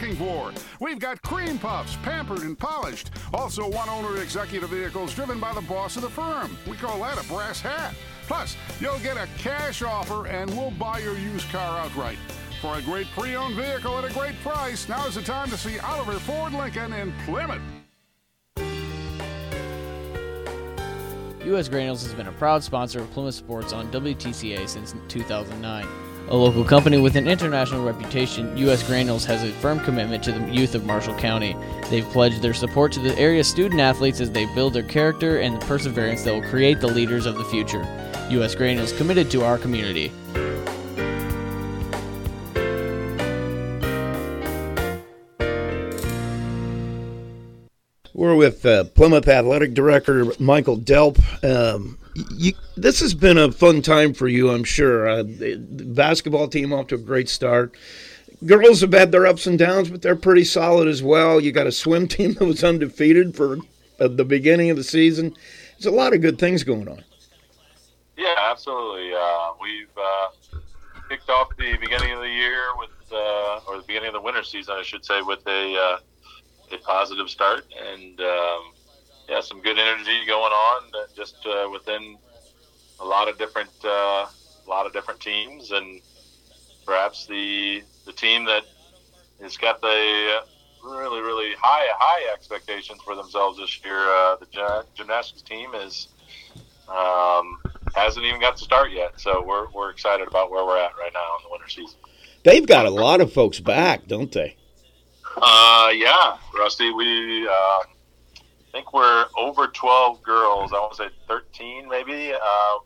looking for. We've got cream puffs, pampered and polished. Also, one owner executive vehicles driven by the boss of the firm. We call that a brass hat. Plus, you'll get a cash offer and we'll buy your used car outright. For a great pre owned vehicle at a great price, now is the time to see Oliver Ford Lincoln in Plymouth. U.S. Granules has been a proud sponsor of Plymouth Sports on WTCA since 2009. A local company with an international reputation, U.S. Granules has a firm commitment to the youth of Marshall County. They've pledged their support to the area student athletes as they build their character and the perseverance that will create the leaders of the future. U.S. Granules committed to our community. We're with uh, Plymouth Athletic Director Michael Delp. Um, you, this has been a fun time for you, I'm sure. Uh, basketball team off to a great start. Girls have had their ups and downs, but they're pretty solid as well. You got a swim team that was undefeated for uh, the beginning of the season. There's a lot of good things going on. Yeah, absolutely. Uh, we've uh, kicked off the beginning of the year with, uh, or the beginning of the winter season, I should say, with a uh, a positive start and um, yeah, some good energy going on uh, just uh, within a lot of different uh, a lot of different teams and perhaps the the team that has got the really really high high expectations for themselves this year. Uh, the gymnastics team is um, hasn't even got to start yet, so we're we're excited about where we're at right now in the winter season. They've got a lot of folks back, don't they? Uh, yeah, Rusty. We uh, think we're over 12 girls. I want to say 13, maybe. Uh,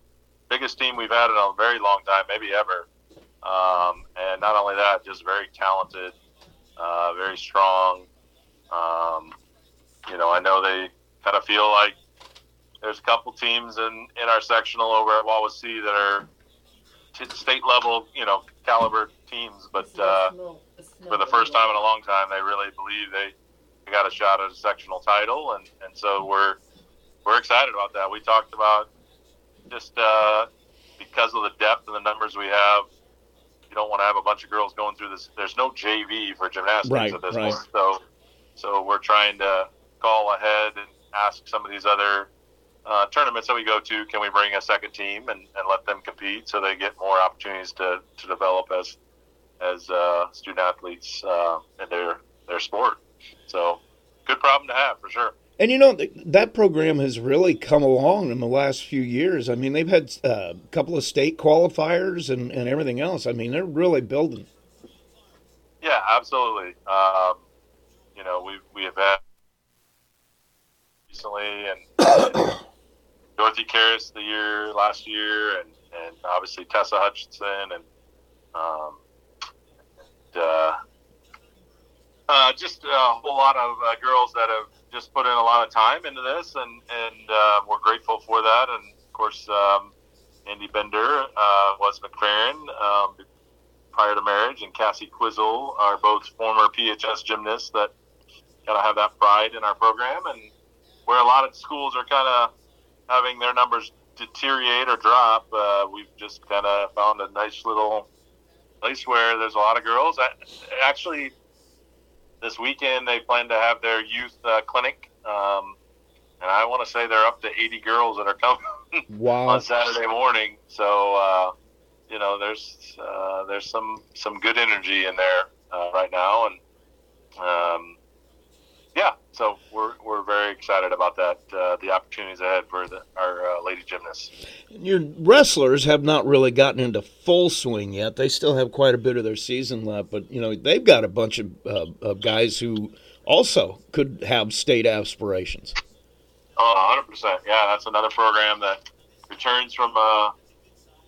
biggest team we've had in a very long time, maybe ever. Um, and not only that, just very talented, uh, very strong. Um, you know, I know they kind of feel like there's a couple teams in, in our sectional over at Wawasee that are state level, you know, caliber teams, but uh, for the first time in a long time, they really believe they, they got a shot at a sectional title, and, and so we're we're excited about that. We talked about just uh, because of the depth and the numbers we have, you don't want to have a bunch of girls going through this. There's no JV for gymnastics right, at this right. point, so so we're trying to call ahead and ask some of these other uh, tournaments that we go to, can we bring a second team and, and let them compete so they get more opportunities to, to develop as as uh, student athletes uh, in their their sport. So, good problem to have for sure. And you know that program has really come along in the last few years. I mean, they've had uh, a couple of state qualifiers and, and everything else. I mean, they're really building. Yeah, absolutely. Um, you know, we we have had recently and Dorothy Karras the year last year, and and obviously Tessa Hutchinson and um, uh, uh, just a whole lot of uh, girls that have just put in a lot of time into this, and and uh, we're grateful for that. And of course, um, Andy Bender uh, was McFerrin um, prior to marriage, and Cassie Quizzle are both former PHS gymnasts that kind of have that pride in our program, and where a lot of schools are kind of having their numbers deteriorate or drop, uh, we've just kind of found a nice little place where there's a lot of girls. Actually, this weekend they plan to have their youth uh, clinic, um, and I want to say they're up to 80 girls that are coming wow. on Saturday morning. So uh, you know, there's uh, there's some some good energy in there uh, right now, and um, yeah, so we're, we're very excited about that, uh, the opportunities ahead for the, our uh, lady gymnasts. Your wrestlers have not really gotten into full swing yet. They still have quite a bit of their season left, but you know they've got a bunch of, uh, of guys who also could have state aspirations. Oh, 100%. Yeah, that's another program that returns from a,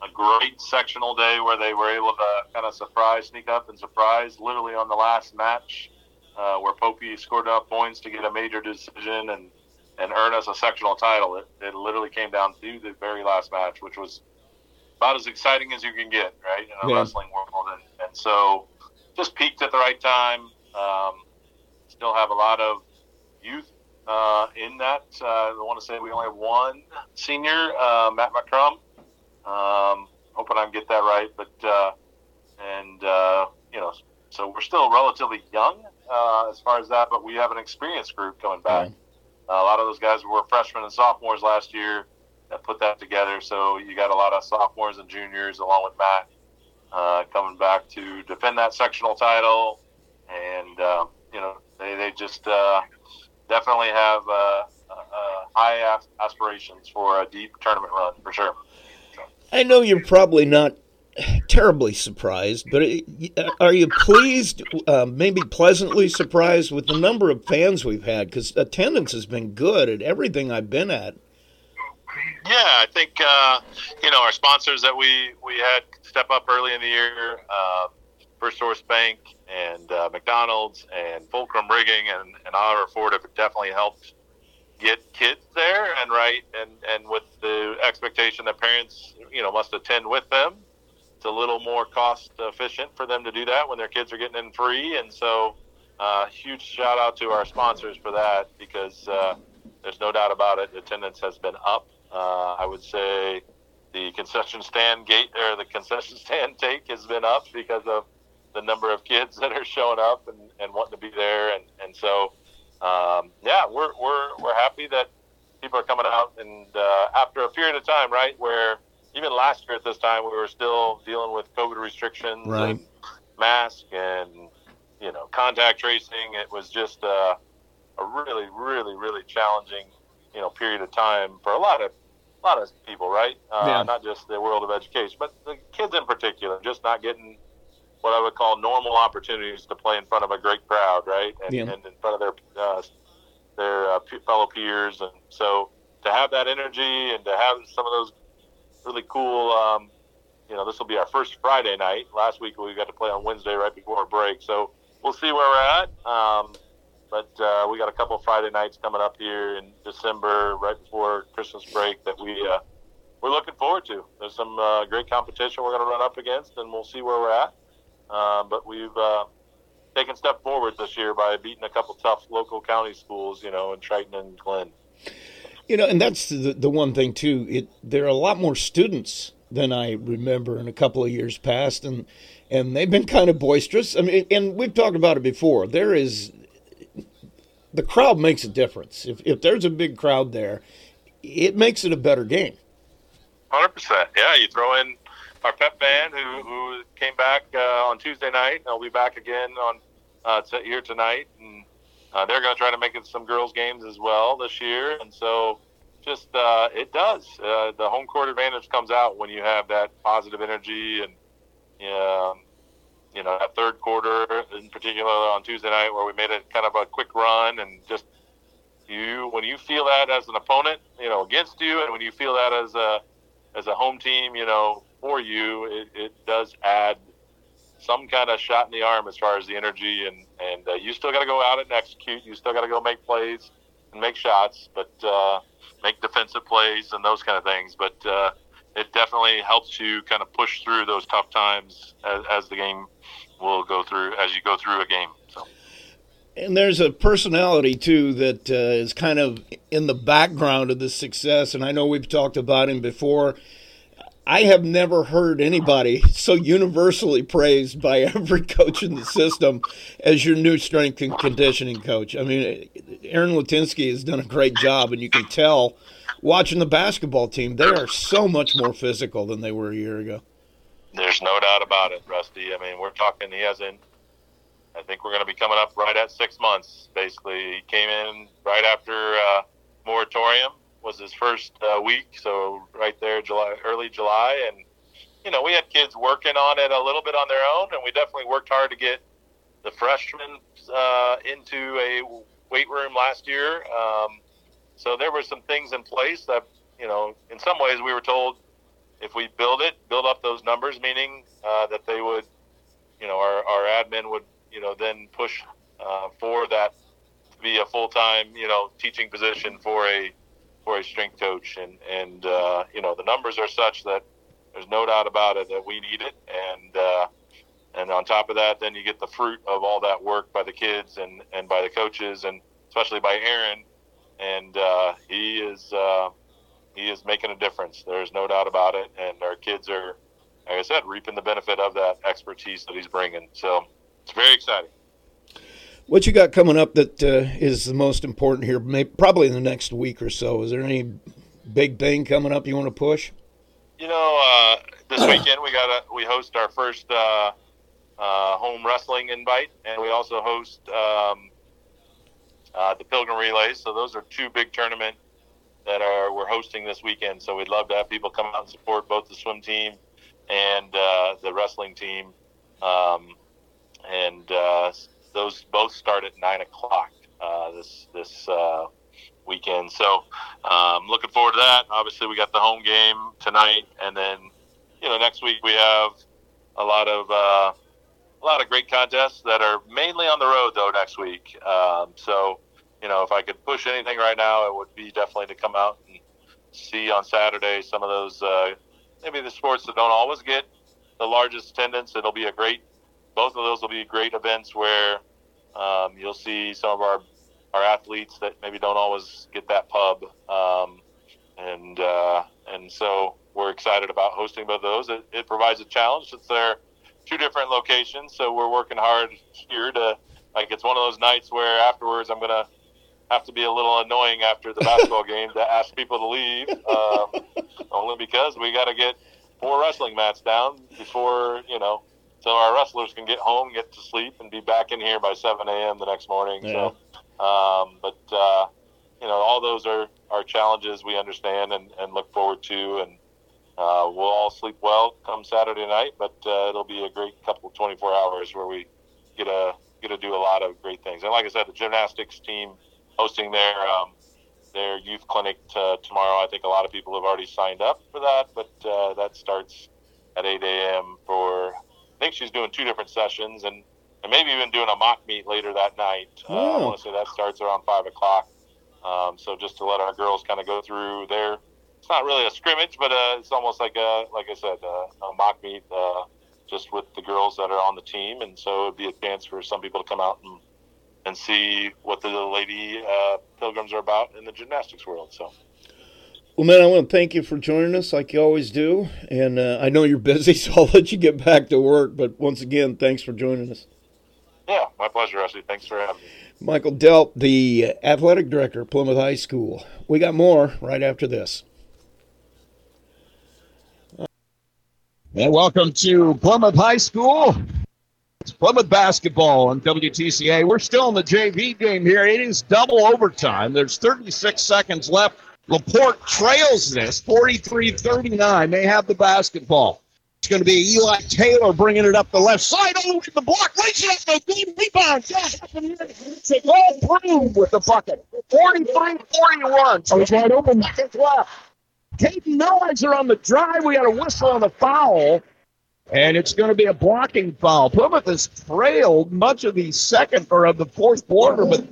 a great sectional day where they were able to kind of surprise, sneak up and surprise literally on the last match uh, where Popey scored enough points to get a major decision and, and earn us a sectional title. It, it literally came down to the very last match, which was about as exciting as you can get, right, in a yeah. wrestling world. And, and so just peaked at the right time. Um, still have a lot of youth uh, in that. Uh, I want to say we only have one senior, uh, Matt McCrum. Um, hoping I can get that right, but uh, and uh, you know, so we're still relatively young uh, as far as that, but we have an experienced group coming back. Uh, a lot of those guys were freshmen and sophomores last year that put that together. So you got a lot of sophomores and juniors along with Matt uh, coming back to defend that sectional title, and uh, you know they they just uh, definitely have uh, uh, high aspirations for a deep tournament run for sure. So. I know you're probably not terribly surprised, but are you pleased, uh, maybe pleasantly surprised with the number of fans we've had? Because attendance has been good at everything I've been at. Yeah, I think uh, you know our sponsors that we we had step up early in the year, uh, First Source Bank and uh, McDonald's and Fulcrum Rigging and, and Oliver Ford have definitely helped get kids there and right and and with the expectation that parents you know must attend with them a little more cost efficient for them to do that when their kids are getting in free. And so uh, huge shout out to our sponsors for that because uh, there's no doubt about it. Attendance has been up. Uh, I would say the concession stand gate or the concession stand take has been up because of the number of kids that are showing up and, and wanting to be there. And, and so um, yeah, we're, we're, we're happy that people are coming out. And uh, after a period of time, right, where even last year at this time, we were still dealing with COVID restrictions right. and mask and, you know, contact tracing. It was just uh, a really, really, really challenging, you know, period of time for a lot of a lot of people, right? Uh, yeah. Not just the world of education, but the kids in particular, just not getting what I would call normal opportunities to play in front of a great crowd, right? And, yeah. and in front of their uh, their uh, fellow peers, and so to have that energy and to have some of those really cool. Um, you know, this will be our first Friday night. Last week we got to play on Wednesday right before a break, so we'll see where we're at. Um, but uh, we got a couple Friday nights coming up here in December, right before Christmas break, that we uh, we're looking forward to. There's some uh, great competition we're going to run up against, and we'll see where we're at. Uh, but we've uh, taken a step forward this year by beating a couple tough local county schools, you know, in Triton and Glenn. You know, and that's the, the one thing too. It there are a lot more students than I remember in a couple of years past, and and they've been kind of boisterous. I mean, and we've talked about it before. There is the crowd makes a difference. If if there's a big crowd there, it makes it a better game. Hundred percent. Yeah, you throw in our pep band who, who came back uh, on Tuesday night. They'll be back again on uh, here tonight, and uh, they're going to try to make it some girls' games as well this year. And so, just uh, it does. Uh, the home court advantage comes out when you have that positive energy, and um, you know that third quarter in particular on Tuesday night where we made it kind of a quick run and just you when you feel that as an opponent, you know, against you, and when you feel that as a as a home team, you know, for you, it, it does add some kind of shot in the arm as far as the energy, and and uh, you still got to go out and execute. You still got to go make plays and make shots, but uh, make defensive plays and those kind of things. But uh, it definitely helps you kind of push through those tough times as, as the game will go through as you go through a game. So. And there's a personality too that uh, is kind of in the background of the success, and I know we've talked about him before I have never heard anybody so universally praised by every coach in the system as your new strength and conditioning coach. I mean, Aaron Latinsky has done a great job, and you can tell watching the basketball team, they are so much more physical than they were a year ago. There's no doubt about it, Rusty. I mean, we're talking, he hasn't, I think we're going to be coming up right at six months, basically. He came in right after uh, moratorium was his first uh, week, so right there, July, early July, and you know we had kids working on it a little bit on their own, and we definitely worked hard to get the freshmen uh, into a weight room last year. Um, so there were some things in place that you know, in some ways, we were told if we build it, build up those numbers, meaning uh, that they would, you know, our, our admin would, you know, then push uh, for that to be a full time, you know, teaching position for a for a strength coach, and and uh, you know the numbers are such that there's no doubt about it that we need it, and uh, and on top of that, then you get the fruit of all that work by the kids and and by the coaches, and especially by Aaron, and uh, he is uh, he is making a difference. There's no doubt about it, and our kids are, like I said, reaping the benefit of that expertise that he's bringing. So it's very exciting. What you got coming up that uh, is the most important here? Maybe, probably in the next week or so. Is there any big thing coming up you want to push? You know, uh, this weekend we got a, we host our first uh, uh, home wrestling invite, and we also host um, uh, the Pilgrim Relays. So those are two big tournament that are we're hosting this weekend. So we'd love to have people come out and support both the swim team and uh, the wrestling team. Um, and uh, those both start at nine o'clock uh, this this uh, weekend. So um, looking forward to that. Obviously, we got the home game tonight, and then you know next week we have a lot of uh, a lot of great contests that are mainly on the road though next week. Um, so you know if I could push anything right now, it would be definitely to come out and see on Saturday some of those uh, maybe the sports that don't always get the largest attendance. It'll be a great both of those will be great events where um, you'll see some of our our athletes that maybe don't always get that pub, um, and uh, and so we're excited about hosting both of those. It, it provides a challenge since they're two different locations, so we're working hard here to like it's one of those nights where afterwards I'm gonna have to be a little annoying after the basketball game to ask people to leave, um, only because we got to get four wrestling mats down before you know so our wrestlers can get home, get to sleep, and be back in here by 7 a.m. the next morning. Yeah. So, um, but uh, you know, all those are are challenges we understand and, and look forward to, and uh, we'll all sleep well come Saturday night. But uh, it'll be a great couple 24 hours where we get a get to do a lot of great things. And like I said, the gymnastics team hosting their um, their youth clinic t- tomorrow. I think a lot of people have already signed up for that, but uh, that starts at 8 a.m. for I think she's doing two different sessions and, and maybe even doing a mock meet later that night. Oh. Uh, I oh. want to say that starts around five o'clock. Um, so just to let our girls kind of go through there. it's not really a scrimmage, but uh, it's almost like a, like I said, uh, a mock meet uh, just with the girls that are on the team. And so it'd be a chance for some people to come out and, and see what the lady uh, pilgrims are about in the gymnastics world. So. Well, man, I want to thank you for joining us like you always do. And uh, I know you're busy, so I'll let you get back to work. But once again, thanks for joining us. Yeah, my pleasure, Rusty. Thanks for having me. Michael Delp, the athletic director, Plymouth High School. We got more right after this. And welcome to Plymouth High School. It's Plymouth basketball on WTCA. We're still in the JV game here. It is double overtime. There's 36 seconds left Laporte trails this 43 39. They have the basketball. It's going to be Eli Taylor bringing it up the left side, all the the block, right it up, good rebound. It's a all Broom with the bucket. 43 41. So he's wide open. left. Caden Millizer on the drive. We got a whistle on the foul. And it's going to be a blocking foul. Plymouth has trailed much of the second or of the fourth quarter, but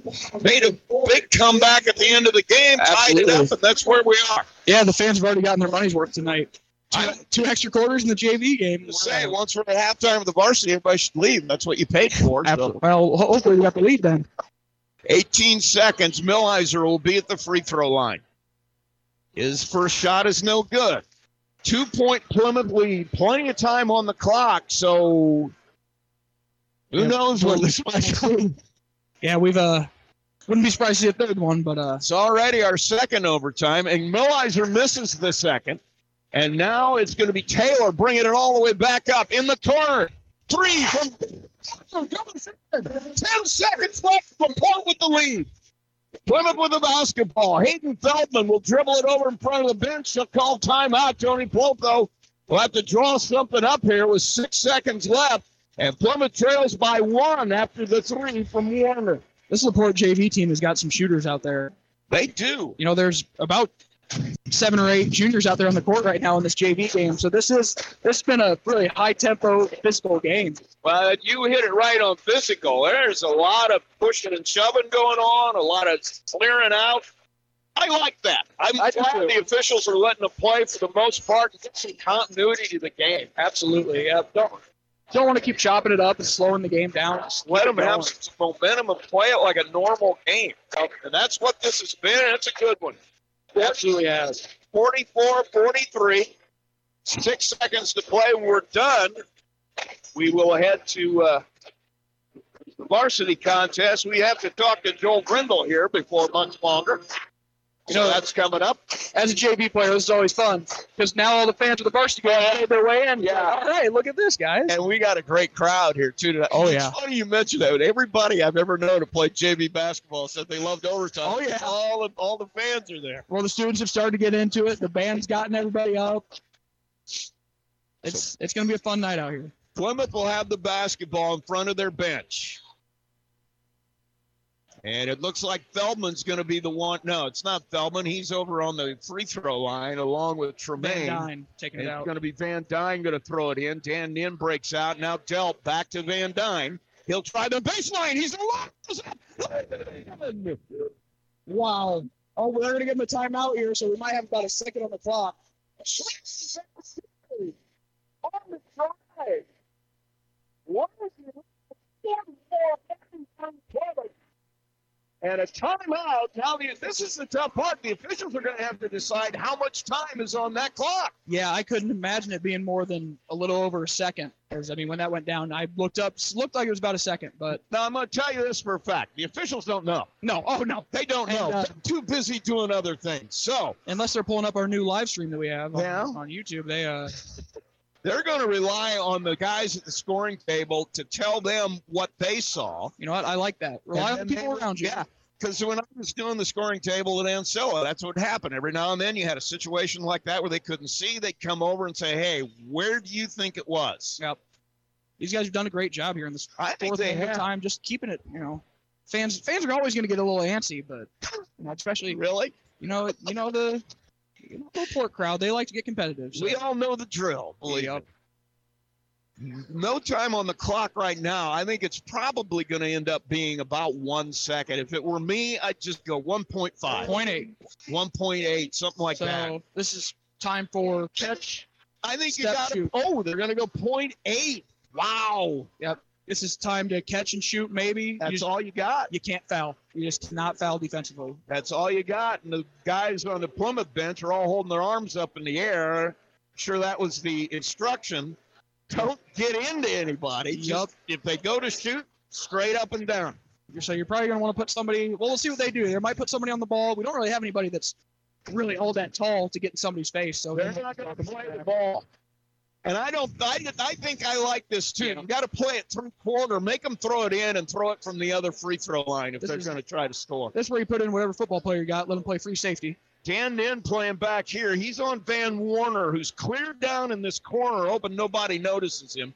made a big comeback at the end of the game, Absolutely. tied it up, and that's where we are. Yeah, the fans have already gotten their money's worth tonight. Two, two extra quarters in the JV game. Say once we're at halftime of the varsity, everybody should leave. That's what you paid for. So. Well, hopefully we got the lead then. 18 seconds. Millizer will be at the free throw line. His first shot is no good two point Plymouth lead, plenty of time on the clock. So who yeah. knows what this might be? Yeah, we've uh wouldn't be surprised to see a third one, but uh it's already our second overtime, and Millizer misses the second. And now it's going to be Taylor bringing it all the way back up in the turn. Three from 10 seconds left. Laporte with the lead. Plymouth with the basketball. Hayden Feldman will dribble it over in front of the bench. He'll call timeout. Tony Pope, though, will have to draw something up here with six seconds left. And Plymouth trails by one after the three from Warner. This Laporte JV team has got some shooters out there. They do. You know, there's about seven or eight juniors out there on the court right now in this JV game. So this is this has been a really high tempo physical game. Well, you hit it right on physical. There's a lot of pushing and shoving going on, a lot of clearing out. I like that. I'm I glad the officials are letting them play for the most part and get some continuity to the game. Absolutely. Yeah. Don't don't want to keep chopping it up and slowing the game down. Just let them have some momentum and play it like a normal game. And that's what this has been. It's a good one. Absolutely has. 44 43. Six seconds to play. When We're done. We will head to uh, the varsity contest. We have to talk to Joel Grindle here before much longer. You know, so that's coming up. As a JV player, this is always fun because now all the fans of the varsity game made their way in. Yeah. All right, look at this, guys. And we got a great crowd here too tonight. Oh, It's yeah. funny you mentioned that. Everybody I've ever known to play JV basketball said they loved overtime. Oh, yeah. All the, all the fans are there. Well, the students have started to get into it. The band's gotten everybody up. It's it's gonna be a fun night out here. Plymouth will have the basketball in front of their bench. And it looks like Feldman's going to be the one. No, it's not Feldman. He's over on the free throw line along with Tremaine. Van Dyne taking And it it's out. going to be Van Dyne going to throw it in. Dan Nin breaks out. Now Delp back to Van Dyne. He'll try the baseline. He's alive. Wow. Oh, we're gonna give him a timeout here, so we might have about a second on the clock. On the drive. What is And a timeout. Now, the, this is the tough part. The officials are going to have to decide how much time is on that clock. Yeah, I couldn't imagine it being more than a little over a second. Because I mean, when that went down, I looked up, looked like it was about a second, but Now, I'm going to tell you this for a fact. The officials don't know. no, oh no, They don't And, know. uh, They're too busy doing other things. So unless they're pulling up our new live stream that we have on, Yeah. on YouTube, they uh, they're going to rely on the guys at the scoring table to tell them what they saw. you know what, I like that. Rely on people they- around you. Yeah. Because when I was doing the scoring table at Ancilla, that's what happened. Every now and then you had a situation like that where they couldn't see. They'd come over and say, hey, where do you think it was? Yep. These guys have done a great job here in this I think fourth they have. time, just keeping it. You know, fans fans are always going to get a little antsy, but you know, especially Really? you know you know the you know, the port crowd they like to get competitive. So. We all know the drill, believe Yep. me. No time on the clock right now. I think it's probably going to end up being about one second. If it were me, I'd just go 1.5, Point eight. 1.8, 1.8, something like so that. this is time for catch. I think you got to. Oh, they're going to go 0.8. Wow. This is time to catch and shoot. Maybe you, That's just- all you got. you can't foul. You just cannot foul defensively. That's all you got. And the guys on the Plymouth bench are all holding their arms up in the air. Sure, that was the instruction. Don't get into anybody. Yup. If they go to shoot, straight up and down. So you're probably going to want to put somebody. Well, we'll see what they do. They might put somebody on the ball. We don't really have anybody that's really all that tall to get in somebody's face. So They're not going to play the ball. And I don't. I, I think I like this too. Yeah. You got to play it three quarter. Make them throw it in and throw it from the other free throw line if This they're going to try to score. That's where you put in whatever football player you got. Let them play free safety. Dan Nin playing back here. He's on Van Warner, who's cleared down in this corner, hoping nobody notices him.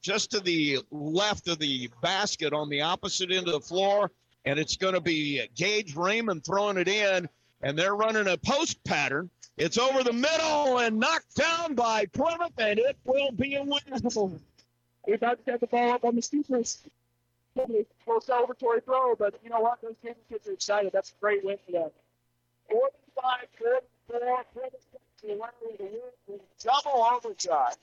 Just to the left of the basket on the opposite end of the floor. And it's going to be Gage Raymond throwing it in. And they're running a post pattern. It's over the middle and knocked down by Plymouth, and it will be a win. We've had to get the ball up on the steepers. Probably full celebratory throw, but you know what? Those kids kids are excited. That's a great win for them. 45, 44, 46, double overtime.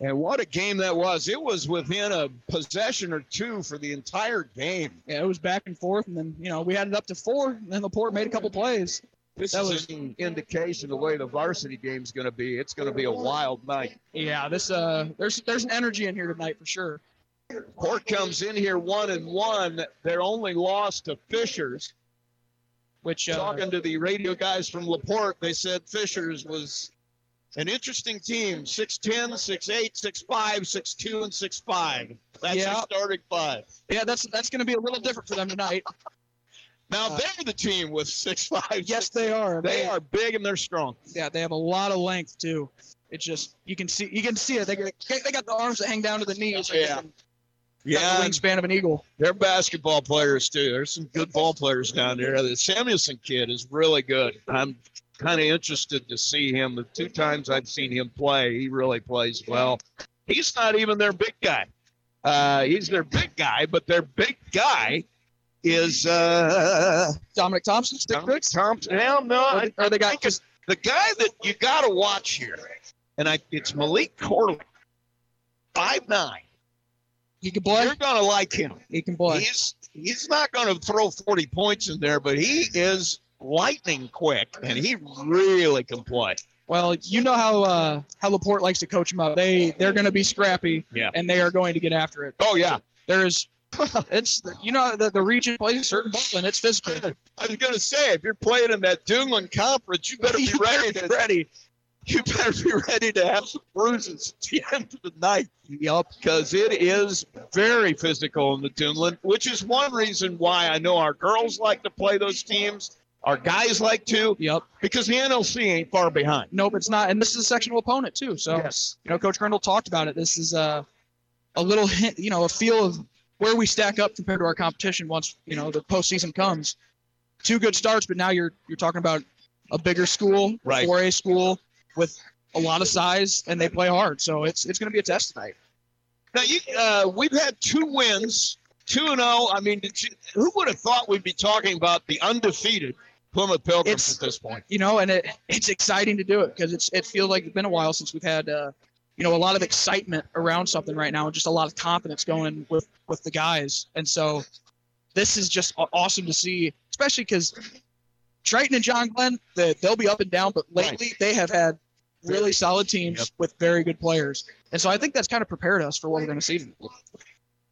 And what a game that was. It was within a possession or two for the entire game. Yeah, it was back and forth, and then you know we had it up to four, and then Laporte made a couple plays. This That is was- an indication of the way the varsity game's going to be. It's going to be a wild night. Yeah, this uh, there's there's an energy in here tonight for sure. Port comes in here one and one. Their only loss to Fishers. Which uh, Talking to the radio guys from Laporte, they said Fishers was an interesting team 6'10, 6'8, 6'5, 6'2, and 6'5. That's Yeah. starting five. yeah, that's that's going to be a little different for them tonight. Now Uh, they're the team with six five. Yes, they are. They are big and they're strong. Yeah, they have a lot of length too. It's just you can see you can see it. They got, they got the arms that hang down to the knees. Yeah. Got Yeah, the wingspan of an eagle. they're basketball players too. There's some good ball players down there. The Samuelson kid is really good. I'm kind of interested to see him. The two times I've seen him play, he really plays well. He's not even their big guy. Uh, he's their big guy, but their big guy is uh, Dominic Thompson, stick Dominic bricks. Thompson. Hell no, Or I, they, or they got it's the guy that you got to watch here, and I, it's Malik Corley, five nine. he can play. You're gonna like him. He can play. He's he's not going to throw 40 points in there, but he is lightning quick, and he really can play. Well, you know how uh, how Laporte likes to coach them up. They they're going to be scrappy. Yeah. And they are going to get after it. Oh yeah, There is it's you know the, the region plays a certain ball and it's physical. I was gonna say, if you're playing in that Duneland conference, you better be ready. To, ready. You better be ready to have some bruises at the end of the night. Yup, because it is very physical in the Duneland, which is one reason why I know our girls like to play those teams. Our guys like to, Yep. because the NLC ain't far behind. Nope, it's not. And this is a sectional opponent too. So Yes. you know, Coach Grindle talked about it. This is a a little hint, you know, a feel of where we stack up compared to our competition once you know the postseason comes. Two good starts, but now you're you're talking about a bigger school, Right. 4A school with a lot of size, and they play hard. So it's it's going to be a test tonight. Now you, uh, we've had two wins, two and zero. I mean, you, who would have thought we'd be talking about the undefeated Plymouth Pilgrims It's- at this point? you know, and it it's exciting to do it because it's it feels like it's been a while since we've had uh, you know a lot of excitement around something right now and just a lot of confidence going with with the guys, and so this is just awesome to see, especially because Triton and John Glenn the, they'll be up and down, but lately they have had really solid teams Yep. with very good players, and so I think that's kind of prepared us for what we're going to see.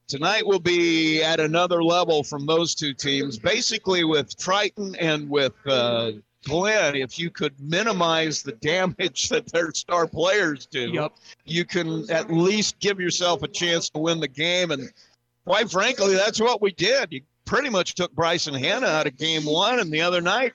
Tonight will be at another level from those two teams. Basically, with Triton and with uh, Glenn, if you could minimize the damage that their star players do, Yep. you can at least give yourself a chance to win the game. And quite frankly, that's what we did. You pretty much took Bryson Hanna out of game one, and the other night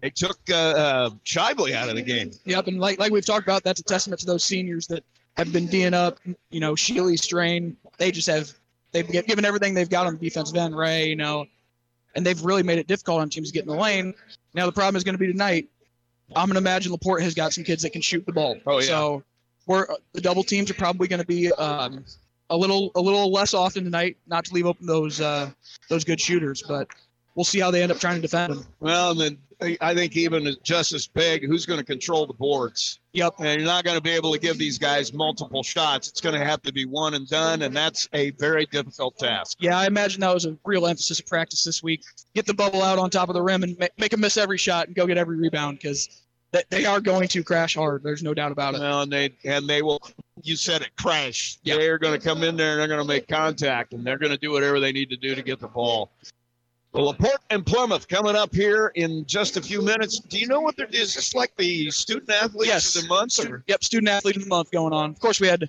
they took uh, uh, Shively out of the game. Yep, and like like we've talked about, that's a testament to those seniors that have been D'ing up. You know, Sheely, Strain, they just have they've given everything they've got on the defensive end. Ray, you know, and they've really made it difficult on teams to get in the lane. Now the problem is going to be tonight. I'm going to imagine Laporte has got some kids that can shoot the ball. Oh, yeah. So we're the double teams are probably going to be um, a little a little less often tonight, not to leave open those uh, those good shooters, but we'll see how they end up trying to defend them. Well, and then I think even just as big, who's going to control the boards? Yep. And you're not going to be able to give these guys multiple shots. It's going to have to be one and done, and that's a very difficult task. Yeah, I imagine that was a real emphasis of practice this week. Get the bubble out on top of the rim and make, make them miss every shot and go get every rebound because they, they are going to crash hard. There's no doubt about it. Well, and they and they will. You said it, crash. Yeah. They're going to come in there and they're going to make contact, and they're going to do whatever they need to do to get the ball. Well, Laporte and Plymouth coming up here in just a few minutes. Do you know what they're? Is this like the student athletes Yes. of the month? Or? Yep, student athlete of the month going on. Of course, we had to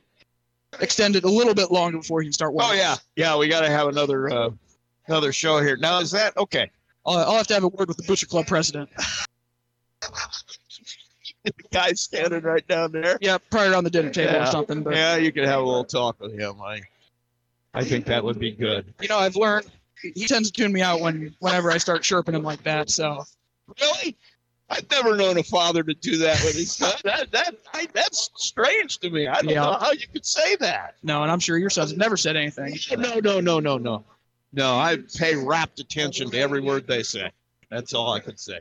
extend it a little bit longer before he can start. Working. Oh yeah, yeah. We got to have another uh, another show here. Now is that okay? I'll, I'll have to have a word with the Butcher Club president. The guy standing right down there. Yeah, probably around the dinner table Yeah. or something. But Yeah, you could have a little talk with him. I, I think that would be good. you know, I've learned he tends to tune me out when whenever I start chirping him like that. So Really? I've never known a father to do that with his son. That that I, that's strange to me. I don't Yeah. know how you could say that. no, and I'm sure your sons never said anything. No, no, no, no, no. No, I pay rapt attention to every word they say. That's all I can say.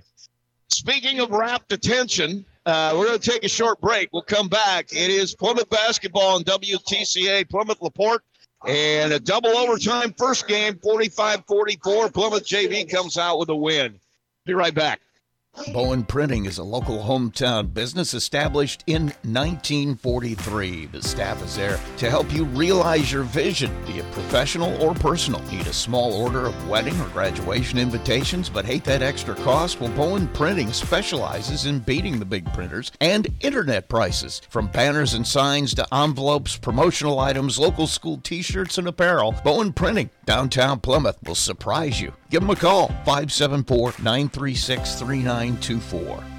Speaking of rapt attention, uh, we're going to take a short break. We'll come back. It is Plymouth basketball and WTCA Plymouth Laporte. And a double overtime first game, 45 44. Plymouth JV comes out with a win. Be right back. Bowen Printing is a local hometown business established in 1943. The staff is there to help you realize your vision, be it professional or personal. Need a small order of wedding or graduation invitations but hate that extra cost? Well, Bowen Printing specializes in beating the big printers and internet prices. From banners and signs to envelopes, promotional items, local school t shirts, and apparel, Bowen Printing, downtown Plymouth, will surprise you. Give them a call, 574 936 3924.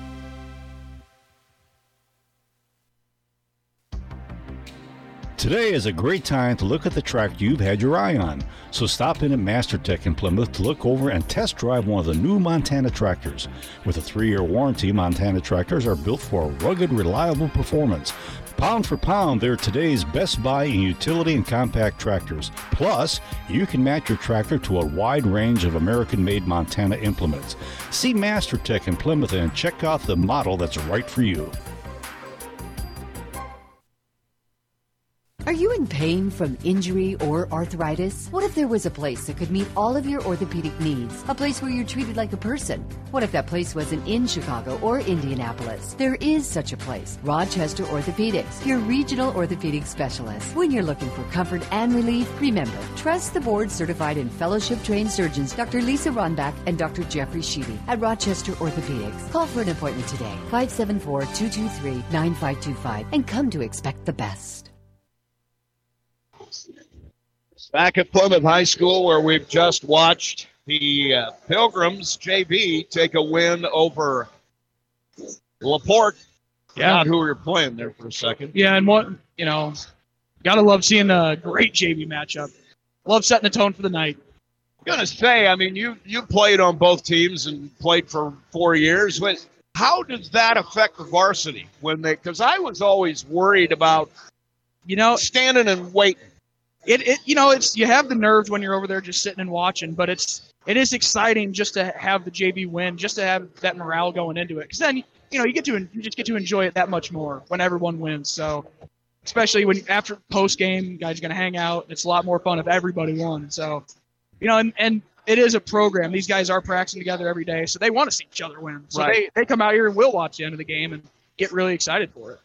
Today is a great time to look at the tractor you've had your eye on. So stop in at MasterTech in Plymouth to look over and test drive one of the new Montana tractors. With a three year warranty, Montana tractors are built for rugged, reliable performance. Pound for pound, they're today's best buy in utility and compact tractors. Plus, you can match your tractor to a wide range of American made Montana implements. See MasterTech in Plymouth and check out the model that's right for you. Pain? from injury or arthritis? What if there was a place that could meet all of your orthopedic needs? A place where you're treated like a person? What if that place wasn't in Chicago or Indianapolis? There is such a place. Rochester Orthopedics, your regional orthopedic specialist. When you're looking for comfort and relief, remember, trust the board certified and fellowship trained surgeons Dr. Lisa Ronbach and Dr. Jeffrey Sheedy at Rochester Orthopedics. Call for an appointment today, 574 223 9525, and come to expect the best. Back at Plymouth High School, where we've just watched the uh, Pilgrims JV take a win over Laporte. Yeah. Not who we were playing there for a second. Yeah, and what you know, gotta love seeing a great JV matchup. Love setting the tone for the night. gonna say, I mean, you you played on both teams and played for four years. But how does that affect the varsity when they? Because I was always worried about You know, standing and waiting. It, it you know it's you have the nerves when you're over there just sitting and watching, but it's it is exciting just to have the JV win, just to have that morale going into it. Because then you know you get to you just get to enjoy it that much more when everyone wins. So especially when after post game, guys are gonna hang out. It's a lot more fun if everybody won. So you know, and and it is a program. These guys are practicing together every day, so they want to see each other win. So Right. they they come out here and will watch the end of the game and get really excited for it.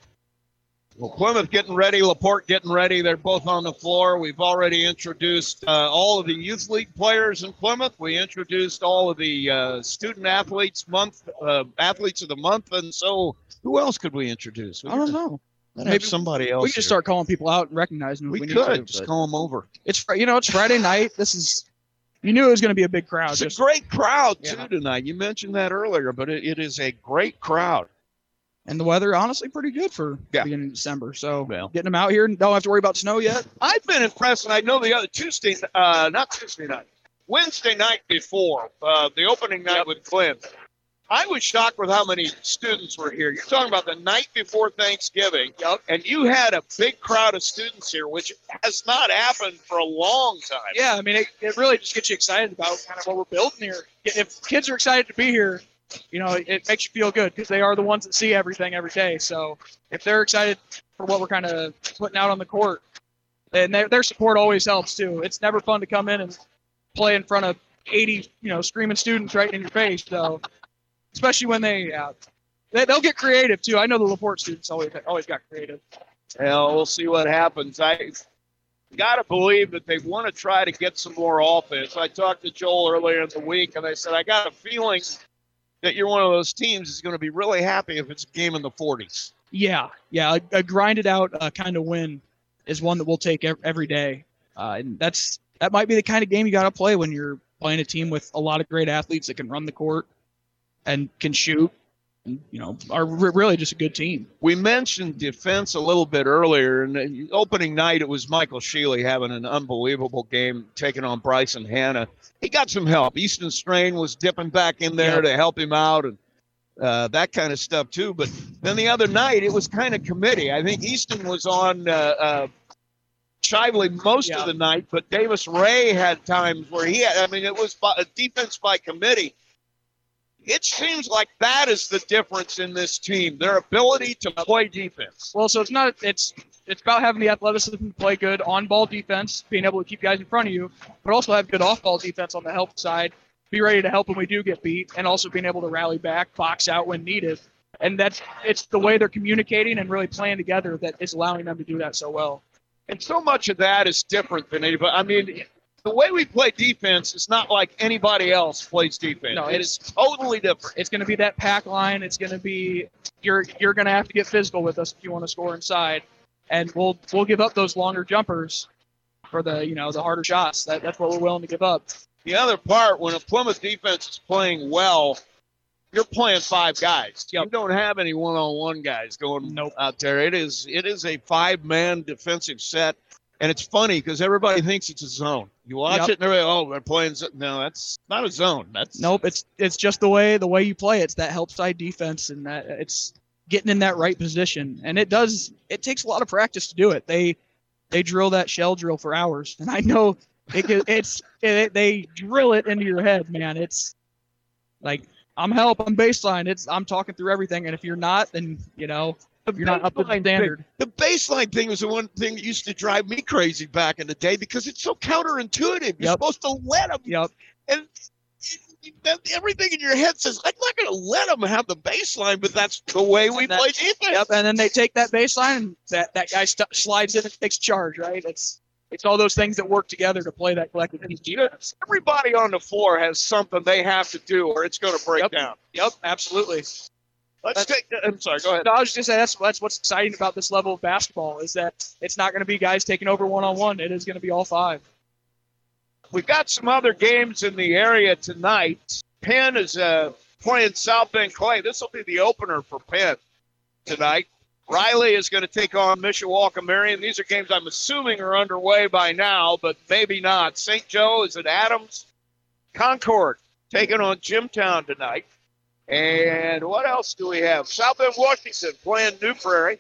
Well, Plymouth getting ready, Laporte getting ready. They're both on the floor. We've already introduced uh, all of the youth league players in Plymouth. We introduced all of the uh, student athletes month uh, athletes of the month, and so who else could we introduce? We I don't know. Let's somebody else. We could just start calling people out and recognizing them. We, we could to, just call them over. It's you know it's Friday night. This is you knew it was going to be a big crowd. It's a great crowd too Yeah. tonight. You mentioned that earlier, but it, it is a great crowd. And the weather honestly pretty good for Yeah. beginning of December. So Well. getting them out here and don't have to worry about snow yet. I've been impressed, and I know the other Tuesday, uh, not Tuesday night, Wednesday night before uh, the opening night with Clint. I was shocked with how many students were here. You're talking about the night before Thanksgiving, yep. and you had a big crowd of students here, which has not happened for a long time. Yeah, I mean it, it really just gets you excited about kind of what we're building here. If kids are excited to be here, you know it makes you feel good because they are the ones that see everything every day. So if they're excited for what we're kind of putting out on the court, and their, their support always helps too. It's never fun to come in and play in front of 80, you know, screaming students right in your face. So especially when they, uh, they they'll get creative too. I know the Laporte students always always got creative. Well, we'll see what happens. I got to believe that they want to try to get some more offense. I talked to Joel earlier in the week, and I said, I got a feeling that you're one of those teams is going to be really happy if it's a game in the 40s. Yeah, yeah, a, a grinded out uh, kind of win is one that we'll take ev- every day. Uh, and that's that might be the kind of game you got to play when you're playing a team with a lot of great athletes that can run the court and can shoot. And, you know, are re- really just a good team. We mentioned defense a little bit earlier, and opening night it was Michael Sheely having an unbelievable game, taking on Bryson Hanna. He got some help. Easton Strain was dipping back in there Yeah. to help him out, and uh, that kind of stuff too. But then the other night it was kind of committee. I think Easton was on uh, uh, Shively most Yeah. of the night, but Davis Ray had times where he had. I mean, it was by, a defense by committee. It seems like that is the difference in this team: their ability to play defense. Well, so it's not it's it's about having the athleticism to play good on ball defense, being able to keep guys in front of you, but also have good off ball defense on the help side. Be ready to help when we do get beat, and also being able to rally back, box out when needed. And that's it's the way they're communicating and really playing together that is allowing them to do that so well. And so much of that is different than anybody. I mean, the way we play defense is not like anybody else plays defense. No, it it's- totally different. It's going to be that pack line. It's going to be you're you're going to have to get physical with us if you want to score inside, and we'll we'll give up those longer jumpers for the you know the harder shots. That, that's what we're willing to give up. The other part, when a Plymouth defense is playing well, you're playing five guys. You don't have any one-on-one guys going out there. It is it is a five-man defensive set, and it's funny because everybody thinks it's a zone. You watch Yep. it and everybody, oh, they're playing. zo-" No, that's not a zone. That's Nope, it's it's just the way the way you play. It's that help side defense, and that it's getting in that right position. And it does. It takes a lot of practice to do it. They they drill that shell drill for hours, and I know it, it's it, they drill it into your head, man. It's like I'm help, I'm baseline. It's I'm talking through everything, and if you're not, then you know The You're not up to the standard. Thing, the baseline thing was the one thing that used to drive me crazy back in the day because it's so counterintuitive. You're Yep. supposed to let them, Yep. and everything in your head says, "I'm not going to let them have the baseline," but that's the way we play defense. Yep. And then they take that baseline, and that that guy st- slides in and takes charge. Right. It's it's all those things that work together to play that collective defense. Everybody on the floor has something they have to do, or it's going to break Yep. down. Yep. Absolutely. Let's take. I'm sorry. Go ahead. No, I was just saying that's that's what's exciting about this level of basketball is that it's not going to be guys taking over one on one. It is going to be all five. We've got some other games in the area tonight. Penn is uh, playing South Bend Clay. This will be the opener for Penn tonight. Riley is going to take on Mishawaka Marion. These are games I'm assuming are underway by now, but maybe not. St. Joe is at Adams. Concord taking on Jimtown tonight. And what else do we have? South Bend Washington playing New Prairie.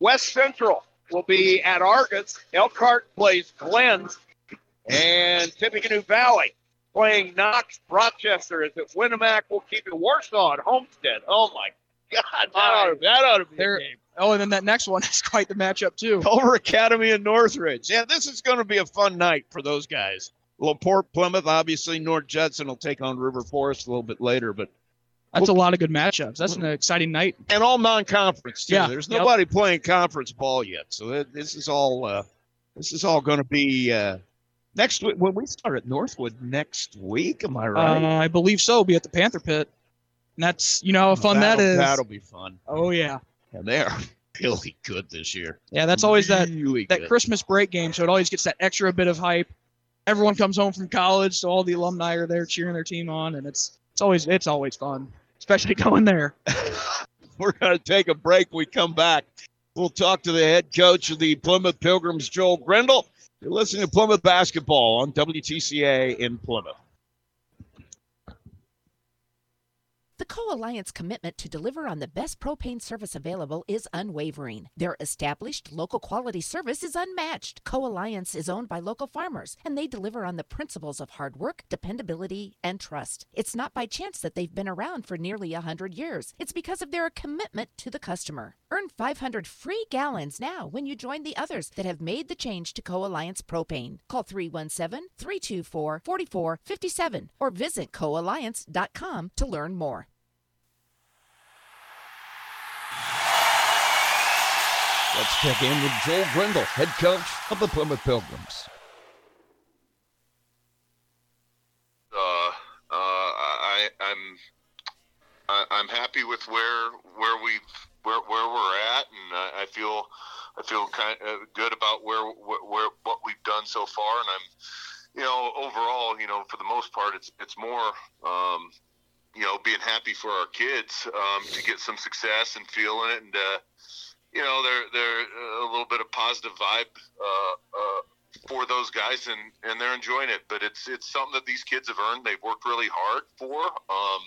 West Central will be at Argos. Elkhart plays Glens. And Tippecanoe Valley playing Knox. Rochester is at Winamac. Will keep it Warsaw at Homestead. Oh my God, that ought to, that ought to be There- a game. Oh, and then that next one is quite the matchup too. Culver Academy and Northridge. Yeah, this is going to be a fun night for those guys. Laporte, Plymouth, obviously North Judson will take on River Forest a little bit later, but That's a lot of good matchups. That's an exciting night. and all non-conference too. Yeah, There's yep. nobody playing conference ball yet, so th- this is all uh, this is all going to be uh, next week when we start at Northwood next week. Am I right? Uh, I believe so. Be at the Panther Pit. And that's you know how fun that That'll- is. That'll be fun. Oh yeah. And they are really good this year. Yeah, that's always that Really that good. Christmas break game, so it always gets that extra bit of hype. Everyone comes home from college, so all the alumni are there cheering their team on, and it's it's always it's always fun, especially going there. We're going to take a break. We come back. We'll talk to the head coach of the Plymouth Pilgrims, Joel Grindle. You're listening to Plymouth Basketball on WTCA in Plymouth. The Co Alliance commitment to deliver on the best propane service available is unwavering. Their established local quality service is unmatched. Co Alliance is owned by local farmers, and they deliver on the principles of hard work, dependability, and trust. It's not by chance that they've been around for nearly a 100 years, it's because of their commitment to the customer. Earn 500 free gallons now when you join the others that have made the change to Co Alliance propane. Call 317 324 4457 or visit coalliance.com to learn more. Let's check in with Joel Grindle, head coach of the Plymouth Pilgrims. uh, uh, I, I'm I, I'm happy with where where we've where, where we're at, and I, I feel I feel kind of good about where, where where what we've done so far, and I'm you know overall you know for the most part it's it's more um, you know being happy for our kids um, to get some success and feeling it, and uh, you know they're they're a little bit of positive vibe. Uh, uh, for those guys and and they're enjoying it but it's it's something that these kids have earned they've worked really hard for um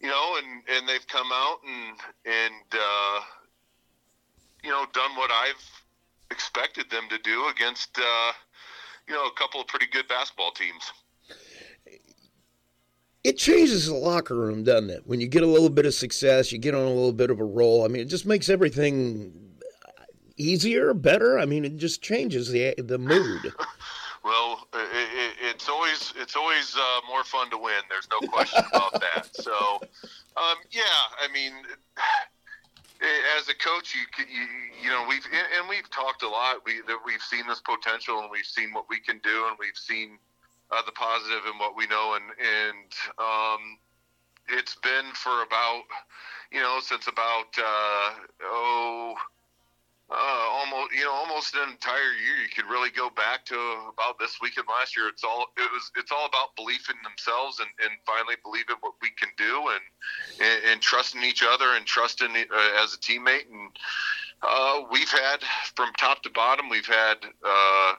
you know and and they've come out and and uh you know done what i've expected them to do against uh you know a couple of pretty good basketball teams It changes the locker room, doesn't it? When you get a little bit of success, you get on a little bit of a roll. I mean, it just makes everything easier, better. I mean, it just changes the the mood. Well, it, it, it's always it's always uh, more fun to win. There's no question about that. So, um, yeah, I mean, as a coach, you you, you know we've and we've talked a lot. We that we've seen this potential and we've seen what we can do and we've seen uh, the positive in what we know and and um, it's been for about you know since about uh, oh uh, almost you know almost an entire year. You could really go back to about this weekend last year. It's all it was it's all about belief in themselves and, and finally believing what we can do and and, and trusting each other and trusting uh, as a teammate. And uh, we've had from top to bottom we've had uh,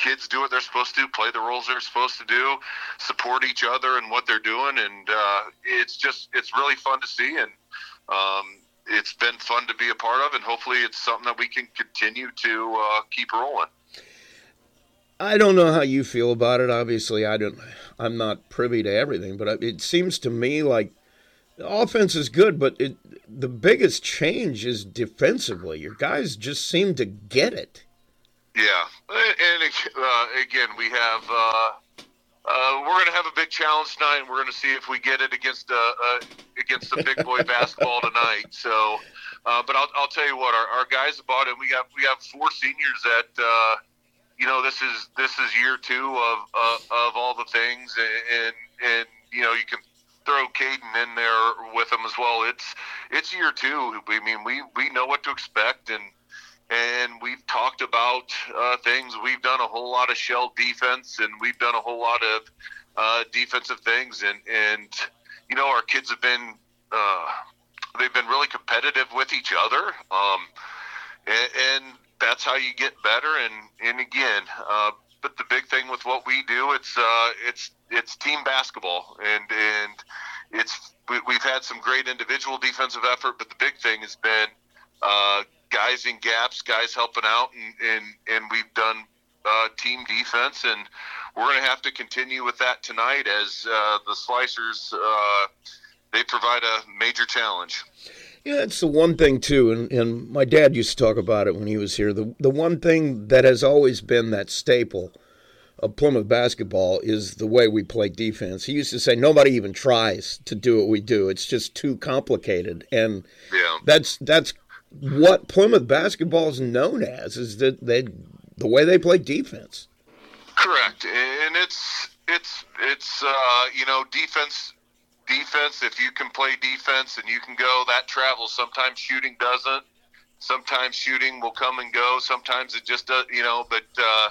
kids do what they're supposed to do play the roles they're supposed to do support each other and what they're doing and uh, it's just it's really fun to see and um, it's been fun to be a part of, and hopefully, it's something that we can continue to uh, keep rolling. I don't know how you feel about it. Obviously, I don't. I'm not privy to everything, but it seems to me like The offense is good, but it, the biggest change is defensively. Your guys just seem to get it. Yeah, and uh, again, we have uh, uh, we're going to have a big challenge tonight. and We're going to see if we get it against uh, uh, against the big boy basketball tonight. So, uh, but I'll, I'll tell you what, our, our guys bought it. We got we have four seniors that uh, you know this is this is year two of of all the things, and and you know you can throw Caden in there with them as well. It's it's year two. I mean, we we know what to expect, and and we've talked about uh, things. We've done a whole lot of shell defense, and we've done a whole lot of uh, defensive things, and and you know our kids have been uh, they've been really competitive with each other, um, and, and that's how you get better. And and again, uh, but the big thing with what we do, it's uh, it's it's team basketball, and and it's we, we've had some great individual defensive effort, but the big thing has been uh, guys in gaps, guys helping out, and and, and we've done uh, team defense, and we're going to have to continue with that tonight as uh, the Slicers uh, they provide a major challenge. Yeah, it's the one thing too, and, and my dad used to talk about it when he was here. The the one thing that has always been that staple of Plymouth basketball is the way we play defense. He used to say nobody even tries to do what we do. It's just too complicated, and yeah. that's that's what Plymouth basketball is known as is that they the way they play defense. Correct, and it's it's it's uh, you know defense defense. If you can play defense and you can go, that travels. Sometimes shooting doesn't. Sometimes shooting will come and go. Sometimes it just does. You know, but uh,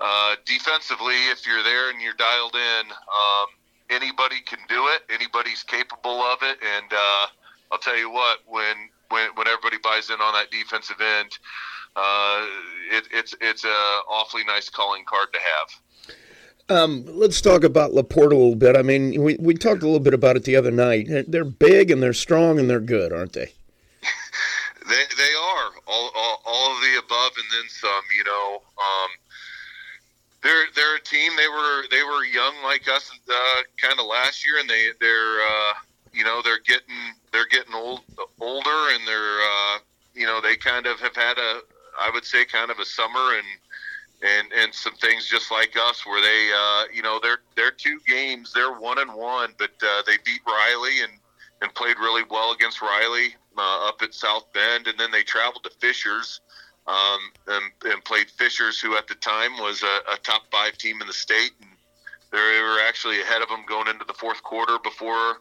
uh, defensively, if you're there and you're dialed in, um, anybody can do it. Anybody's capable of it, and uh, I'll tell you what when when, when everybody buys in on that defensive end, uh, it, it's it's a awfully nice calling card to have. Um, let's talk about Laporte a little bit. I mean, we, we talked a little bit about it the other night. They're big and they're strong and they're good, aren't they? they they are all, all, all of the above and then some. You know, um, they're they're a team. They were they were young like us, uh, kind of last year, and they they're uh, you know they're getting they're getting old older and they're uh, you know they kind of have had a I would say kind of a summer and and and some things just like us where they uh, you know they're they're two games they're one and one but uh, they beat Riley and and played really well against Riley uh, up at South Bend. And then they traveled to Fishers um, and, and played Fishers who at the time was a, a top five team in the state. And they were actually ahead of them going into the fourth quarter before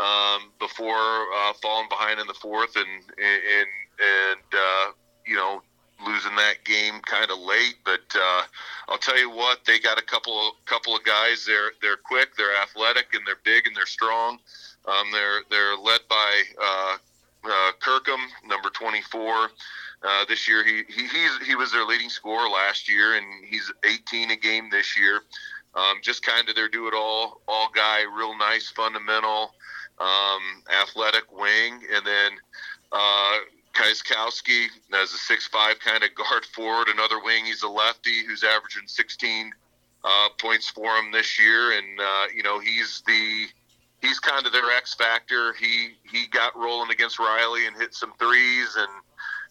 um, before uh, falling behind in the fourth and and and uh, you know losing that game kind of late. But uh, I'll tell you what, they got a couple couple of guys. They're they're quick, they're athletic, and they're big and they're strong. Um, they're they're led by uh, uh, Kirkham, number 24. Uh, this year, he, he he's he was their leading scorer last year, and he's 18 a game this year. Um, just kind of their do it all all guy, real nice, fundamental, um, athletic wing, and then uh, Kaiskowski as a six-five kind of guard forward, another wing. He's a lefty who's averaging 16 uh, points for him this year, and uh, you know he's the he's kind of their X factor. He he got rolling against Riley and hit some threes, and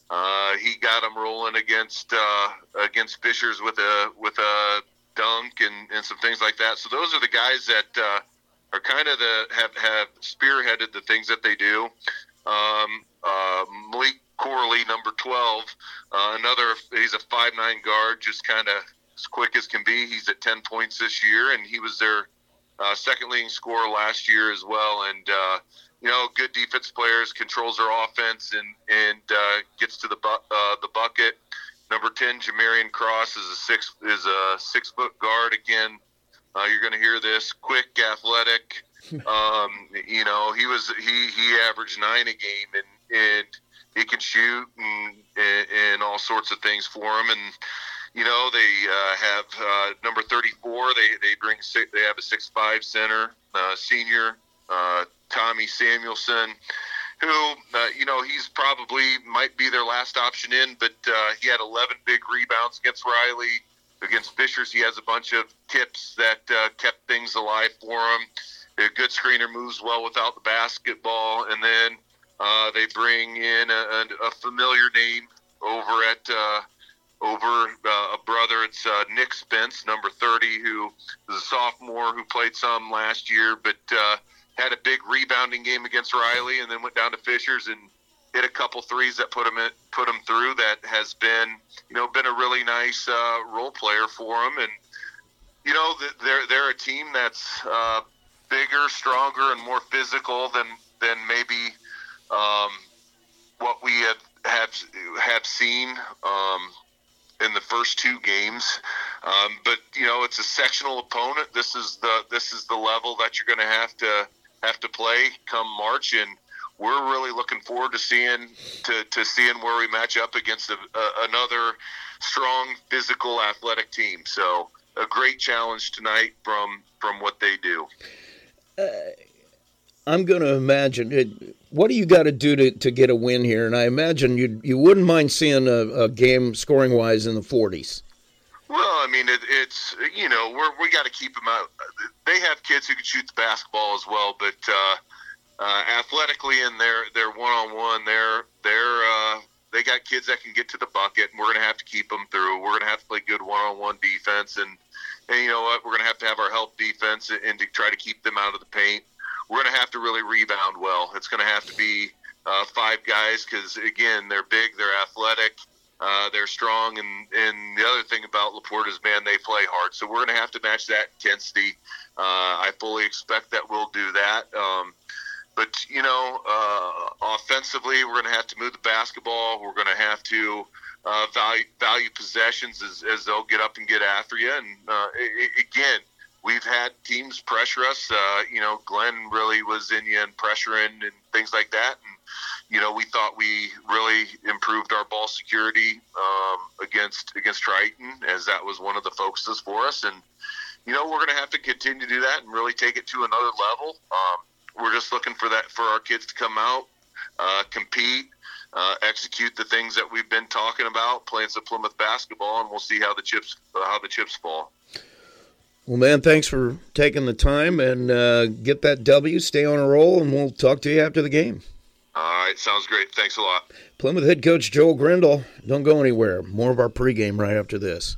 uh, he got him rolling against uh, against Fishers with a with a dunk and, and some things like that. So those are the guys that uh, are kind of the have have spearheaded the things that they do. Um, uh, Malik Corley, number 12, uh, another, he's a five-nine guard, just kind of as quick as can be. He's at 10 points this year, and he was their uh, second leading scorer last year as well. And, uh, you know, good defense players, controls their offense, and, and uh, gets to the, bu- uh, the bucket. Number 10, Jamarian Cross is a six is a six foot guard. Again, uh, you're going to hear this quick, athletic, um, you know, he was he he averaged nine a game, and and he can shoot and, and, and all sorts of things for him. And you know, they uh, have uh, number thirty four. They they bring six, they have a six five center uh, senior uh, Tommy Samuelson. Who uh, you know he's probably might be their last option in, but uh, he had 11 big rebounds against Riley, against Fishers. He has a bunch of tips that uh, kept things alive for him a good screener moves well without the basketball, and then uh, they bring in a, a, familiar name over at uh, over uh, a brother. It's uh, Nick Spence, number 30, who is a sophomore who played some last year, but uh, had a big rebounding game against Riley, and then went down to Fishers and hit a couple threes that put him in, put him through. That has been you know been a really nice uh, role player for him, and you know they're they're a team that's uh, bigger, stronger, and more physical than than maybe um, what we have have have seen. Um, in the first two games, um, but you know it's a sectional opponent. This is the this is the level that you're going to have to have to play come March, and we're really looking forward to seeing to, to seeing where we match up against a, a, another strong, physical, athletic team. So a great challenge tonight from from what they do. Uh, I'm going to imagine it, what do you got to do to, to get a win here? And I imagine you you wouldn't mind seeing a, a game scoring wise in the 40s. Well, I mean, it, it's you know we're, we got to keep them out. They have kids who can shoot the basketball as well, but uh, uh, athletically and their their one on one, they're they're uh, they got kids that can get to the bucket, and we're gonna have to keep them through. We're gonna have to play good one on one defense, and and you know what, we're gonna have to have our help defense and to try to keep them out of the paint. We're gonna have to really rebound well. It's gonna have to be uh, five guys because again, they're big, they're athletic. Uh, they're strong, and, and the other thing about Laporte is, man, they play hard. So we're going to have to match that intensity. Uh, I fully expect that we'll do that. Um, but you know, uh, offensively, we're going to have to move the basketball. We're going to have to uh, value value possessions as, as they'll get up and get after you. And uh, it, again, we've had teams pressure us. Uh, you know, Glenn really was in you and pressuring and things like that. And you know, we thought we really improved our ball security um, against against Triton, as that was one of the focuses for us. And you know, we're going to have to continue to do that and really take it to another level. Um, we're just looking for that for our kids to come out, uh, compete, uh, execute the things that we've been talking about, playing some Plymouth basketball, and we'll see how the chips uh, how the chips fall. Well, man, thanks for taking the time and uh, get that W. Stay on a roll, and we'll talk to you after the game. All right, sounds great. Thanks a lot. Plymouth head coach Joel Grindle. Don't go anywhere. More of our pregame right after this.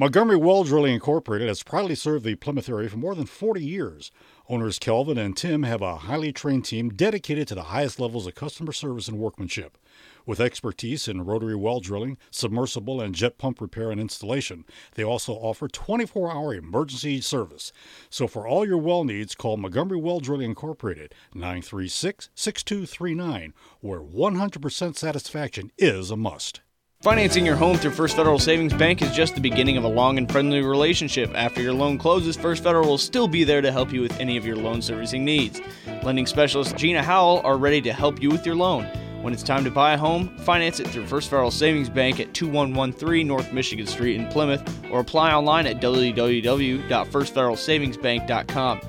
Montgomery Well Drilling Incorporated has proudly served the Plymouth area for more than 40 years. Owners Kelvin and Tim have a highly trained team dedicated to the highest levels of customer service and workmanship. With expertise in rotary well drilling, submersible, and jet pump repair and installation, they also offer 24 hour emergency service. So for all your well needs, call Montgomery Well Drilling Incorporated 936 6239, where 100% satisfaction is a must. Financing your home through First Federal Savings Bank is just the beginning of a long and friendly relationship. After your loan closes, First Federal will still be there to help you with any of your loan servicing needs. Lending specialists Gina Howell are ready to help you with your loan. When it's time to buy a home, finance it through First Federal Savings Bank at 2113 North Michigan Street in Plymouth or apply online at www.firstfederalsavingsbank.com.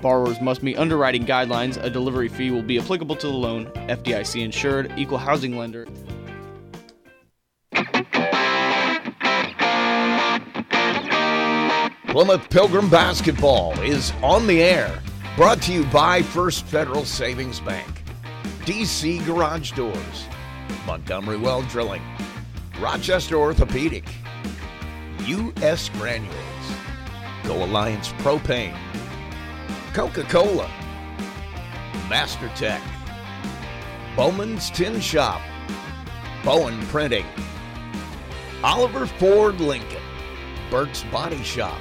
Borrowers must meet underwriting guidelines. A delivery fee will be applicable to the loan. FDIC insured, equal housing lender. Plymouth Pilgrim Basketball is on the air. Brought to you by First Federal Savings Bank, DC Garage Doors, Montgomery Well Drilling, Rochester Orthopedic, U.S. Granules, Co Alliance Propane, Coca Cola, Master Tech, Bowman's Tin Shop, Bowen Printing, Oliver Ford Lincoln, Burke's Body Shop,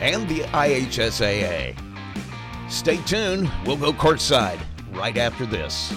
and the IHSAA. Stay tuned. We'll go courtside right after this.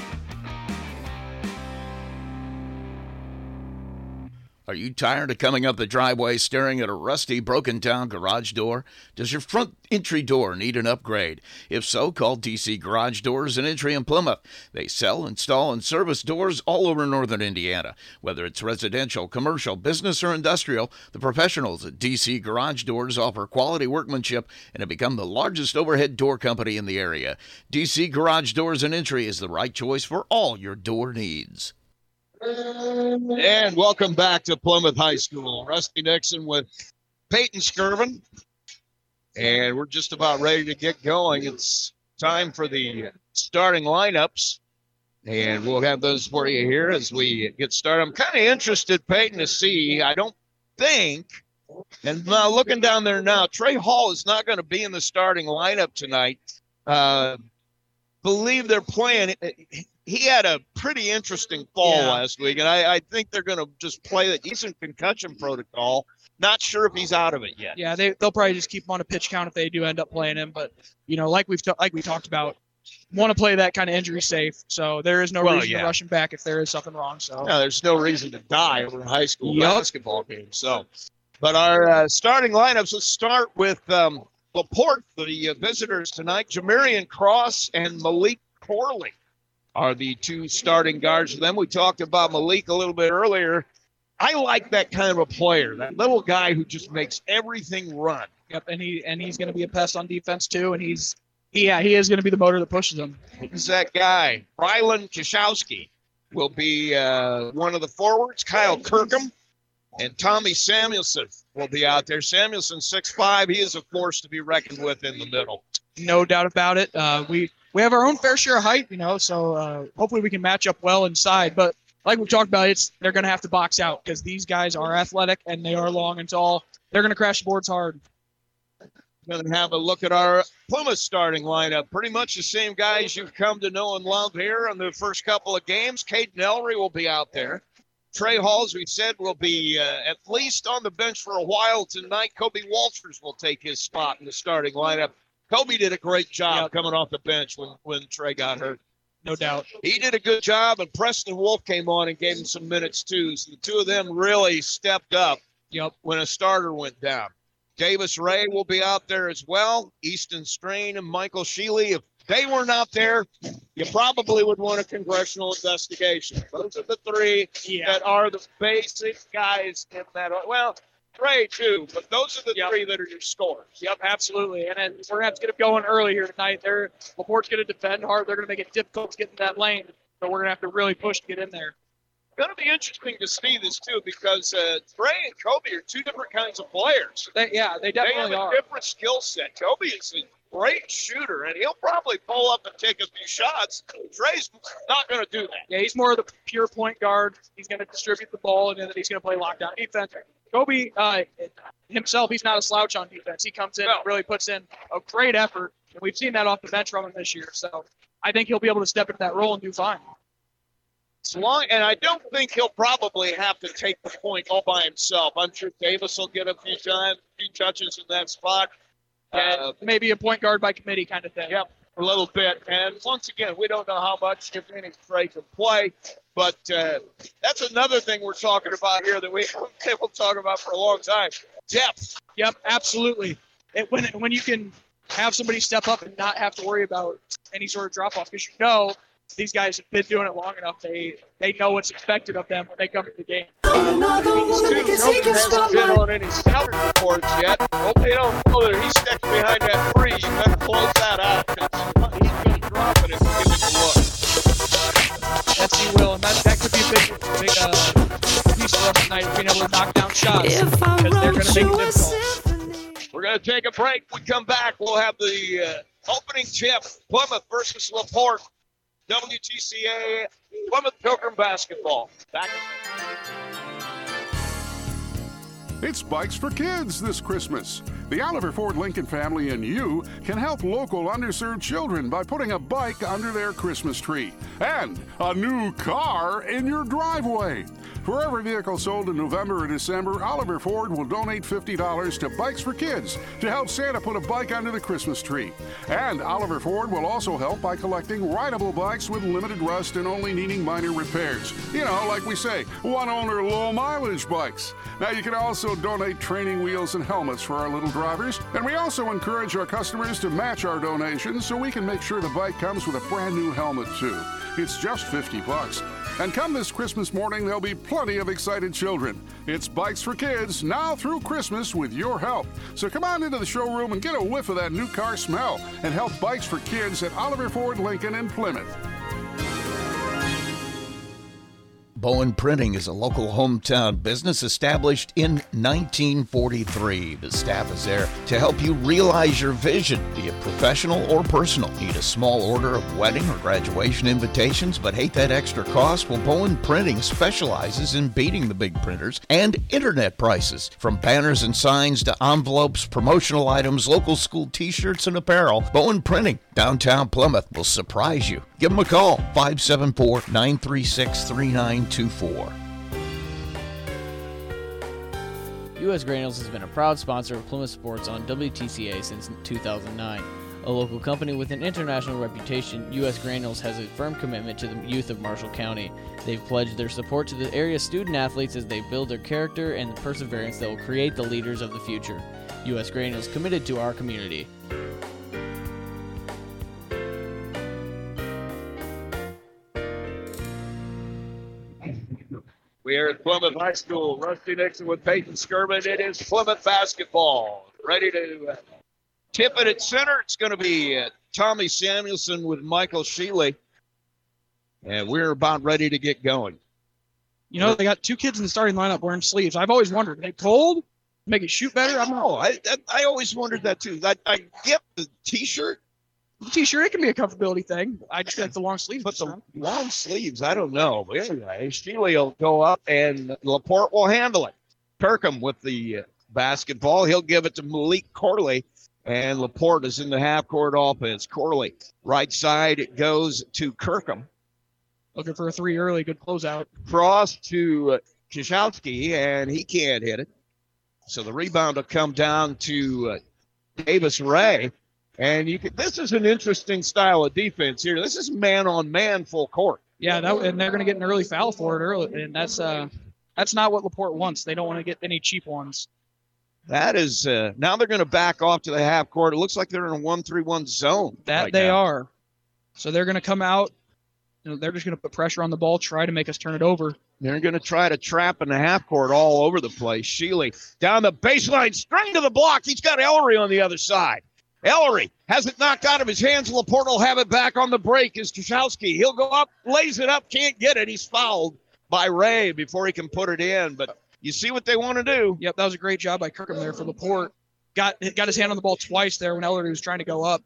Are you tired of coming up the driveway staring at a rusty, broken down garage door? Does your front entry door need an upgrade? If so, call DC Garage Doors and Entry in Plymouth. They sell, install, and service doors all over northern Indiana. Whether it's residential, commercial, business, or industrial, the professionals at DC Garage Doors offer quality workmanship and have become the largest overhead door company in the area. DC Garage Doors and Entry is the right choice for all your door needs. And welcome back to Plymouth High School. Rusty Nixon with Peyton Skirvin. And we're just about ready to get going. It's time for the starting lineups. And we'll have those for you here as we get started. I'm kind of interested, Peyton, to see. I don't think, and now looking down there now, Trey Hall is not going to be in the starting lineup tonight. Uh, believe they're playing he had a pretty interesting fall Yeah. last week, and I, I think they're going to just play that. He's in concussion protocol. Not sure if he's out of it yet. Yeah, they they'll probably just keep him on a pitch count if they do end up playing him. But you know, like we've ta- like we talked about, want to play that kind of injury safe. So there is no Well, reason yeah. to rush him back if there is something wrong. So No, there's no reason to die over a high school Yup. basketball game. So, but our uh, starting lineups. Let's start with um, Laporte, the uh, visitors tonight. Jamarian Cross and Malik Corley are the two starting guards for them. We talked about Malik a little bit earlier. I like that kind of a player, that little guy who just makes everything run. Yep, and he and he's going to be a pest on defense too. And he's yeah, he is going to be the motor that pushes them. He's that guy. Rylan Kishowski will be uh, one of the forwards. Kyle Kirkham and Tommy Samuelson will be out there. Samuelson, 6'5". He is a force to be reckoned with in the middle. No doubt about it. Uh, we we have our own fair share of height, you know, so uh, hopefully we can match up well inside. But like we talked about, it's they're going to have to box out because these guys are athletic and they are long and tall. They're going to crash the boards hard. Going to have a look at our Plymouth starting lineup. Pretty much the same guys you've come to know and love here in the first couple of games. Caden Ellery will be out there. Trey Hall, as we said, will be uh, at least on the bench for a while tonight. Kobe Walters will take his spot in the starting lineup. Kobe did a great job coming off the bench when, when Trey got hurt. No doubt. He did a good job, and Preston Wolf came on and gave him some minutes too. So the two of them really stepped up yep. when a starter went down. Davis Ray will be out there as well. Easton Strain and Michael Sheely. If they weren't out there, you probably would want a congressional investigation. Those are the three that are the basic guys in that. Well, Ray too, but those are the three that are your scorers. Yep, absolutely. And then we're gonna have to get going early here tonight. They're Laporte's gonna defend hard. They're gonna make it difficult to get in that lane. So we're gonna have to really push to get in there. Going to be interesting to see this too because uh, Trey and Kobe are two different kinds of players. They, yeah, they definitely they have are. a different skill set. Kobe is a great shooter, and he'll probably pull up and take a few shots. Trey's not going to do that. Yeah, he's more of the pure point guard. He's going to distribute the ball, and then he's going to play lockdown defense. Kobe uh, himself, he's not a slouch on defense. He comes in and really puts in a great effort, and we've seen that off the bench from him this year. So I think he'll be able to step into that role and do fine. As long, and I don't think he'll probably have to take the point all by himself. I'm sure Davis will get a few times, a few touches in that spot. Yeah, maybe a point guard by committee kind of thing. Yep, a little bit. And once again, we don't know how much, if any, Trey can play. But uh, that's another thing we're talking about here that we haven't been able to talk about for a long time. Depth. Yep, absolutely. It, when when you can have somebody step up and not have to worry about any sort of drop off, because you know these guys have been doing it long enough. They they know what's expected of them when they come to the game. These two, Kobe hasn't been on any scouting reports yet. Hope they don't know that he's stuck behind that tree. You better close that out Yes, he will, and that, that could be a big, big uh, piece for us tonight, being able to knock down shots because they're going to make it difficult. We're going to take a break. We come back. We'll have the uh, opening tip Plymouth versus LaPorte. WTCA Plymouth Pilgrim basketball. Back. It's bikes for kids this Christmas. The Oliver Ford Lincoln family and you can help local underserved children by putting a bike under their Christmas tree and a new car in your driveway. For every vehicle sold in November or December, Oliver Ford will donate $50 to Bikes for Kids to help Santa put a bike under the Christmas tree. And Oliver Ford will also help by collecting rideable bikes with limited rust and only needing minor repairs. You know, like we say, one owner, low mileage bikes. Now, you can also donate training wheels and helmets for our little drivers. And we also encourage our customers to match our donations so we can make sure the bike comes with a brand new helmet, too. It's just 50 bucks. And come this Christmas morning, there'll be plenty of excited children. It's Bikes for Kids now through Christmas with your help. So come on into the showroom and get a whiff of that new car smell and help Bikes for Kids at Oliver Ford Lincoln in Plymouth. Bowen Printing is a local hometown business established in 1943. The staff is there to help you realize your vision, be it professional or personal. Need a small order of wedding or graduation invitations, but hate that extra cost? Well, Bowen Printing specializes in beating the big printers and internet prices. From banners and signs to envelopes, promotional items, local school t shirts, and apparel, Bowen Printing, downtown Plymouth, will surprise you. Give them a call, 574 936 3924. U.S. Granules has been a proud sponsor of Plymouth Sports on WTCA since 2009. A local company with an international reputation, U.S. Granules has a firm commitment to the youth of Marshall County. They've pledged their support to the area student athletes as they build their character and the perseverance that will create the leaders of the future. U.S. Granules committed to our community. We are at Plymouth High School. Rusty Nixon with Peyton Skirvin. It is Plymouth basketball. Ready to uh, tip it at center. It's going to be uh, Tommy Samuelson with Michael Sheely. And we're about ready to get going. You know, they got two kids in the starting lineup wearing sleeves. I've always wondered, they cold? Make it shoot better? I don't know. I, I, I always wondered that too. I, I get the t-shirt, The t-shirt, it can be a comfortability thing. I just got the long sleeves. but the long sleeves, I don't know. But anyway, Sheely will go up and Laporte will handle it. Kirkham with the uh, basketball. He'll give it to Malik Corley. And Laporte is in the half court offense. Corley, right side, it goes to Kirkham. Looking for a three early, good closeout. Cross to uh, Kishowski, and he can't hit it. So the rebound will come down to uh, Davis Ray. And you can, this is an interesting style of defense here. This is man on man full court. Yeah, that, and they're going to get an early foul for it early, and that's uh, that's not what Laporte wants. They don't want to get any cheap ones. That is uh, now they're going to back off to the half court. It looks like they're in a one-three-one zone. That right they now. are. So they're going to come out. You know, they're just going to put pressure on the ball, try to make us turn it over. They're going to try to trap in the half court all over the place. Sheely down the baseline, straight to the block. He's got Ellery on the other side. Ellery has it knocked out of his hands. Laporte will have it back on the break. Is Kishowski. He'll go up, lays it up, can't get it. He's fouled by Ray before he can put it in. But you see what they want to do. Yep, that was a great job by Kirkham there for Laporte. Got got his hand on the ball twice there when Ellery was trying to go up.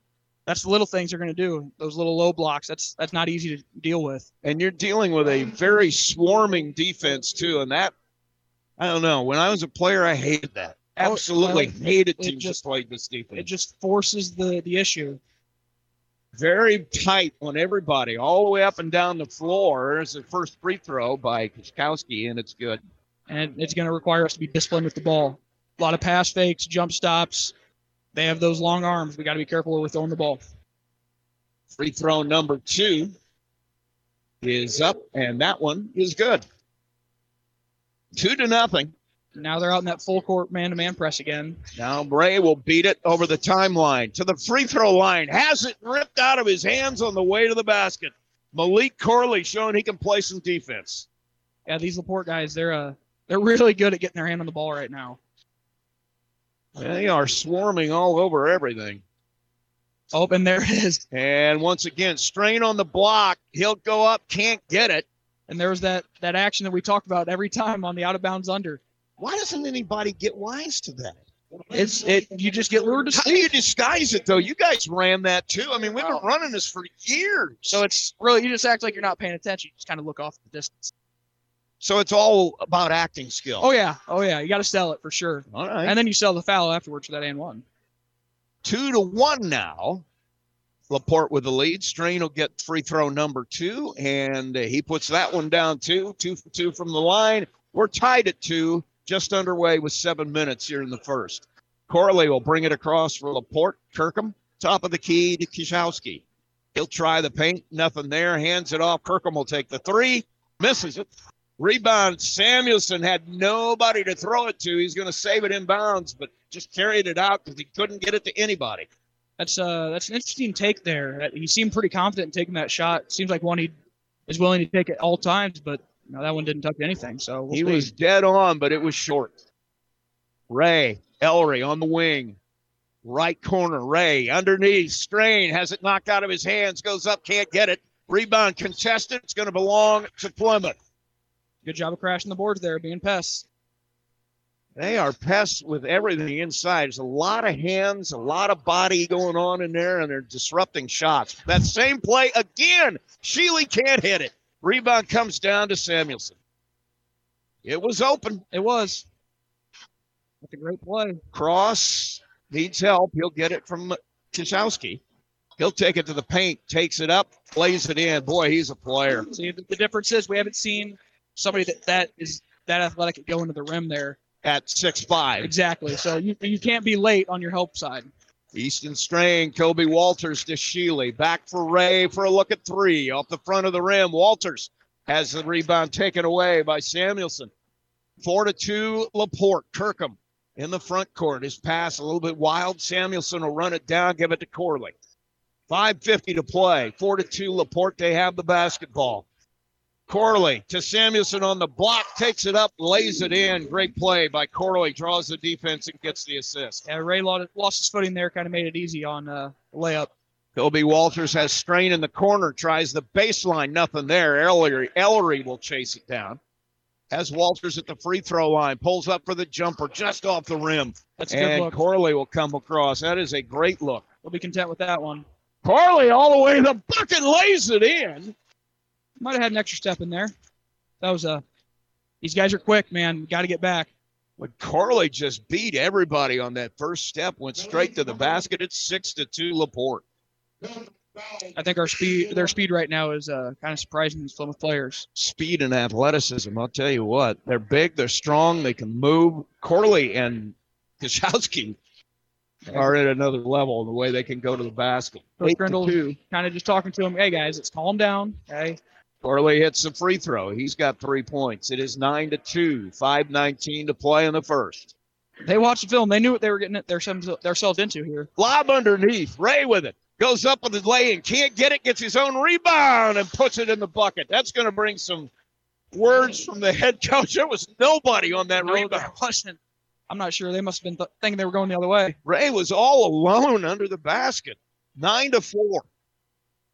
That's the little things they're going to do. Those little low blocks. That's that's not easy to deal with. And you're dealing with a very swarming defense, too. And that, I don't know. When I was a player, I hated that. Oh, Absolutely well, hated it teams just- that played this defense. It just forces the the issue. very tight on everybody, all the way up and down the floor. There's the first free throw by Kishkowski, and it's good. and it's going to require us to be disciplined with the ball. A lot of pass fakes, jump stops. They have those long arms. We got to be careful where we're throwing the ball. Free throw number two is up, and that one is good. Two to nothing. Now they're out in that full court man-to-man press again. Now Bray will beat it over the timeline to the free throw line. Has it ripped out of his hands on the way to the basket. Malik Corley showing he can play some defense. Yeah, these Laporte guys, they're uh, they're really good at getting their hand on the ball right now. They are swarming all over everything. Oh, and there it is. And once again, strain on the block. He'll go up, can't get it. And there was that that action that we talked about every time on the out of bounds under. Why doesn't anybody get wise to that? It's it. You just get lured to How do you disguise it though? You guys ran that too. I mean, we've been running this for years. So it's really you just act like you're not paying attention. You just kind of look off the distance. So it's all about acting skill. Oh yeah, oh yeah, you got to sell it for sure. All right. And then you sell the foul afterwards for that and one. Two to one now. Laporte with the lead. Strain will get free throw number two, and he puts that one down too. Two for two from the line. We're tied at two, just underway with seven minutes here in the first. Corley will bring it across for Laporte. Kirkham, top of the key to Kishowski. He'll try the paint, nothing there. Hands it off. Kirkham will take the three, misses it. Rebound. Samuelson had nobody to throw it to. He's going to save it inbounds, but just carried it out because he couldn't get it to anybody. That's uh that's an interesting take there. He seemed pretty confident in taking that shot. Seems like one he is willing to take at all times, but you know, that one didn't touch anything. So we'll he see. was dead on, but it was short. Ray Ellery on the wing, right corner. Ray underneath, strain has it knocked out of his hands, goes up, can't get it. Rebound contested. It's going to belong to Plymouth. good job of crashing the boards there, being pests. They are pests with everything inside. There's a lot of hands, a lot of body going on in there, and they're disrupting shots. That same play again. Sheely can't hit it. Rebound comes down to Samuelson. It was open. It was. That's a great play. Cross needs help. He'll get it from Kishowski. He'll take it to the paint, takes it up, plays it in. Boy, he's a player. See, the, the difference is we haven't seen somebody that, that is that athletic at going to the rim there. At six five. Exactly. So you, you can't be late on your help side. Easton Strain, Kobe Walters to Sheely. Back for Ray for a look at three off the front of the rim. Walters has the rebound taken away by Samuelson. Four to two, Laporte. Kirkham in the front court. His pass a little bit wild. Samuelson will run it down, give it to Corley. 5.50 to play. Four to two, Laporte. They have the basketball. Corley to Samuelson on the block, takes it up, lays it in. Great play by Corley. Draws the defense and gets the assist. Yeah, Ray lost, lost his footing there, kind of made it easy on uh, layup. Kobe Walters has strain in the corner, tries the baseline, nothing there. Ellery, Ellery will chase it down. Has Walters at the free throw line, pulls up for the jumper just off the rim. That's a good and look. Corley will come across. That is a great look. We'll be content with that one. Corley all the way to the bucket, lays it in. Might have had an extra step in there. That was a. These guys are quick, man. Got to get back. But Corley just beat everybody on that first step, went straight to the basket. It's six to two Laporte. I think our speed, their speed right now is uh, kind of surprising these Plymouth players. Speed and athleticism, I'll tell you what. They're big, they're strong, they can move. Corley and Kashowski are at another level in the way they can go to the basket. Coach Grindle kind of just talking to them. Hey guys, let's calm down. Okay, Corley hits the free throw. He's got three points. It is nine to two. Five nineteen to play in the first. they watched the film. They knew what they were getting themselves themselves into here. Lob underneath. Ray with it. Goes up with the lay and can't get it. Gets his own rebound and puts it in the bucket. That's going to bring some words from the head coach. There was nobody on that No, rebound. wasn't. I'm not sure. They must have been th- thinking they were going the other way. Ray was all alone under the basket. Nine to four.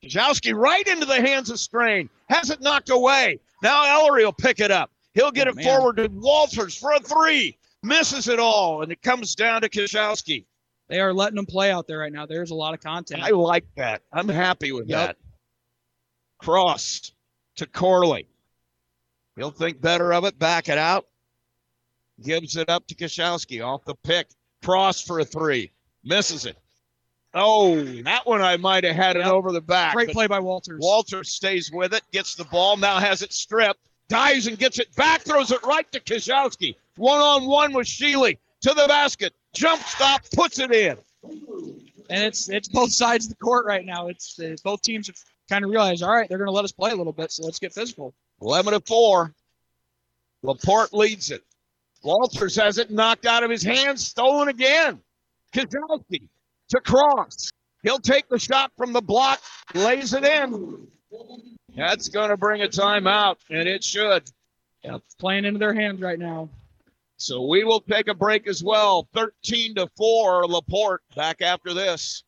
Kajowski right into the hands of Strain. Has it knocked away. Now Ellery will pick it up. He'll get Oh, it man. forward to Walters for a three. Misses it all, and it comes down to Kajowski. They are letting them play out there right now. There's a lot of content. I like that. I'm happy with Yep. that. Cross to Corley. He'll think better of it, back it out. Gives it up to Kashowski off the pick. Cross for a three. Misses it. Oh, that one I might have had it over the back. Great play by Walters. Walters stays with it, gets the ball, now has it stripped, dives and gets it back, throws it right to Kashowski. One on one with Sheely to the basket. Jump stop, puts it in. and it's it's both sides of the court right now. It's uh, both teams have kind of realized, all right, they're going to let us play a little bit, so let's get physical. 11 to 4. Laporte leads it. Walters has it knocked out of his hands, stolen again. Kazowski to cross. He'll take the shot from the block, lays it in. That's going to bring a timeout, and it should. Yeah, it's playing into their hands right now. So we will take a break as well. 13 to 4, Laporte back after this.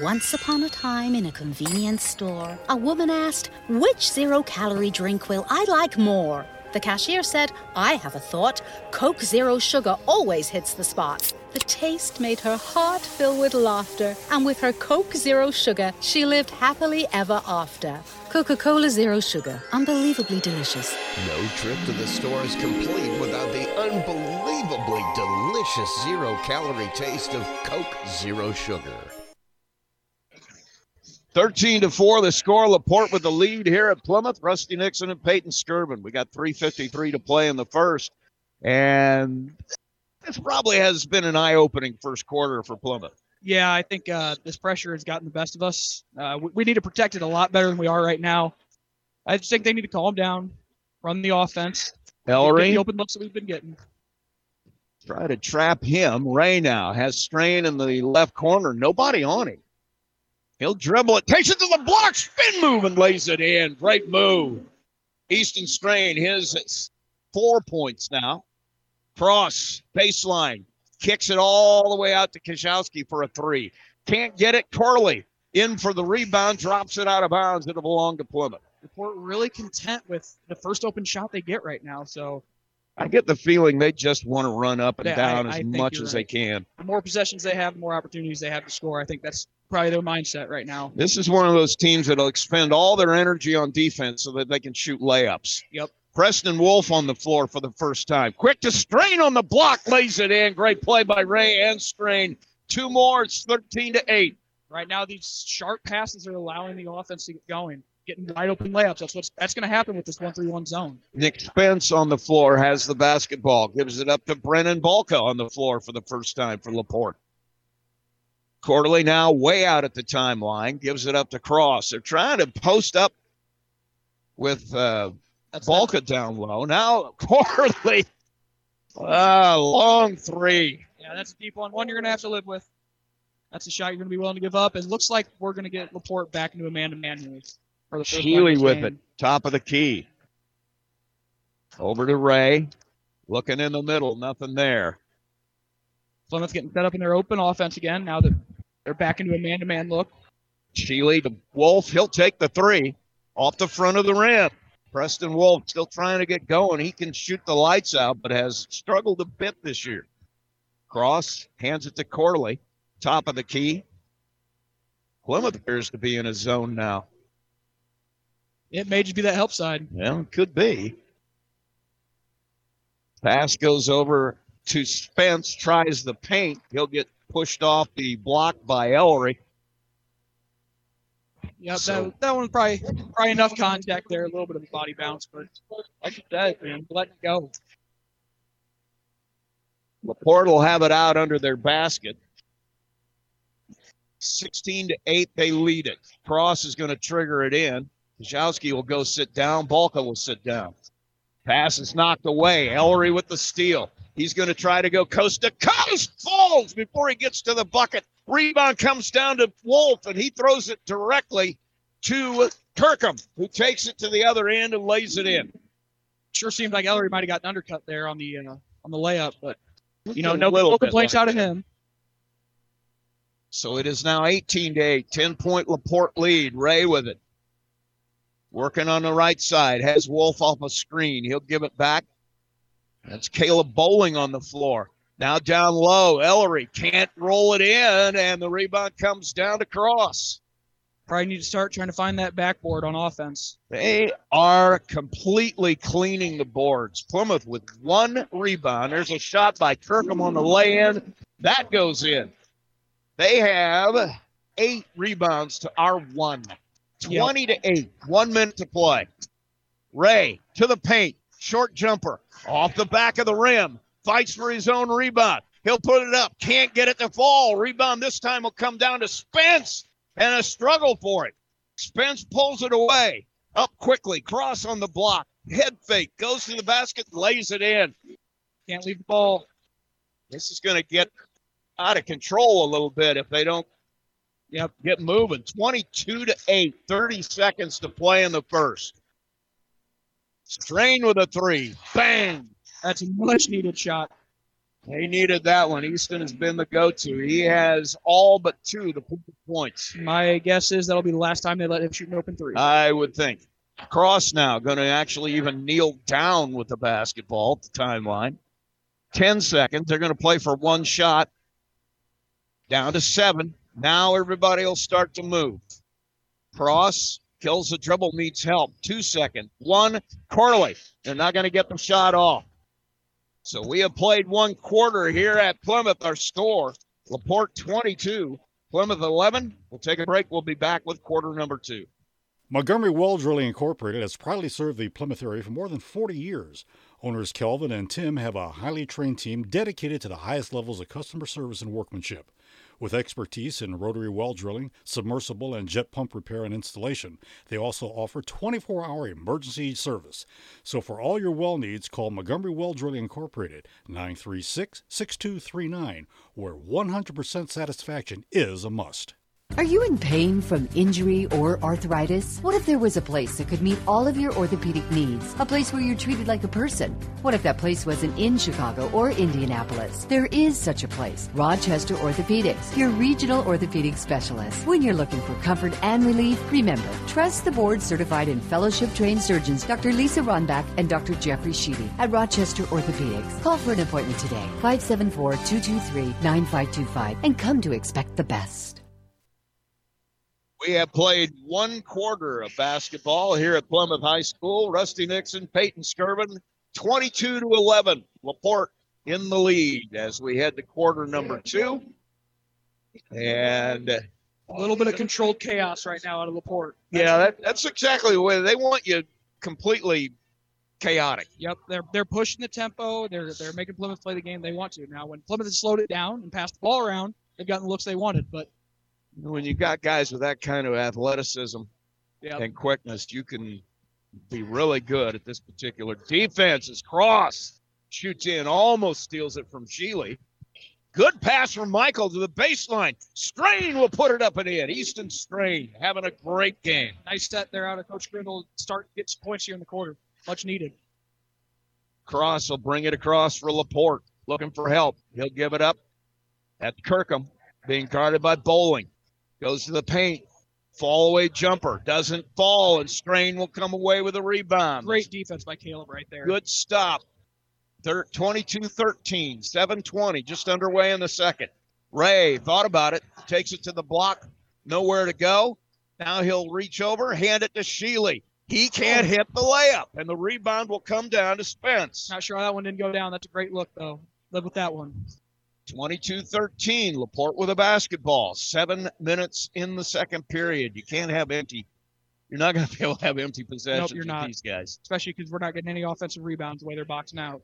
Once upon a time in a convenience store, a woman asked, Which zero calorie drink will I like more? The cashier said, I have a thought. Coke Zero Sugar always hits the spot. The taste made her heart fill with laughter, and with her Coke Zero Sugar, she lived happily ever after. Coca Cola Zero Sugar, unbelievably delicious. No trip to the store is complete without the unbelievably delicious zero calorie taste of Coke Zero Sugar. 13 to 4, the score. Laporte with the lead here at Plymouth. Rusty Nixon and Peyton Skirvin. We got 3.53 to play in the first. And this probably has been an eye opening first quarter for Plymouth. Yeah, I think uh, this pressure has gotten the best of us. Uh, we, we need to protect it a lot better than we are right now. I just think they need to calm down, run the offense, Ellery the open looks that we've been getting. try to trap him. Ray now has strain in the left corner. Nobody on him. He'll dribble it, takes it to the block, spin move, and lays it in. Great move. Easton Strain, his four points now. Cross, baseline, kicks it all the way out to Kashowski for a three. Can't get it. Corley in for the rebound, drops it out of bounds. It'll belong to Plymouth. We're really content with the first open shot they get right now. So I get the feeling they just want to run up and Yeah, down I as think much as right. they can. the more possessions they have, the more opportunities they have to score. I think that's probably their mindset right now. This is one of those teams that'll expend all their energy on defense so that they can shoot layups. Yep. Preston Wolf on the floor for the first time. Quick to Strain on the block, lays it in. Great play by Ray and Strain. Two more. It's 13 to 8. Right now, these sharp passes are allowing the offense to get going, getting wide open layups. That's what's that's going to happen with this one-three-one zone. Nick Spence on the floor has the basketball, gives it up to Brennan Balka on the floor for the first time for Laporte. Corley now way out at the timeline, gives it up to Cross. They're trying to post up with uh, Balka down low. Now Corley, ah, long three. Yeah, that's a deep one. One you're going to have to live with. That's a shot you're going to be willing to give up. It looks like we're going to get Laporte back into a man-to-man here for the first time Sheely this with game. it, top of the key. Over to Ray, looking in the middle, nothing there. Plymouth getting set up in their open offense again. Now that they're back into a man-to-man look. Sheely to Wolf. He'll take the three off the front of the rim. Preston Wolf still trying to get going. He can shoot the lights out, but has struggled a bit this year. Cross hands it to Corley, top of the key. Plymouth appears to be in a zone now. It may just be that help side. Well, it could be. Pass goes over to Spence, tries the paint. He'll get pushed off the block by Ellery. Yep, So- that, that one probably probably enough contact there, a little bit of a body bounce, but like you said, man, let it go. Laporte will have it out under their basket. 16 to 8, they lead it. Cross is going to trigger it in. Kajowski will go sit down. Balka will sit down. Pass is knocked away. Ellery with the steal. He's going to try to go coast to coast. Falls before he gets to the bucket. Rebound comes down to Wolf, and he throws it directly to Kirkham, who takes it to the other end and lays it in. Sure seemed like Ellery might have gotten undercut there on the uh, on the layup, but you know, no, no complaints like out of him. So it is now 18 to 8, 10 point Laporte lead. Ray with it. Working on the right side. Has Wolf off a screen. He'll give it back. That's Caleb Bowling on the floor. Now down low. Ellery can't roll it in, and the rebound comes down to Cross. Probably need to start trying to find that backboard on offense. They are completely cleaning the boards. Plymouth with one rebound. There's a shot by Kirkham on the lay in. That goes in. They have eight rebounds to our one. 20 to 8. One minute to play. Ray to the paint. Short jumper. Off the back of the rim. Fights for his own rebound. He'll put it up. Can't get it to fall. Rebound this time will come down to Spence and a struggle for it. Spence pulls it away. Up quickly. Cross on the block. Head fake. Goes to the basket. Lays it in. Can't leave the ball. This is going to get out of control a little bit if they don't yep. get moving. 22 to 8. 30 seconds to play in the first. Strain with a three. Bang. That's a much needed shot. They needed that one. Easton has been the go-to. He has all but two to the points. My guess is that'll be the last time they let him shoot an open three. I would think. Cross now going to actually even kneel down with the basketball at the timeline. 10 seconds. They're going to play for one shot. Down to seven. Now everybody will start to move. Cross kills the dribble, needs help. Two seconds. One. Corley. They're not going to get the shot off. So we have played one quarter here at Plymouth. Our score Laporte 22, Plymouth 11. We'll take a break. We'll be back with quarter number two. Montgomery Well Drilling Incorporated has proudly served the Plymouth area for more than 40 years. Owners Kelvin and Tim have a highly trained team dedicated to the highest levels of customer service and workmanship. With expertise in rotary well drilling, submersible, and jet pump repair and installation, they also offer 24 hour emergency service. So for all your well needs, call Montgomery Well Drilling Incorporated 936 6239, where 100% satisfaction is a must. Are you in pain from injury or arthritis? What if there was a place that could meet all of your orthopedic needs? A place where you're treated like a person? What if that place wasn't in Chicago or Indianapolis? There is such a place. Rochester Orthopedics, your regional orthopedic specialist. When you're looking for comfort and relief, remember, trust the board certified and fellowship trained surgeons Dr. Lisa Ronbach and Dr. Jeffrey Sheedy at Rochester Orthopedics. Call for an appointment today, 574 223 9525, and come to expect the best. We have played one quarter of basketball here at Plymouth High School. Rusty Nixon, Peyton Skirvin, 22 to 11. Laporte in the lead as we head to quarter number two. And a little bit of controlled chaos right now out of Laporte. yeah, that, that's exactly the way they want you completely chaotic. Yep, they're they're pushing the tempo. They're they're making Plymouth play the game they want to. Now, when Plymouth has slowed it down and passed the ball around, they've gotten the looks they wanted. But When you got guys with that kind of athleticism yeah, and quickness, you can be really good at this particular defense. Is cross shoots in, almost steals it from Sheely. Good pass from Michael to the baseline. Strain will put it up and in. Easton Strain having a great game. nice set there out of Coach Grindle. Start get some points here in the quarter, much needed. Cross will bring it across for Laporte, looking for help. He'll give it up at Kirkham, being guarded by Bowling. Goes to the paint. Fall away jumper. Doesn't fall, and Strain will come away with a rebound. Great defense by Caleb right there. Good stop. 22 13, 720, just underway in the second. Ray thought about it, takes it to the block, nowhere to go. Now he'll reach over, hand it to Sheely. He can't hit the layup, and the rebound will come down to Spence. Not sure how that one didn't go down. That's a great look though. Live with that one. 22 13, Laporte with a basketball. Seven minutes in the second period. You can't have empty. You're not going to be able to have empty possessions you're with not. these guys. Especially because we're not getting any offensive rebounds the way they're boxing out.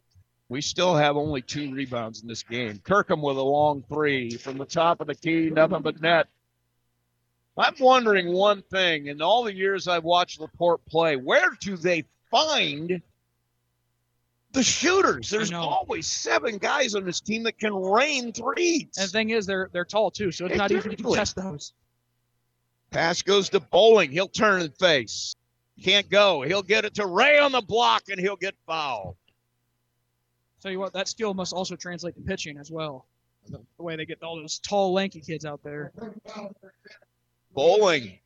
We still have only two rebounds in this game. Kirkham with a long three from the top of the key, nothing but net. I'm wondering one thing. In all the years I've watched Laporte play, where do they find the shooters? There's always seven guys on this team that can rain threes. And the thing is, they're they're tall too, so it's not easy to contest those. Pass goes to Bowling. He'll turn and face. Can't go. He'll get it to Ray on the block, and he'll get fouled. Tell you what, that skill must also translate to pitching as well. The way they get all those tall, lanky kids out there. Bowling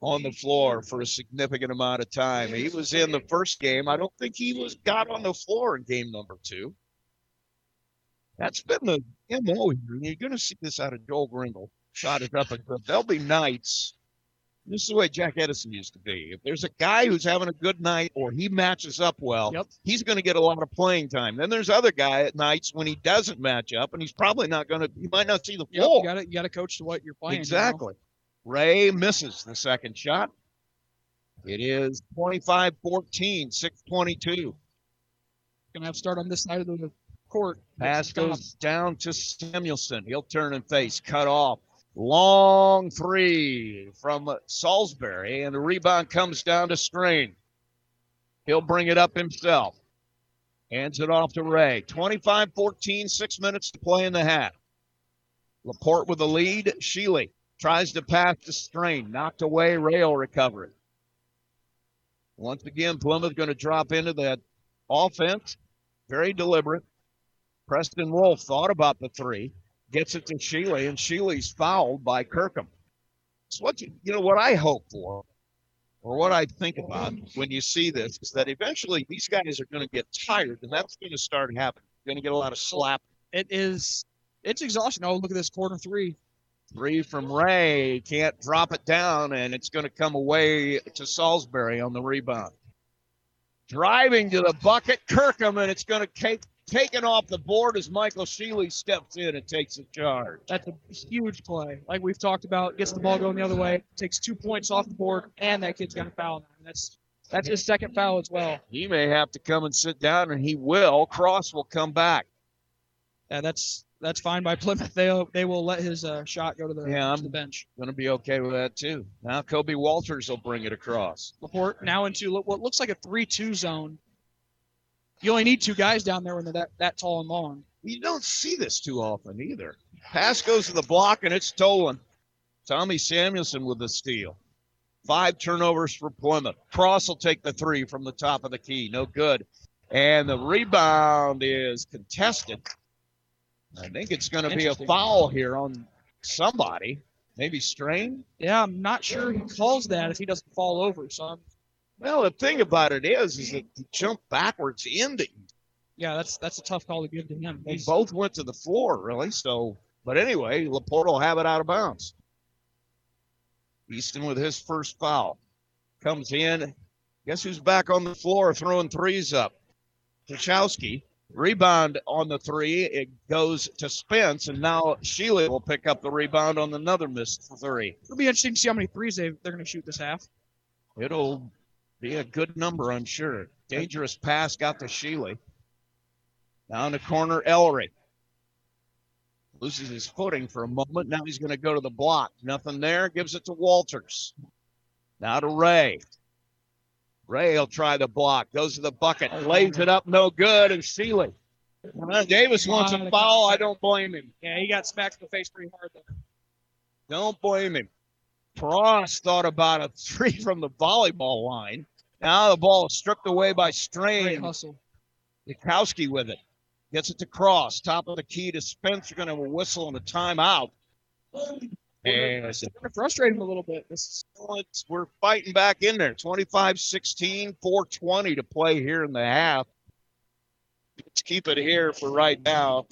on the floor for a significant amount of time. He was in the first game. I don't think he was got on the floor in game number two. That's been the MO here. and You're going to see this out of Joel Grindle. Shot it up. There'll be nights. This is the way Jack Edison used to be. If there's a guy who's having a good night or he matches up well, Yep. he's going to get a lot of playing time. Then there's other guy at nights when he doesn't match up and he's probably not going to, he might not see the Yep, floor. you got to you got to coach to what you're playing. you know? Ray misses the second shot. It is 25 14, 622. Gonna have to start on this side of the court. Pass goes down to Samuelson. He'll turn and face, cut off. Long three from Salisbury, and the rebound comes down to Strain. He'll bring it up himself. Hands it off to Ray. 25 14, six minutes to play in the half. Laporte with the lead. Sheely tries to pass the Strain. Knocked away. Rail recovery. Once again, Plymouth going to drop into that offense. Very deliberate. Preston Wolf thought about the three, gets it to Sheely, and Sheely's fouled by Kirkham. It's what you, you know what I hope for. or what I think about when you see this, is that eventually these guys are going to get tired, and that's going to start happening. You're going to get a lot of slap. It is. It's exhausting. Oh, look at this quarter three. Three from Ray. Can't drop it down, and it's going to come away to Salisbury on the rebound. Driving to the bucket, Kirkham, and it's going to take taken off the board as Michael Sheely steps in and takes a charge. That's a huge play. Like we've talked about, gets the ball going the other way, takes two points off the board, and that kid's got a foul. That's that's his second foul as well. He may have to come and sit down, and he will. Cross will come back. Yeah, that's that's fine by Plymouth. They they will let his uh, shot go to the, yeah, to the bench. Going to be okay with that too. Now Kobe Walters will bring it across. Laporte now into what looks like a three-two zone. You only need two guys down there when they're that, that tall and long. You don't see this too often either. Pass goes to the block and it's stolen. Tommy Samuelson with the steal. Five turnovers for Plymouth. Cross will take the three from the top of the key. No good. And the rebound is contested. I think it's going to be a foul here on somebody. Maybe Strain? Yeah, I'm not sure he calls that if he doesn't fall over. So I'm well, the thing about it is, is that he jumped backwards into you. Yeah, that's that's a tough call to give to him. They both went to the floor, really. So, but anyway, Laporte will have it out of bounds. Easton with his first foul comes in. Guess who's back on the floor throwing threes up? Kachowski. Rebound on the three. It goes to Spence, and now Sheely will pick up the rebound on another missed three. It'll be interesting to see how many threes they they're going to shoot this half. It'll be a good number, I'm sure. Dangerous pass got to Sheely. Down the corner, Ellery. Loses his footing for a moment. Now he's going to go to the block. Nothing there. Gives it to Walters. Now to Ray. Ray will try the block. Goes to the bucket. Lays it up. No good. And Sheely. Davis wants a foul. I don't blame him. Yeah, he got smacked in the face pretty hard there. Don't blame him. Frost thought about a three from the volleyball line. Now the ball is stripped away by Strain. Great hustle. Nikowski with it. Gets it to Cross. Top of the key to Spence. You're going to have a whistle and a timeout. And it's frustrating a little bit. This is, we're fighting back in there. 25 16, 420 to play here in the half. Let's keep it here for right now.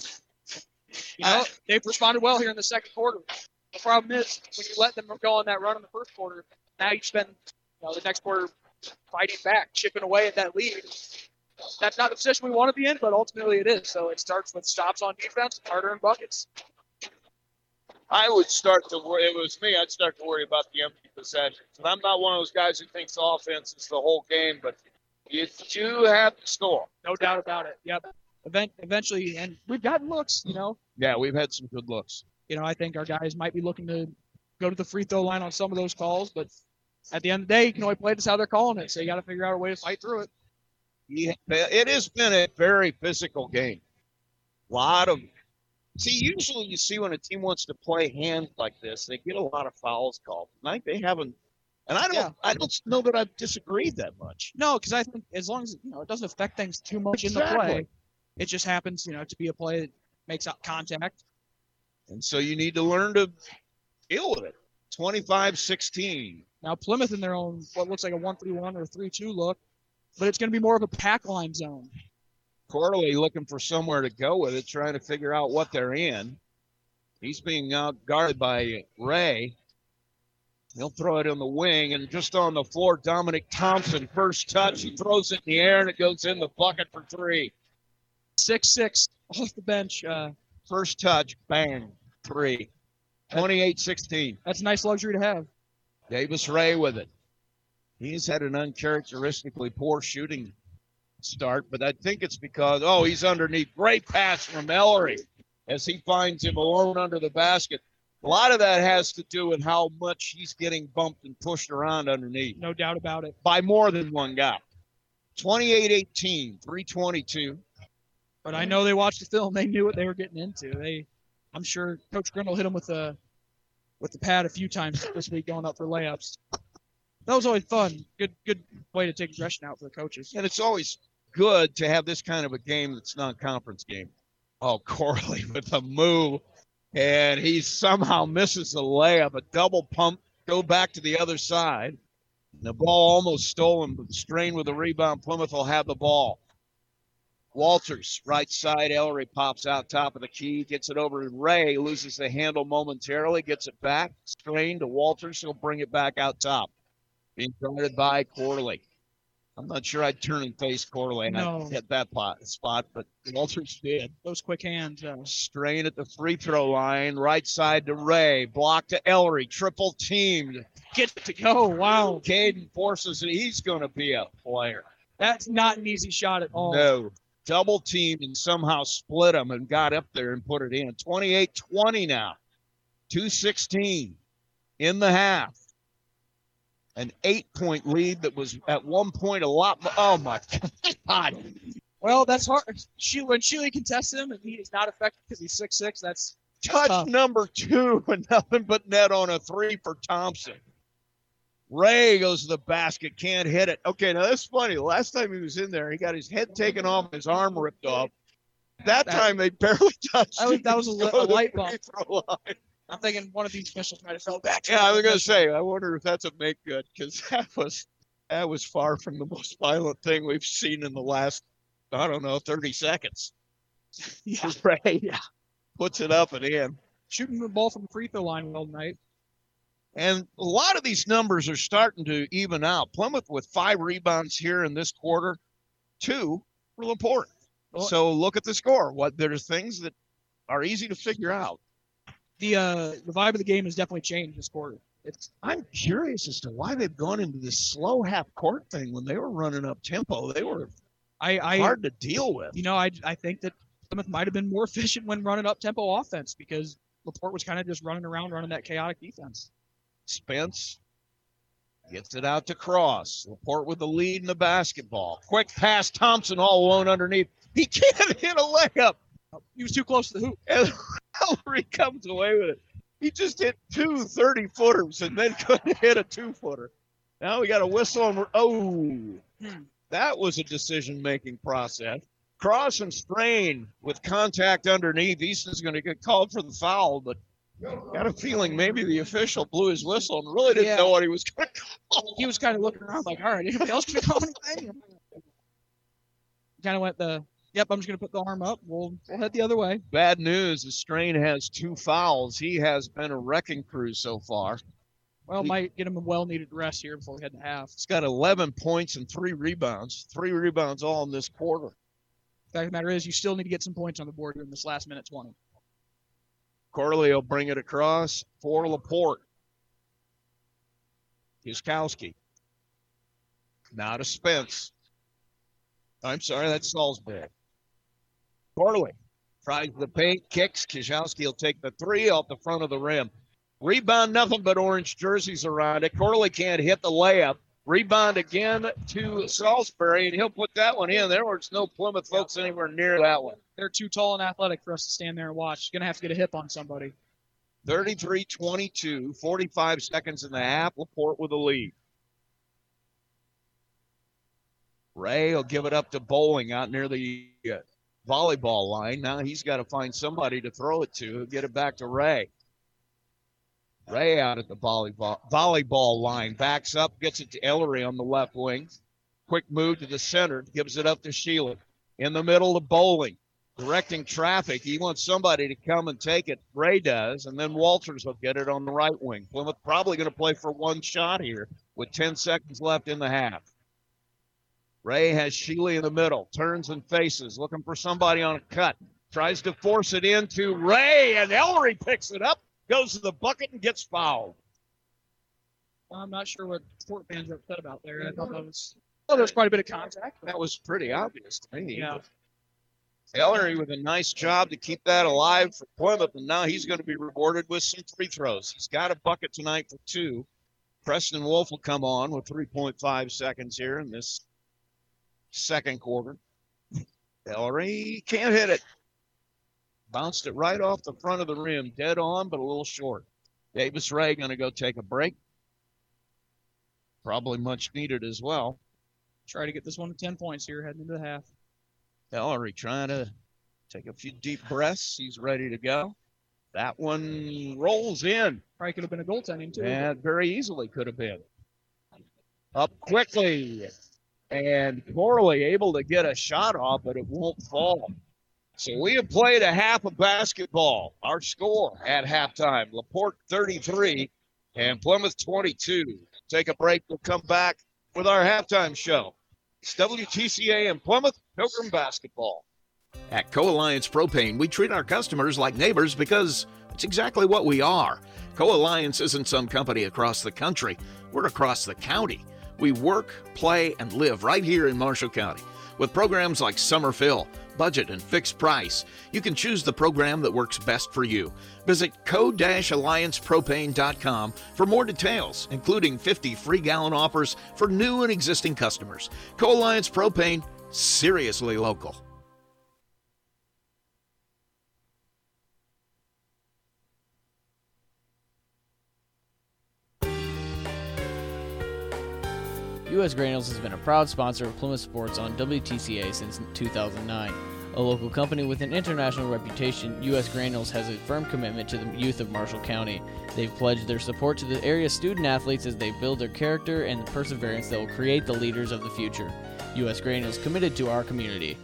You know, they've responded well here in the second quarter. The problem is when you let them go on that run in the first quarter, now you spend you know, the next quarter fighting back, chipping away at that lead. That's not the position we want to be in, but ultimately it is. So it starts with stops on defense, harder in buckets. I would start to worry. If it was me, I'd start to worry about the empty possessions. And I'm not one of those guys who thinks offense is the whole game, but you do have to score. No doubt about it. Yep. Event, eventually, and we've gotten looks, you know. Yeah, we've had some good looks. You know, I think our guys might be looking to go to the free throw line on some of those calls, but at the end of the day, you can only play this how they're calling it. So you got to figure out a way to fight through it. Yeah, it has been a very physical game. A lot of see. Usually, you see when a team wants to play hands like this, they get a lot of fouls called. Like they haven't, and I don't. Yeah. I don't know that I've disagreed that much. No, because I think as long as you know it doesn't affect things too much exactly. in the play, it just happens, you know, to be a play that makes out contact. And so you need to learn to deal with it. 25-16. Now Plymouth in their own what looks like a 1-3-1 or 3-2 look, but it's going to be more of a pack line zone. Corley looking for somewhere to go with it, trying to figure out what they're in. He's being out guarded by Ray. He'll throw it in the wing and just on the floor, Dominic Thompson, first touch. He throws it in the air and it goes in the bucket for three. Six six off the bench. Uh, first touch, bang, three. 28 16. That's a nice luxury to have. Davis Ray with it. He's had an uncharacteristically poor shooting start, but I think it's because, oh, he's underneath. Great pass from Ellery as he finds him alone under the basket. A lot of that has to do with how much he's getting bumped and pushed around underneath. No doubt about it. By more than one guy. 28 18, 322. But I know they watched the film. They knew what they were getting into. They, I'm sure Coach Grindle hit him with the, with the pad a few times this week going up for layups. That was always fun. Good, good way to take aggression out for the coaches. And it's always good to have this kind of a game that's non-conference game. Oh, Corley with a move, and he somehow misses the layup. A double pump, go back to the other side. The ball almost stolen, but Strain with the rebound. Plymouth will have the ball. Walters, right side. Ellery pops out top of the key, gets it over to Ray, loses the handle momentarily, gets it back. Strain to Walters, he'll bring it back out top. Being guarded by Corley. I'm not sure I'd turn and face Corley and No. Hit that pot, spot, but Walters did. Those quick hands. Uh, Strain at the free throw line, right side to Ray, block to Ellery, triple teamed. Get to go. Wow. Caden forces it. He's going to be a player. That's not an easy shot at all. No. Double teamed and somehow split them and got up there and put it in. 28 20 now. 216 in the half. An eight point lead that was at one point a lot. Oh my God. Well, that's hard. She, when Sheely contests him and he is not effective because he's six six, that's Touch tough. number two and nothing but net on a three for Thompson. Ray goes to the basket, can't hit it. Okay, now that's funny. The last time he was in there, he got his head taken off, his arm ripped off. That, That- time they barely touched. That was, that was a, li- a light bulb. I'm thinking one of these officials might have fell back. Yeah, I was gonna say. I wonder if that's a make good because that was that was far from the most violent thing we've seen in the last I don't know thirty seconds. Yeah. Ray Yeah. puts it up and in. Shooting the ball from the free throw line well tonight. And a lot of these numbers are starting to even out. Plymouth with five rebounds here in this quarter, two real important. Well- So look at the score. What there's things that are easy to figure out. The uh, the vibe of the game has definitely changed this quarter. It's I'm curious as to why they've gone into this slow half court thing when they were running up tempo. They were I, I hard to deal with. you know I I think that Plymouth might have been more efficient when running up tempo offense because Laporte was kind of just running around running that chaotic defense. Spence gets it out to Cross. Laporte with the lead in the basketball. Quick pass, Thompson all alone underneath. He can't hit a layup. He was too close to the hoop. And Ellery comes away with it. He just hit two 30 footers and then couldn't hit a two footer. Now we got a whistle and oh, Hmm. that was a decision making process. Cross and strain with contact underneath. Easton's going to get called for the foul, but got a feeling maybe the official blew his whistle and really didn't Yeah. know what he was going to call. He was kind of looking around like, all right, anybody else gonna call anything? Kind of went the, yep, I'm just gonna put the arm up. We'll we'll head the other way. Bad news is Strain has two fouls. He has been a wrecking crew so far. Well, might get him a well-needed rest here before we head to half. He's got 11 points and three rebounds. Three rebounds all in this quarter. Fact of the matter is, you still need to get some points on the board in this last minute 20. Corley will bring it across for Laporte. Kiskowski. Now to Spence. I'm sorry, that's Salisbury. Corley tries the paint, kicks. Kiskowski will take the three off the front of the rim. Rebound, nothing but orange jerseys around it. Corley can't hit the layup. Rebound again to Salisbury, and he'll put that one in. There was no Plymouth folks anywhere near that one. They're too tall and athletic for us to stand there and watch. He's gonna have to get a hip on somebody. 33 22, 45 seconds in the half. Laporte with the lead. Ray will give it up to Bowling out near the uh, volleyball line. Now he's got to find somebody to throw it to. Get it back to Ray. Ray out at the volleyball volleyball line, backs up, gets it to Ellery on the left wing. Quick move to the center, gives it up to Sheely. In the middle to Bowling directing traffic. He wants somebody to come and take it. Ray does, and then Walters will get it on the right wing. Plymouth probably going to play for one shot here with 10 seconds left in the half. Ray has Sheely in the middle, turns and faces, looking for somebody on a cut. Tries to force it into Ray, and Ellery picks it up, goes to the bucket, and gets fouled. I'm not sure what sport fans are upset about there. I thought that was, oh, there was quite a bit of contact. That was pretty obvious to me. Yeah. Ellery with a nice job to keep that alive for Plymouth, and now he's going to be rewarded with some free throws. He's got a bucket tonight for two. Preston Wolf will come on with 3.5 seconds here in this second quarter. Ellery can't hit it. Bounced it right off the front of the rim, dead on, but a little short. Davis Ray going to go take a break. Probably much needed as well. Try to get this one to 10 points here heading into the half. Ellery trying to take a few deep breaths. He's ready to go. That one rolls in. Probably could have been a goaltending too. And very easily could have been. up quickly. And Corley able to get a shot off, but it won't fall. So we have played a half of basketball. Our score at halftime LaPorte 33 and Plymouth 22. Take a break. We'll come back with our halftime show. It's WTCA and Plymouth Pilgrim Basketball. At Co Alliance Propane, we treat our customers like neighbors because it's exactly what we are. Co Alliance isn't some company across the country, we're across the county. We work, play, and live right here in Marshall County. With programs like Summer Fill, budget, and fixed price, you can choose the program that works best for you. Visit co-alliancepropane.com for more details, including 50 free gallon offers for new and existing customers. Co-Alliance Propane, seriously local. U.S. Granules has been a proud sponsor of Plymouth Sports on WTCA since 2009. A local company with an international reputation, U.S. Granules has a firm commitment to the youth of Marshall County. They've pledged their support to the area student athletes as they build their character and the perseverance that will create the leaders of the future. U.S. Granules committed to our community.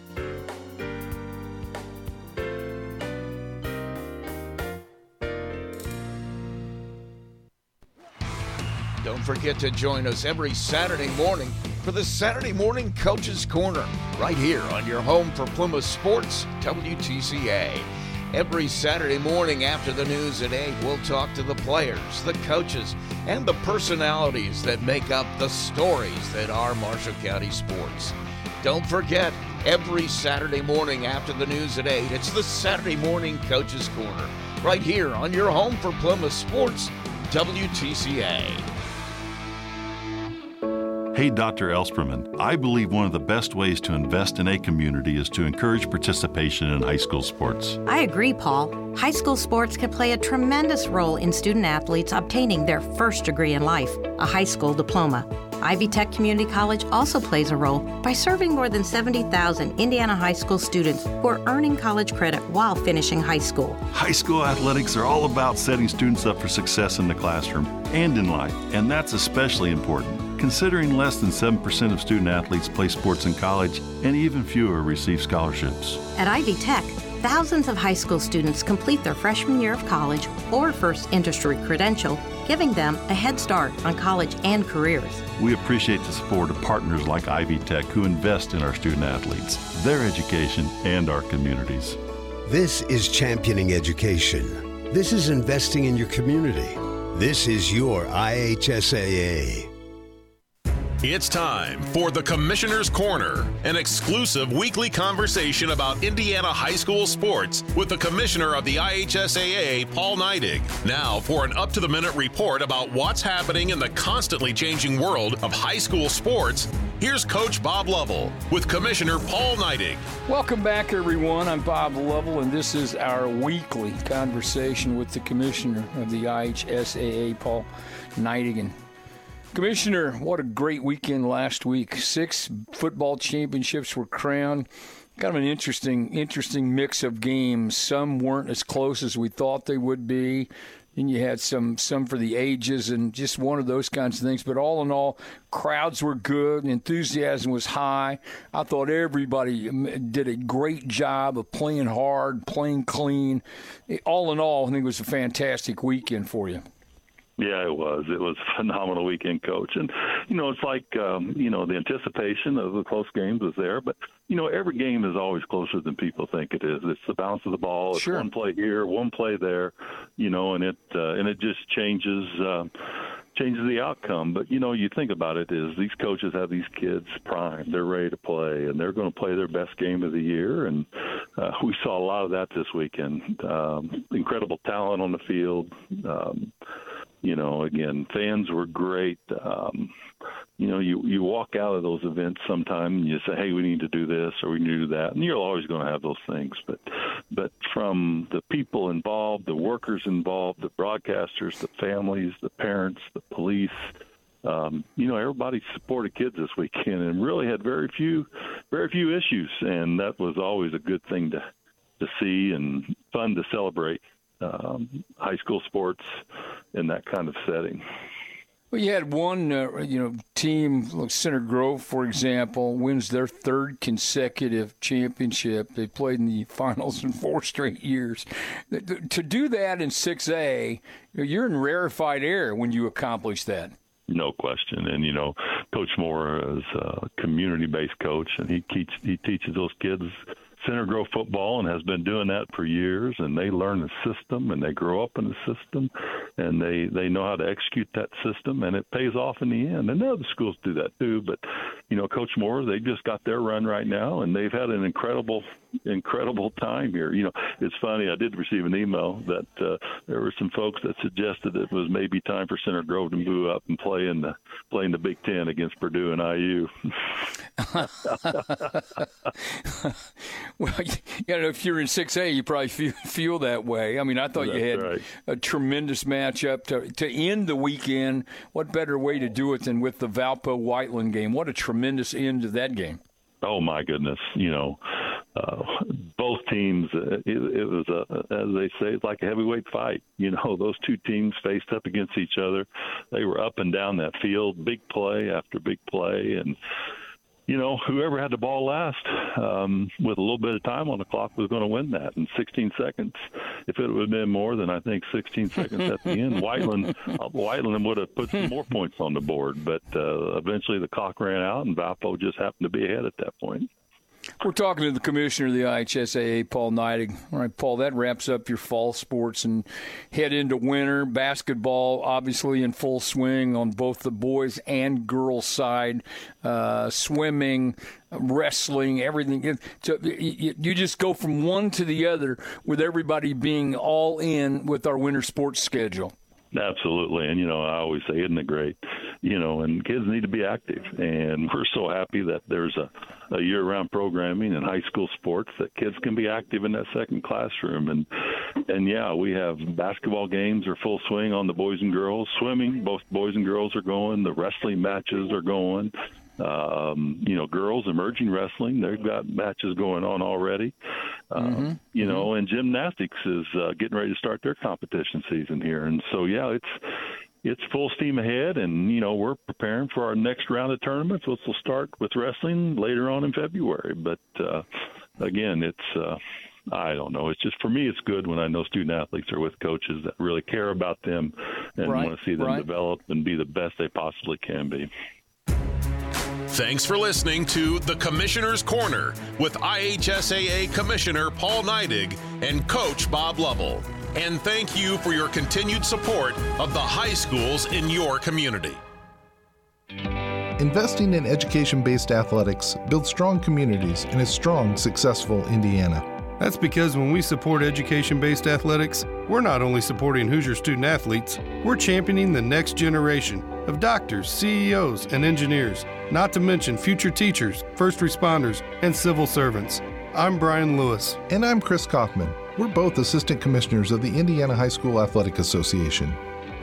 Forget to join us every Saturday morning for the Saturday Morning Coaches Corner, right here on your home for Plymouth Sports, WTCA. Every Saturday morning after the news at 8, we'll talk to the players, the coaches, and the personalities that make up the stories that are Marshall County sports. Don't forget, every Saturday morning after the news at 8, it's the Saturday Morning Coaches Corner, right here on your home for Plymouth Sports, WTCA. Hey, Dr. Ellspermann. I believe one of the best ways to invest in a community is to encourage participation in high school sports. I agree, Paul. High school sports can play a tremendous role in student athletes obtaining their first degree in life, a high school diploma. Ivy Tech Community College also plays a role by serving more than 70,000 Indiana high school students who are earning college credit while finishing high school. High school athletics are all about setting students up for success in the classroom and in life, and that's especially important considering less than 7% of student athletes play sports in college and even fewer receive scholarships. At Ivy Tech, thousands of high school students complete their freshman year of college or first industry credential, giving them a head start on college and careers. We appreciate the support of partners like Ivy Tech who invest in our student athletes, their education, and our communities. This is championing education. This is investing in your community. This is your IHSAA. It's time for the Commissioner's Corner, an exclusive weekly conversation about Indiana high school sports with the Commissioner of the IHSAA, Paul Neidig. Now, for an up to the minute report about what's happening in the constantly changing world of high school sports, here's Coach Bob Lovell with Commissioner Paul Neidig. Welcome back, everyone. I'm Bob Lovell, and this is our weekly conversation with the Commissioner of the IHSAA, Paul Neidig. Commissioner, what a great weekend last week. Six football championships were crowned. Kind of an interesting, interesting mix of games. Some weren't as close as we thought they would be. Then you had some some for the ages and just one of those kinds of things. But all in all, crowds were good, enthusiasm was high. I thought everybody um, did a great job of playing hard, playing clean. All in all, I think it was a fantastic weekend for you. Yeah, it was. It was a phenomenal weekend, coach. And you know, it's like um, you know the anticipation of the close games is there, but you know every game is always closer than people think it is. It's the bounce of the ball. It's sure. one play here, one play there, you know, and it uh, and it just changes. Uh, changes the outcome. But you know, you think about it is these coaches have these kids primed, they're ready to play, and they're going to play their best game of the year. And uh, we saw a lot of that this weekend. Um, incredible talent on the field. Um, you know, again, fans were great. Um, you know, you you walk out of those events sometime and you say, "Hey, we need to do this or we need to do that," and you're always going to have those things. But but from the people involved, the workers involved, the broadcasters, the families, the parents, the police. Um, you know, everybody supported kids this weekend and really had very few, very few issues, and that was always a good thing to to see and fun to celebrate um, high school sports in that kind of setting. Well, you had one, uh, you know, team, like Center Grove, for example, wins their third consecutive championship. They played in the finals in four straight years. To do that in 6A, you're in rarefied air when you accomplish that. No question, and you know, Coach Moore is a community-based coach, and he teach, he teaches those kids Center Grove football and has been doing that for years. And they learn the system and they grow up in the system and they, they know how to execute that system and it pays off in the end. And other schools do that too. But, you know, Coach Moore, they just got their run right now and they've had an incredible incredible time here. You know, it's funny. I did receive an email that uh, there were some folks that suggested it was maybe time for Center Grove to move up and play in the play in the Big Ten against Purdue and IU. well, you know, if you're in 6A, you probably feel, feel that way. I mean, I thought That's you had right. a tremendous matchup to to end the weekend. What better way to do it than with the Valpo Whiteland game? What a tremendous end to that game. Oh my goodness! You know, uh, both teams. Uh, it, it was a, as they say, it's like a heavyweight fight. You know, those two teams faced up against each other. They were up and down that field, big play after big play, and you know, whoever had the ball last um, with a little bit of time on the clock was going to win that in 16 seconds. If it would have been more than I think 16 seconds at the end, Whiteland uh, Whiteland would have put some more points on the board. But uh, eventually the clock ran out, and Valpo just happened to be ahead at that point. We're talking to the commissioner of the IHSAA, Paul Neidig. All right, Paul, that wraps up your fall sports and head into winter. Basketball, obviously, in full swing on both the boys and girls side. Uh, swimming, wrestling, everything. So you, you just go from one to the other with everybody being all in with our winter sports schedule. Absolutely, and you know I always say, isn't it great? You know, and kids need to be active, and we're so happy that there's a, a year-round programming in high school sports that kids can be active in that second classroom, and and yeah, we have basketball games are full swing on the boys and girls. Swimming, both boys and girls are going. The wrestling matches are going. Um, you know, girls emerging wrestling, they've got matches going on already. Uh, Mm-hmm. You know, and gymnastics is uh, getting ready to start their competition season here, and so yeah, it's it's full steam ahead, and you know we're preparing for our next round of tournaments, which will start with wrestling later on in February. But uh, again, it's uh, I don't know. It's just for me, it's good when I know student athletes are with coaches that really care about them and Right, want to see them right. develop and be the best they possibly can be. Thanks for listening to The Commissioner's Corner with IHSAA Commissioner Paul Neidig and Coach Bob Lovell. And thank you for your continued support of the high schools in your community. Investing in education based athletics builds strong communities and a strong, successful Indiana. That's because when we support education based athletics, we're not only supporting Hoosier student athletes, we're championing the next generation of doctors, CEOs, and engineers, not to mention future teachers, first responders, and civil servants. I'm Brian Lewis. And I'm Chris Kaufman. We're both assistant commissioners of the Indiana High School Athletic Association.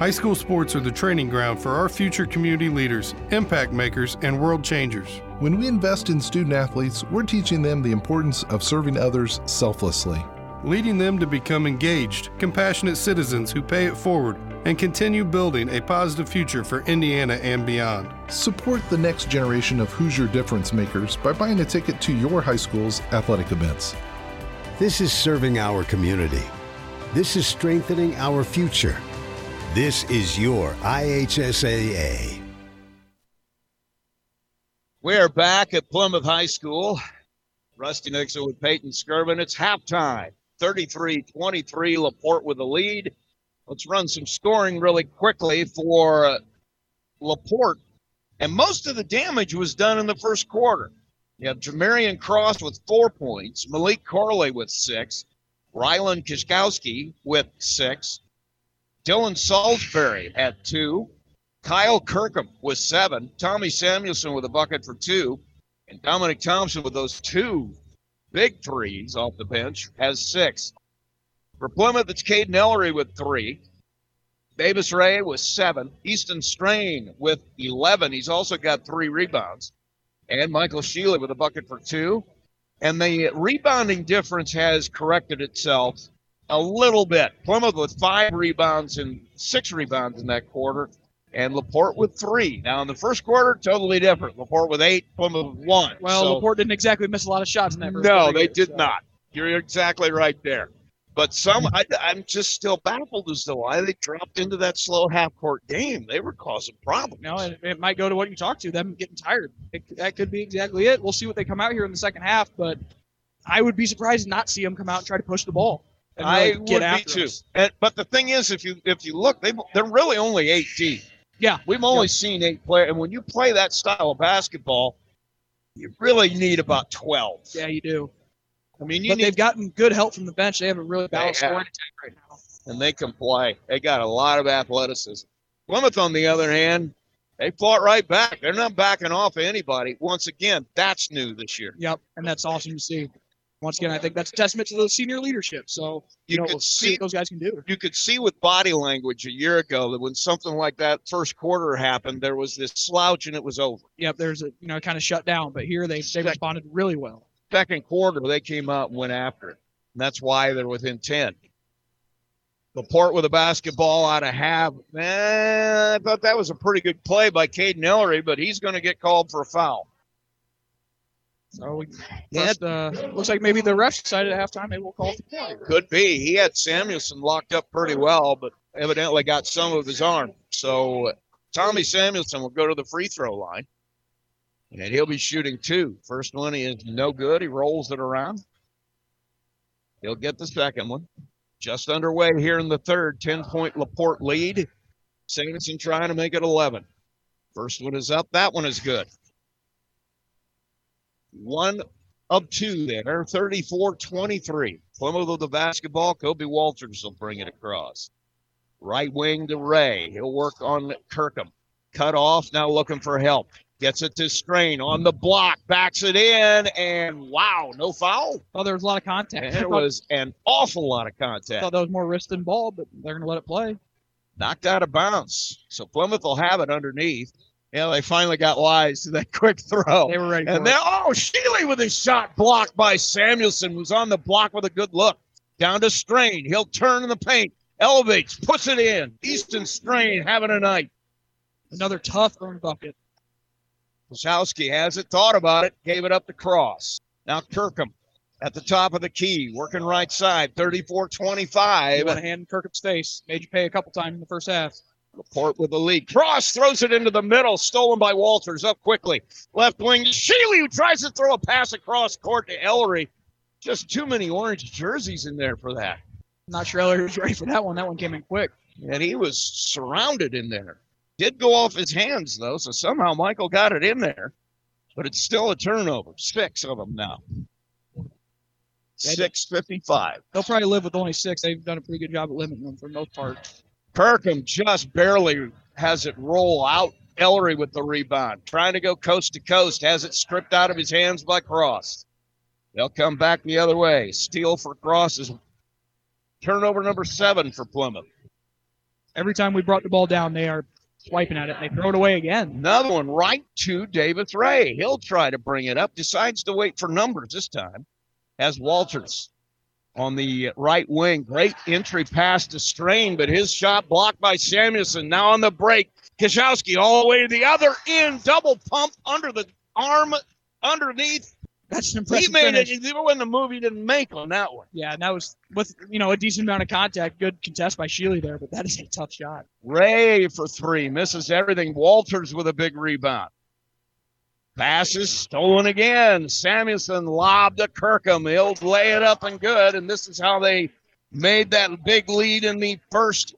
High school sports are the training ground for our future community leaders, impact makers, and world changers. When we invest in student athletes, we're teaching them the importance of serving others selflessly. leading them to become engaged, compassionate citizens who pay it forward and continue building a positive future for Indiana and beyond. Support the next generation of Hoosier difference makers by buying a ticket to your high school's athletic events. This is serving our community. This is strengthening our future. This is your IHSAA. We are back at Plymouth High School. Rusty Nixon with Peyton Skirvin. It's halftime. 33 23, Laporte with the lead. Let's run some scoring really quickly for uh, Laporte. And most of the damage was done in the first quarter. You have Jamarian Cross with four points, Malik Corley with six, Rylan Kishkowski with six, Dylan Salisbury had two, Kyle Kirkham with seven, Tommy Samuelson with a bucket for two, and Dominic Thompson with those two big threes off the bench has six. For Plymouth, it's Caden Ellery with three. Davis Ray with seven. Easton Strain with 11. He's also got three rebounds. And Michael Sheely with a bucket for two. And the rebounding difference has corrected itself a little bit. Plymouth with five rebounds and six rebounds in that quarter. and Laporte with three. Now in the first quarter, totally different. Laporte with eight, Plymouth with one. Well, So- Laporte didn't exactly miss a lot of shots in that first no, they either, did so. not. You're exactly right there. But some, I, I'm just still baffled as to why they dropped into that slow half court game. They were causing problems. No, it, it might go to what you talked to them getting tired. It, that could be exactly it. We'll see what they come out here in the second half, but I would be surprised not to not see them come out and try to push the ball. And I really would get be too. And, but the thing is, if you if you look, they they're really only eight deep. Yeah, we've only seen eight players, and when you play that style of basketball, you really need about twelve. Yeah, you do. I mean, you but need, they've gotten good help from the bench. They have a really balanced scoring attack right now. and they can play. They got a lot of athleticism. Plymouth, on the other hand, they fought right back. They're not backing off of anybody. Once again, that's new this year. Yep, and that's awesome to see. Once again, I think that's a testament to the senior leadership. So you, You know, could we'll see see- what those guys can do. You could see with body language a year ago that when something like that first quarter happened, there was this slouch and it was over. Yep, there's a you know kind of shut down, but here they they responded really well. second quarter, they came out and went after it. And that's why they're within 10. Laporte with a basketball out of half. Man, I thought that was a pretty good play by Caden Ellery, but he's going to get called for a foul. So we first, uh, looks like maybe the refs decided at halftime maybe we'll call it the play. Could be. He had Samuelson locked up pretty well, but evidently got some of his arm. So uh, Tommy Samuelson will go to the free throw line, and he'll be shooting two. First one is no good. He rolls it around. He'll get the second one. Just underway here in the third, 10 point Laporte lead. Samuelson trying to make it 11. First one is up. That one is good. One of two there, 34 23. Plymouth with the basketball. Kobe Walters will bring it across. Right wing to Ray. He'll work on Kirkham. Cut off, now looking for help. Gets it to Strain on the block, backs it in, and wow, no foul. Oh, there was a lot of contact. There was an awful lot of contact. thought that was more wrist than ball, but they're going to let it play. knocked out of bounds. So Plymouth will have it underneath. Yeah, they finally got wise to that quick throw. They were ready And then, oh, Sheely with his shot blocked by Samuelson, who's on the block with a good look. Down to Strain. He'll turn in the paint, elevates, puts it in. Easton Strain having a night. Another tough earned bucket. Wachowski has it, thought about it, gave it up to Cross. Now Kirkham at the top of the key, working right side, 34 They 25. went a hand in Kirkham's face. Made you pay a couple times in the first half. Laporte with the lead. Cross throws it into the middle, stolen by Walters. Up quickly. Left wing. Sheely who tries to throw a pass across court to Ellery. Just too many orange jerseys in there for that. Not sure Ellery was ready for that one. That one came in quick. And he was surrounded in there. Did go off his hands though, so somehow Michael got it in there. But it's still a turnover. Six of them now. Six fifty-five. They'll probably live with only six. They've done a pretty good job at limiting them for the most part. Kirkham just barely has it roll out. Ellery with the rebound, trying to go coast to coast, has it stripped out of his hands by Cross. They'll come back the other way. Steal for Cross is turnover number seven for Plymouth. Every time we brought the ball down, they are swiping at it. They throw it away again. Another one right to Davis Ray. He'll try to bring it up, decides to wait for numbers this time. Has Walters on the right wing. Great entry pass to Strain, but his shot blocked by Samuelson. Now on the break, Kishowski all the way to the other end, double pump under the arm, underneath. That's an impressive. He made finish. it. Even when the movie didn't make on that one. Yeah, and that was with you know a decent amount of contact. Good contest by Sheely there, but that is a tough shot. Ray for three, misses everything. Walters with a big rebound. Passes stolen again. Samuelson lobbed to Kirkham. He'll lay it up and good. And this is how they made that big lead in the first.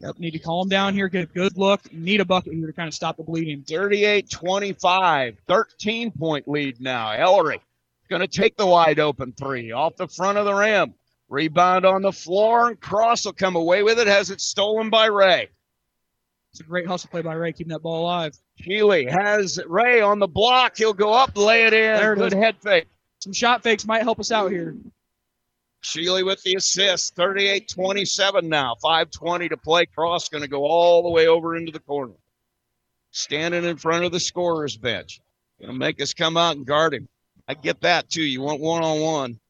Yep, need to calm down here, get a good look. Need a bucket here to kind of stop the bleeding. 38 25, 13 point lead now. Ellery going to take the wide open three off the front of the rim. Rebound on the floor, and Cross will come away with it. Has it stolen by Ray. It's a great hustle play by Ray, keeping that ball alive. Sheely has Ray on the block. He'll go up, lay it in. There Good head fake. Some shot fakes might help us out here. Sheely with the assist. 38 27 now. 5.20 to play. Cross going to go all the way over into the corner. Standing in front of the scorer's bench. Going to make us come out and guard him. I get that too. You want one on one.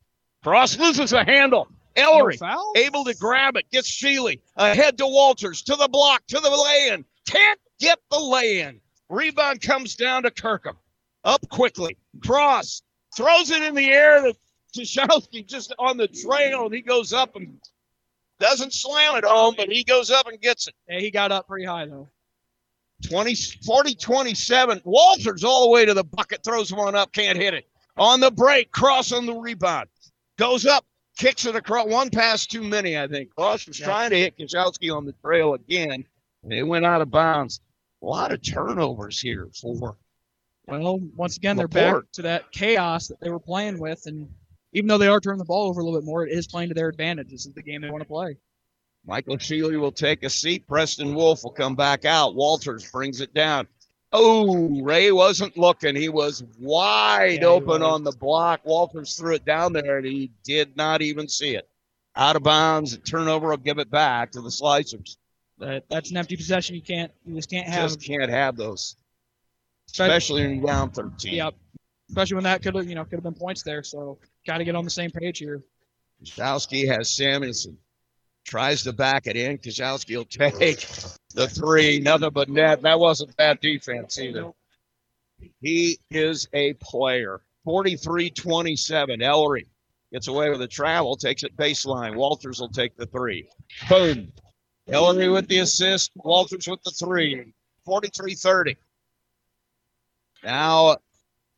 Cross loses a handle. Ellery No able to grab it. Gets Sheely ahead to Walters to the block to the lay-in. can't get the lay in. Rebound comes down to Kirkham. Up quickly. Cross. Throws it in the air to Tushowski just on the trail, and he goes up and doesn't slam it home, but he goes up and gets it. Yeah, he got up pretty high though. 20, 40 27. Walters all the way to the bucket, throws one up, can't hit it. On the break, Cross on the rebound. Goes up, kicks it across. One pass too many, I think. Cross was Yeah. trying to hit Kachowski on the trail again. and It went out of bounds. A lot of turnovers here for Well, once again, they're back to that chaos that they were playing with, and even though they are turning the ball over a little bit more, it is playing to their advantage. This is the game they want to play. Michael Sheely will take a seat. Preston Wolf will come back out. Walters brings it down. Oh, Ray wasn't looking. He was wide Yeah, open was. on the block. Walters threw it down there, and he did not even see it. Out of bounds. Turnover will give it back to the Slicers. That that's an empty possession. You can't, you just can't have. Just can't have those, especially when you're down 13. Yep. Especially when that could have, you know, could have been points there. So got to get on the same page here. Kazowski has Samuelson. Tries to back it in. Kazowski will take the three. Nothing but net. That wasn't bad defense either. He is a player. 43 27. Ellery gets away with the travel, takes it baseline. Walters will take the three. Boom. Ellery with the assist. Walters with the three. 43 30. Now,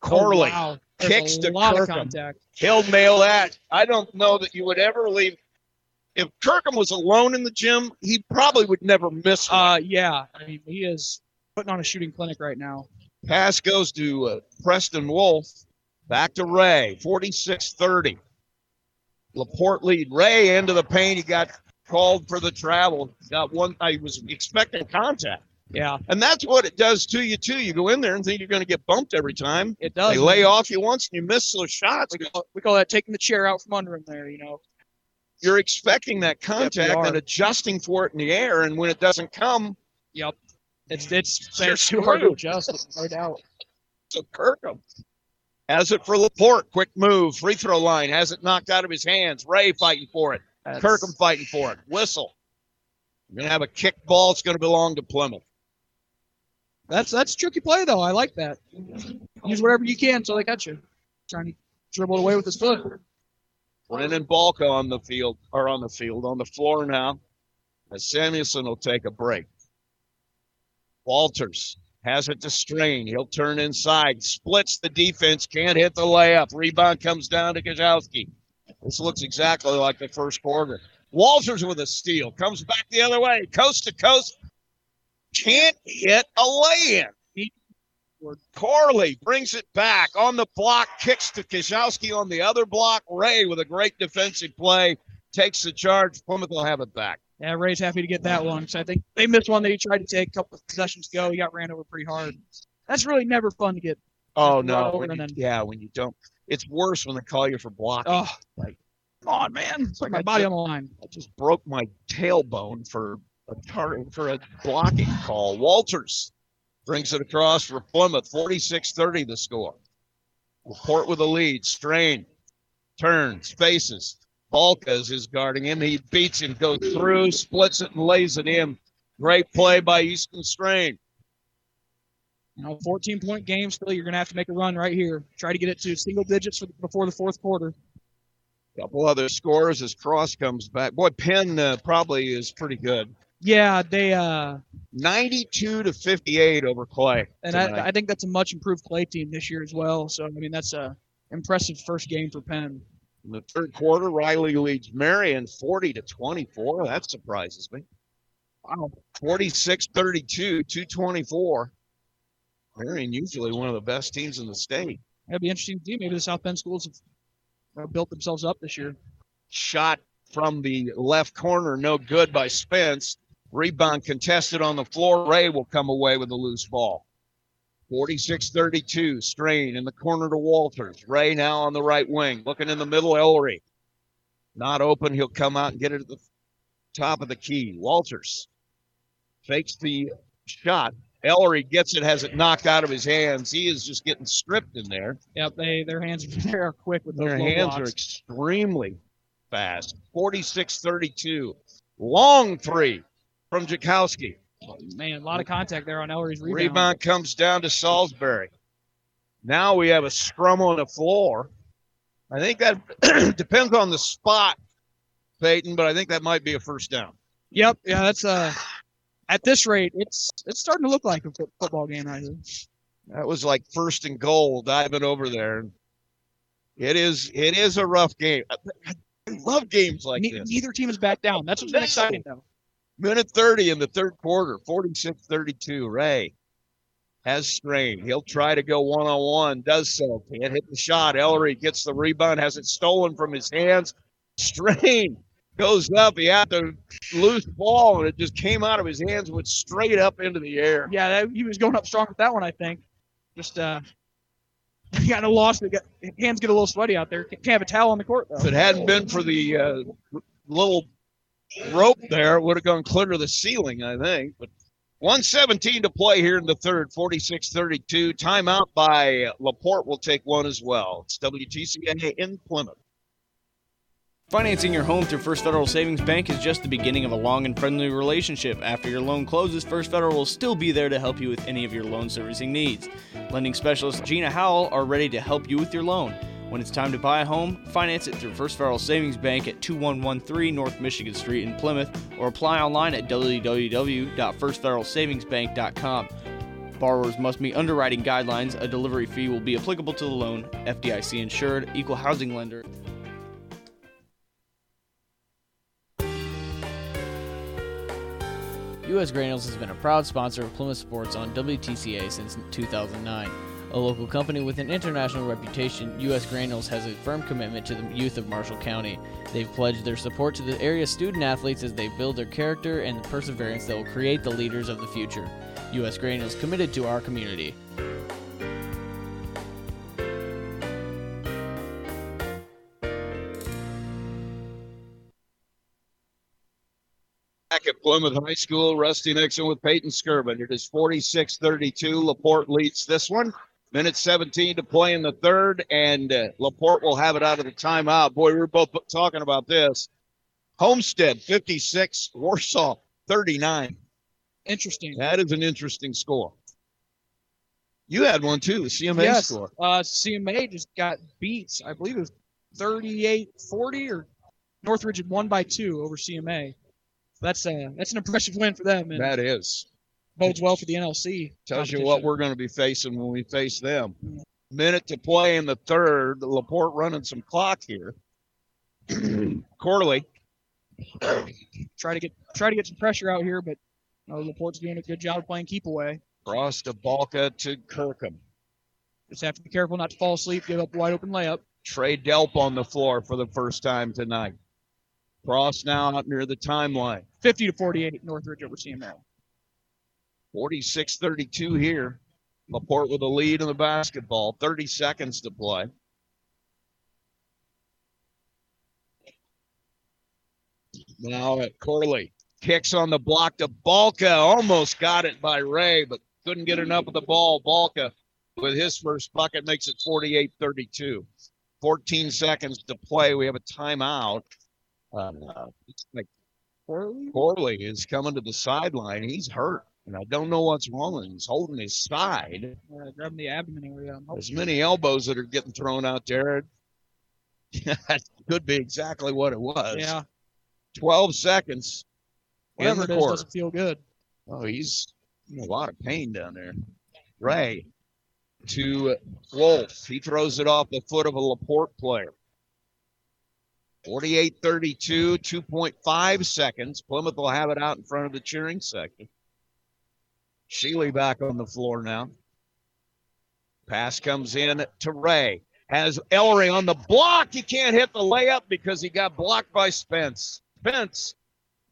Corley Oh, wow. Kicks to Kirkham. contact. He'll nail that. I don't know that you would ever leave. If Kirkham was alone in the gym, he probably would never miss one. Uh, yeah. I mean, he is putting on a shooting clinic right now. Pass goes to uh, Preston Wolf. Back to Ray. 46 30. Laporte lead. Ray into the paint. He got called for the travel. Got one. I was expecting contact. Yeah. And that's what it does to you, too. You go in there and think you're going to get bumped every time. It does. They lay off you once and you miss those shots. We call, we call that taking the chair out from under him there, you know. You're expecting that contact and adjusting for it in the air. And when it doesn't come, Yep. It's it's, it's too hard to adjust, no doubt. to Kirkham. Has it for Laporte. Quick move. Free throw line. Has it knocked out of his hands. Ray fighting for it. That's- Kirkham fighting for it. Whistle. You're going to have a kick ball. It's going to belong to Plymouth. That's that's tricky play though. I like that. Use whatever you can until they catch you. Trying to dribble it away with his foot. Brennan Balka on the field, or on the field, on the floor now. As Samuelson will take a break. Walters has it to strain. He'll turn inside, splits the defense, can't hit the layup. Rebound comes down to Gajowski. This looks exactly like the first quarter. Walters with a steal, comes back the other way, coast to coast, can't hit a lay in. Corley brings it back on the block, kicks to Kajowski on the other block. Ray with a great defensive play takes the charge. Plymouth will have it back. Yeah, Ray's happy to get that one. So I think they missed one that he tried to take a couple of possessions ago. He got ran over pretty hard. That's really never fun to get. Oh no! over when you- then- yeah, when you don't, it's worse when they call you for blocking. Oh, like come on, man! It's like my I body ju- on the line. I just broke my tailbone for a tar- for a blocking call. Walters brings it across for Plymouth. 46-30 the score. Laporte with the lead. Strain, turns, faces. Balkas is guarding him. He beats him, goes through, splits it, and lays it in. Great play by Easton Strain. You know, 14 point game still. You're gonna have to make a run right here. Try to get it to single digits for, before the fourth quarter. Couple other scores as Cross comes back. Boy, Penn uh, probably is pretty good. Yeah, they uh, 92 to 58 over Clay. and. I, I think that's a much improved Clay team this year as well. So I mean, that's a impressive first game for Penn. In the third quarter, Riley leads Marion 40 to 24. That surprises me. Wow. 46 32, 224. Marion usually one of the best teams in the state. That'd be interesting to see. Maybe the South Bend schools have uh, built themselves up this year. Shot from the left corner, no good by Spence. Rebound contested on the floor. Ray will come away with a loose ball. 46 32, strain in the corner to Walters. Ray now on the right wing, looking in the middle. Ellery not open. He'll come out and get it at the top of the key. Walters fakes the shot. Ellery gets it, has it knocked out of his hands. He is just getting stripped in there. Yep, they their hands they are quick with those Their hands are extremely fast. 46 32. Long three from Jakowski. Man, a lot of contact there on Ellery's rebound. Rebound comes down to Salisbury. Now we have a scrum on the floor. I think that depends on the spot, Peyton, but I think that might be a first down. Yep. Yeah, that's uh at this rate, it's it's starting to look like a football game right here. That was like first and goal diving over there. It is it is a rough game. I, love games like Ne- this. neither team is back down. That's what's been exciting though. Minute 30 in the third quarter, 46 32. Ray has strain. He'll try to go one on one, does so. Can't hit the shot. Ellery gets the rebound, has it stolen from his hands. Strain goes up. He had the loose ball, and it just came out of his hands, went straight up into the air. Yeah, that, he was going up strong with that one, I think. Just uh he got no loss. They got hands get a little sweaty out there. Can't have a towel on the court though. If it hadn't been for the uh, little rope there, would have gone clear to the ceiling, I think. But 117 to play here in the third, 46 32. Timeout by Laporte will take one as well. It's WTCA in Plymouth. Financing your home through First Federal Savings Bank is just the beginning of a long and friendly relationship. After your loan closes, First Federal will still be there to help you with any of your loan servicing needs. Lending specialist Gina Howell are ready to help you with your loan. When it's time to buy a home, finance it through First Federal Savings Bank at 2113 North Michigan Street in Plymouth or apply online at www.firstfederalsavingsbank.com. Borrowers must meet underwriting guidelines. A delivery fee will be applicable to the loan. FDIC insured, equal housing lender. U.S. Granules has been a proud sponsor of Plymouth Sports on WTCA since 2009. A local company with an international reputation, U.S. Granules has a firm commitment to the youth of Marshall County. They've pledged their support to the area's student athletes as they build their character and the perseverance that will create the leaders of the future. U.S. Granules committed to our community. Back at Plymouth High School, Rusty Nixon with Peyton Skirvin. It is 46 32. Laporte leads this one. Minute 17 to play in the third, and uh, Laporte will have it out of the timeout. Boy, we were both talking about this. Homestead 56, Warsaw 39. Interesting. That is an interesting score. You had one too, the CMA yes. score. Uh, CMA just got beats. I believe it was 38-40 or Northridge had won by two over CMA. That's a that's an impressive win for them. And That is. Bodes well for the NLC. Tells you what we're going to be facing when we face them. Minute to play in the third. Laporte running some clock here. Corley. try to get try to get some pressure out here, but you know, Laporte's doing a good job playing keep away. Cross to Balka to Kirkham. Just have to be careful not to fall asleep, give up a wide open layup. Trey Delp on the floor for the first time tonight. Cross now out near the timeline. 50 to 48 Northridge over CMA. 46 32 here. Laporte with a lead in the basketball. 30 seconds to play. Now at Corley. Kicks on the block to Balka. Almost got it by Ray, but couldn't get enough of the ball. Balka with his first bucket makes it 48 32. 14 seconds to play. We have a timeout. Uh? Corley is coming to the sideline. He's hurt, and I don't know what's wrong with him. He's holding his side. Uh, grabbing the abdomen area. I'm There's many elbows that are getting thrown out there. that could be exactly what it was. Yeah. 12 seconds in Whatever the it is quarter. doesn't feel good. Oh, he's in a lot of pain down there. Ray to Wolf. He throws it off the foot of a Laporte player. 48 32, 2.5 seconds. Plymouth will have it out in front of the cheering section. Sheely back on the floor now. Pass comes in to Ray. Has Ellery on the block. He can't hit the layup because he got blocked by Spence. Spence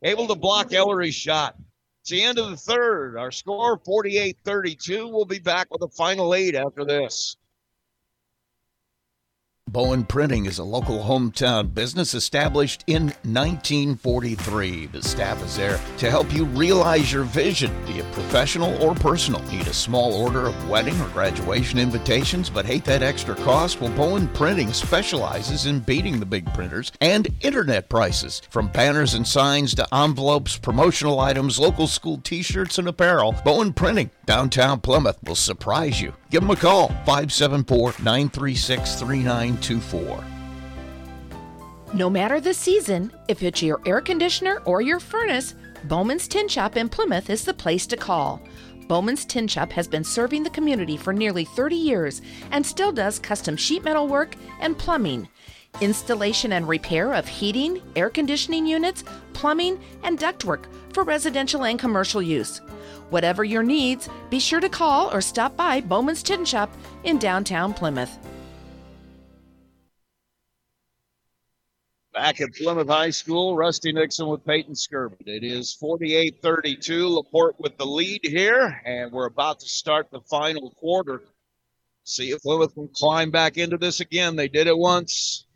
able to block Ellery's shot. It's the end of the third. Our score 48 32. We'll be back with a final eight after this. Bowen Printing is a local hometown business established in 1943. The staff is there to help you realize your vision, be it professional or personal. Need a small order of wedding or graduation invitations, but hate that extra cost? Well, Bowen Printing specializes in beating the big printers and internet prices. From banners and signs to envelopes, promotional items, local school t shirts, and apparel, Bowen Printing, downtown Plymouth, will surprise you. Give them a call, 574 936 3924. No matter the season, if it's your air conditioner or your furnace, Bowman's Tin Shop in Plymouth is the place to call. Bowman's Tin Shop has been serving the community for nearly 30 years and still does custom sheet metal work and plumbing. Installation and repair of heating, air conditioning units, plumbing, and ductwork for residential and commercial use. Whatever your needs, be sure to call or stop by Bowman's Tin Shop in downtown Plymouth. Back at Plymouth High School, Rusty Nixon with Peyton Skirvin. It is 48 32. Laporte with the lead here, and we're about to start the final quarter. See if Plymouth can climb back into this again. They did it once.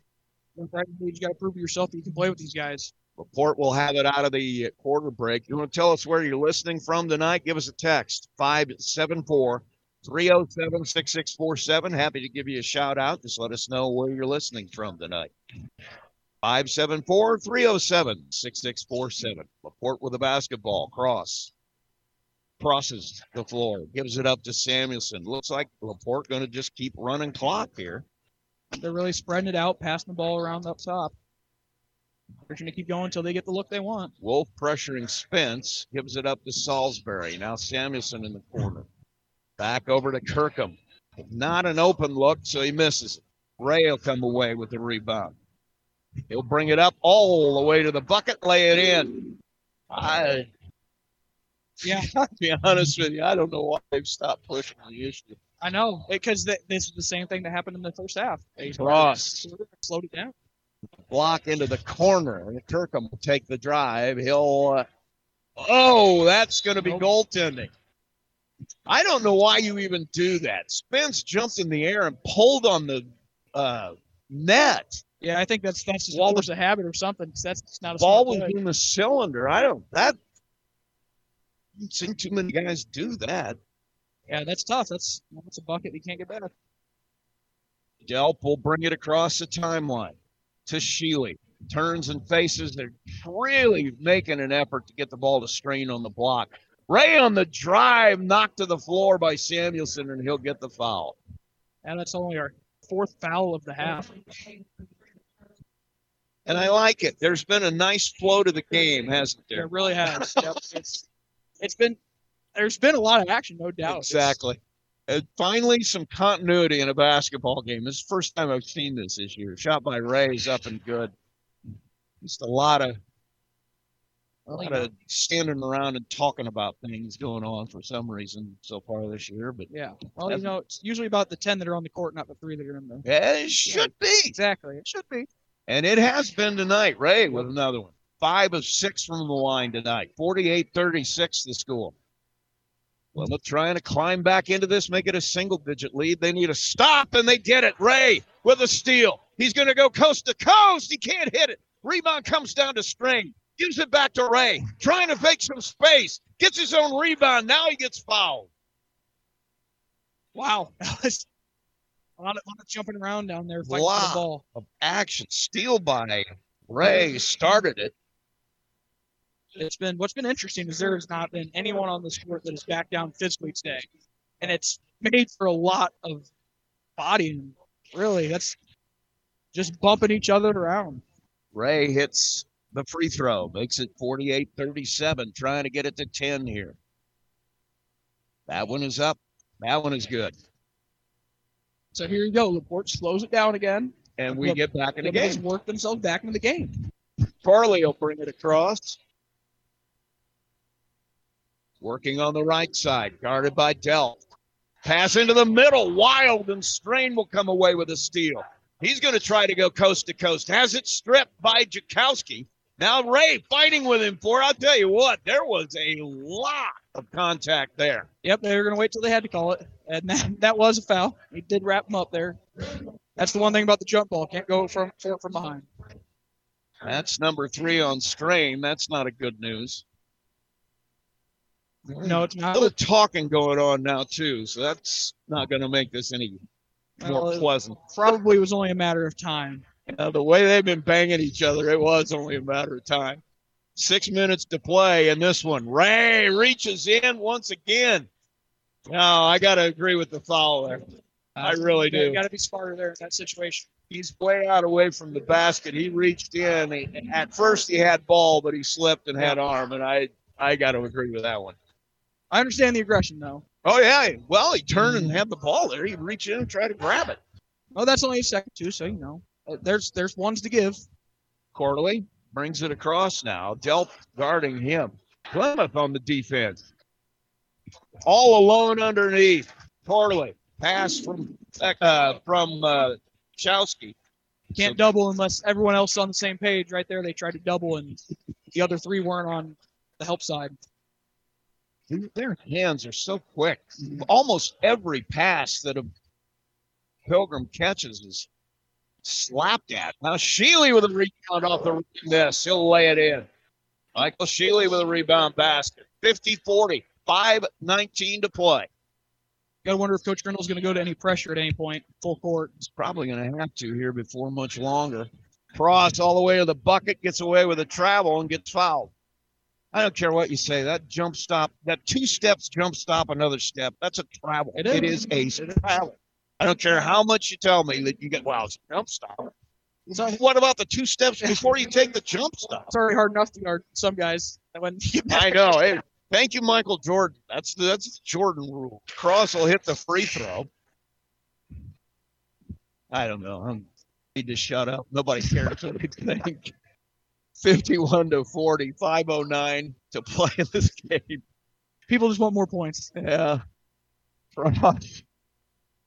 You got to prove yourself that you can play with these guys. Laporte will have it out of the quarter break. You want to tell us where you're listening from tonight? Give us a text 574 307 6647. Happy to give you a shout out. Just let us know where you're listening from tonight. 574 307 6647. Laporte with the basketball. Cross. Crosses the floor. Gives it up to Samuelson. Looks like Laporte going to just keep running clock here. They're really spreading it out, passing the ball around up top. They're going to keep going until they get the look they want. Wolf pressuring Spence. Gives it up to Salisbury. Now Samuelson in the corner. Back over to Kirkham. Not an open look, so he misses it. Ray will come away with the rebound. He'll bring it up all the way to the bucket, lay it in. I, yeah, to be honest with you, I don't know why they've stopped pushing the issue. I know because th- this is the same thing that happened in the first half. They Cross. slowed it down. Block into the corner, and Kirkham will take the drive. He'll. Uh, oh, that's going to be goaltending. I don't know why you even do that. Spence jumped in the air and pulled on the uh, net. Yeah, I think that's that's just Well, force a habit or something. That's not a ball was play. in the cylinder. I don't that. I haven't seen too many guys do that. Yeah, that's tough. That's that's a bucket you can't get back. Delp will bring it across the timeline to Sheely. Turns and faces. They're really making an effort to get the ball to strain on the block. Ray on the drive, knocked to the floor by Samuelson, and he'll get the foul. And that's only our fourth foul of the half. And I like it. There's been a nice flow to the game, hasn't there? It really has. Yep. It's it's been there's been a lot of action, no doubt. Exactly. And finally, some continuity in a basketball game. This is the first time I've seen this this year. Shot by Ray is up and good. Just a lot of a lot of standing around and talking about things going on for some reason so far this year. But Yeah. Well, you know, it's usually about the ten that are on the court, not the three that are in the. Yeah, it should be. Exactly. It should be. And it has been tonight. Ray with another one. Five of six from the line tonight. 48 36 the score. Plymouth trying to climb back into this, make it a single digit lead. They need a stop, and they get it. Ray with a steal. He's going to go coast to coast. He can't hit it. Rebound comes down to Strain. Gives it back to Ray. Trying to fake some space. Gets his own rebound. Now he gets fouled. Wow. A lot of, lot of jumping around down there fighting for Lot the ball. of action. Steal by Ray started it. It's been what's been interesting is there has not been anyone on this court that is back down physically today, and it's made for a lot of bodying. Really, that's just bumping each other around. Ray hits the free throw, makes it 48 37, trying to get it to 10 here. That one is up. That one is good. So here you go. Laporte slows it down again, And we Look, get back in the Plymouth has game. worked themselves back into the game. Farley will bring it across. Working on the right side, guarded by Delp. Pass into the middle. Wild and Strain will come away with a steal. He's going to try to go coast to coast. Has it stripped by Jakowski. Now Ray fighting with him for. I'll tell you what, there was a lot of contact there. Yep, they were going to wait till they had to call it, and that, that was a foul. He did wrap him up there. That's the one thing about the jump ball. Can't go from for from behind. That's number three on strain. That's not a good news. No, it's not. A little talking going on now too, so that's not going to make this any more Well, it pleasant. Probably was only a matter of time. Yeah, the way they've been banging each other, it was only a matter of time. Six minutes to play in this one. Ray reaches in once again. No, I got to agree with the foul there. I really do. You got to be smarter there in that situation. He's way out away from the basket. He reached in. He, at first, he had ball, but he slipped and had arm, and I I got to agree with that one. I understand the aggression though. Oh yeah, well he turned and had the ball there. He reached in and tried to grab it. Oh, that's only a second too, so you know. Uh, There's there's ones to give. Corley brings it across now. Delp guarding him. Plymouth on the defense. All alone underneath. Corley pass from uh, from uh, Chowski. Can't double unless everyone else is on the same page. Right there, they tried to double, and the other three weren't on the help side. Their hands are so quick. Almost every pass that a Pilgrim catches is slapped at. Now Sheely with a rebound off the miss. He'll lay it in. Michael Sheely with a rebound basket. 50-40. 5-19 to play. Got to wonder if Coach Grindle's going to go to any pressure at any point, full court. He's probably going to have to here before much longer. Cross all the way to the bucket, gets away with a travel and gets fouled. I don't care what you say. That jump stop, that two steps jump stop, another step, that's a travel. It It is. is a travel. I don't care how much you tell me that you get, wow, it's a jump stop. So what about the two steps before you take the jump stop? It's already hard enough to guard some guys. When you I know. Hey, thank you, Michael Jordan. That's the, that's the Jordan rule. Cross will hit the free throw. I don't know. I need to shut up. Nobody cares what they think. 51 to 40, 509 to play in this game. People just want more points. Yeah. Cross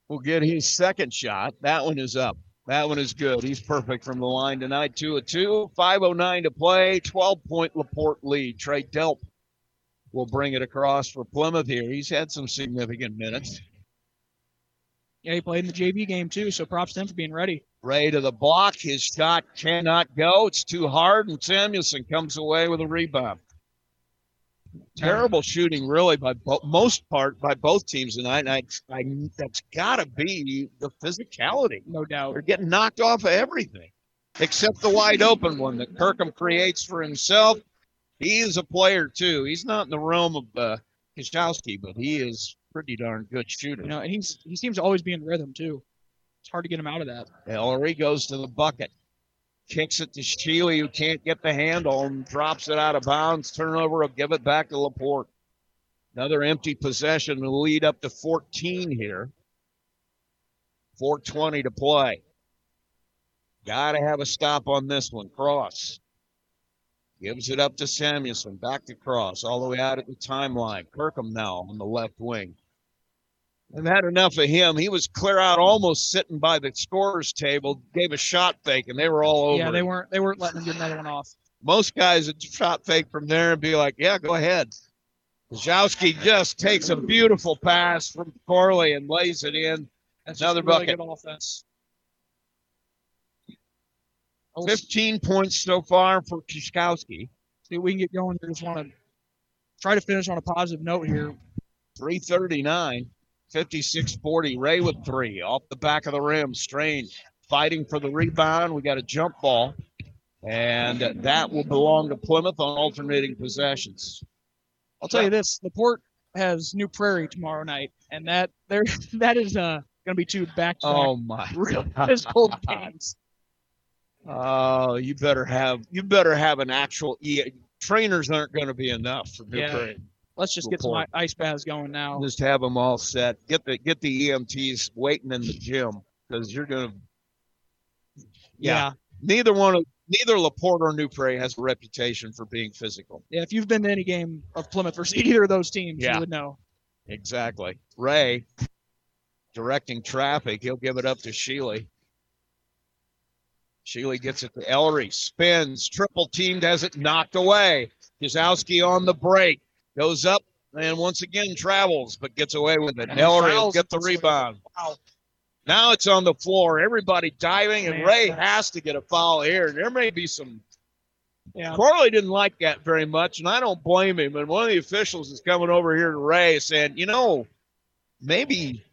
will get his second shot. That one is up. That one is good. He's perfect from the line tonight. Two of two. 509 to play. 12 point Laporte lead. Trey Delp will bring it across for Plymouth here. He's had some significant minutes. Yeah, he played in the JV game too, so props to him for being ready. Ray to the block. His shot cannot go. It's too hard, and Samuelson comes away with a rebound. Terrible shooting, really, by bo- most part by both teams tonight. And I, I, that's got to be the physicality. No doubt. They're getting knocked off of everything, except the wide open one that Kirkham creates for himself. He is a player too. He's not in the realm of uh, Kishowski, but he is pretty darn good shooter. You know, and he's he seems to always be in rhythm too. It's hard to get him out of that. Ellery goes to the bucket. Kicks it to Sheely, who can't get the handle and drops it out of bounds. Turnover will give it back to Laporte. Another empty possession will lead up to 14 here. 420 to play. Got to have a stop on this one. Cross. Gives it up to Samuelson. Back to Cross. All the way out at the timeline. Kirkham now on the left wing. I've had enough of him. He was clear out, almost sitting by the scorer's table. Gave a shot fake, and they were all over. yeah, they weren't they weren't letting him get another one off. Most guys would shot fake from there and be like, "Yeah, go ahead." Zhowski just takes a beautiful pass from Corley and lays it in. That's Another really bucket. good offense. 15 points so far for Kishkowski. See we can get going I Just want to try to finish on a positive note here. 339, 56 40. Ray with three off the back of the rim. Strain fighting for the rebound. We got a jump ball, and that will belong to Plymouth on alternating possessions. I'll tell you this: Laporte has New Prairie tomorrow night, and that there that is uh going to be two back. Oh my real physical games. Oh, you better have you better have an actual e- trainers aren't going to be enough for New Yeah. Prairie. Let's just get some ice baths going now. Just have them all set. Get the get the EMTs waiting in the gym because you're going to. Yeah. Neither one of neither Laporte or New Prairie has a reputation for being physical. Yeah, if you've been to any game of Plymouth versus either of those teams, Yeah. you would know. Exactly. Ray directing traffic. He'll give it up to Sheely. Sheely gets it to Ellery. Spins. Triple teamed. Has it knocked away. Kizowski on the break. Goes up and once again travels, but gets away with it. Ellery will get the rebound. Wow. Now it's on the floor. Everybody diving, and Man. Ray has to get a foul here. There may be some. Yeah. Corley didn't like that very much, and I don't blame him. And one of the officials is coming over here to Ray saying, you know, maybe,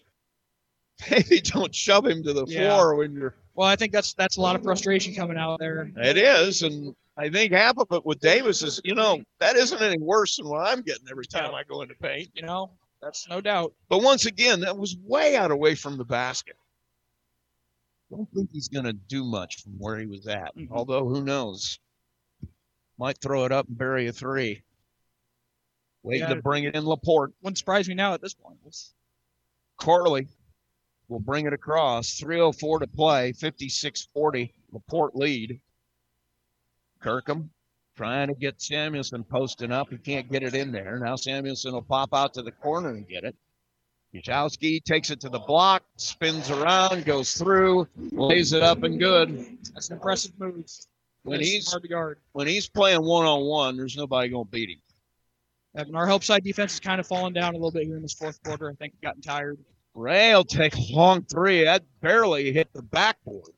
maybe don't shove him to the Yeah. floor when you're. Well, I think that's that's a lot of frustration coming out there. It is, and I think half of it with Davis is, you know, that isn't any worse than what I'm getting every time I go into paint. You know, that's no doubt. But once again, that was way out away from the basket. Don't think he's going to do much from where he was at. Although, who knows? Might throw it up and bury a three. Waiting Yeah. to bring it in Laporte. Wouldn't surprise me now at this point. Corley will bring it across. 3.04 to play. 56 40. Laporte lead. Kirkham trying to get Samuelson posting up. He can't get it in there. Now Samuelson will pop out to the corner and get it. Yashowski takes it to the block, spins around, goes through, lays it up and good. That's an impressive move. When he's when he's playing one on one, there's nobody gonna beat him. And our help side defense has kind of fallen down a little bit here in this fourth quarter. I think gotten tired. Ray will take a long three. That barely hit the backboard.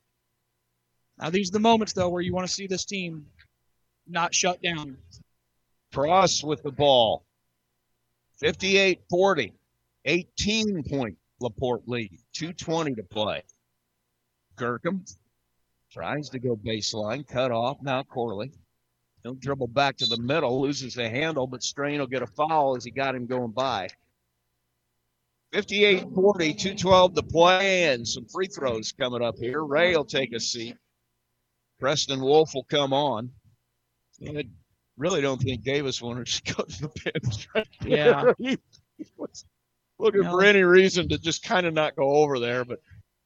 Now these are the moments though where you want to see this team not shut down. Cross with the ball. 58 40. 18 point Laporte lead. 220 to play. Kirkham tries to go baseline, cut off. Now Corley. He'll dribble back to the middle, loses the handle, but Strain will get a foul as he got him going by. 58 40, 212 to play, and some free throws coming up here. Ray will take a seat. Preston Wolf will come on. I really don't think Davis wanted to go to the bench. Right Yeah. he, he was looking No. for any reason to just kind of not go over there, but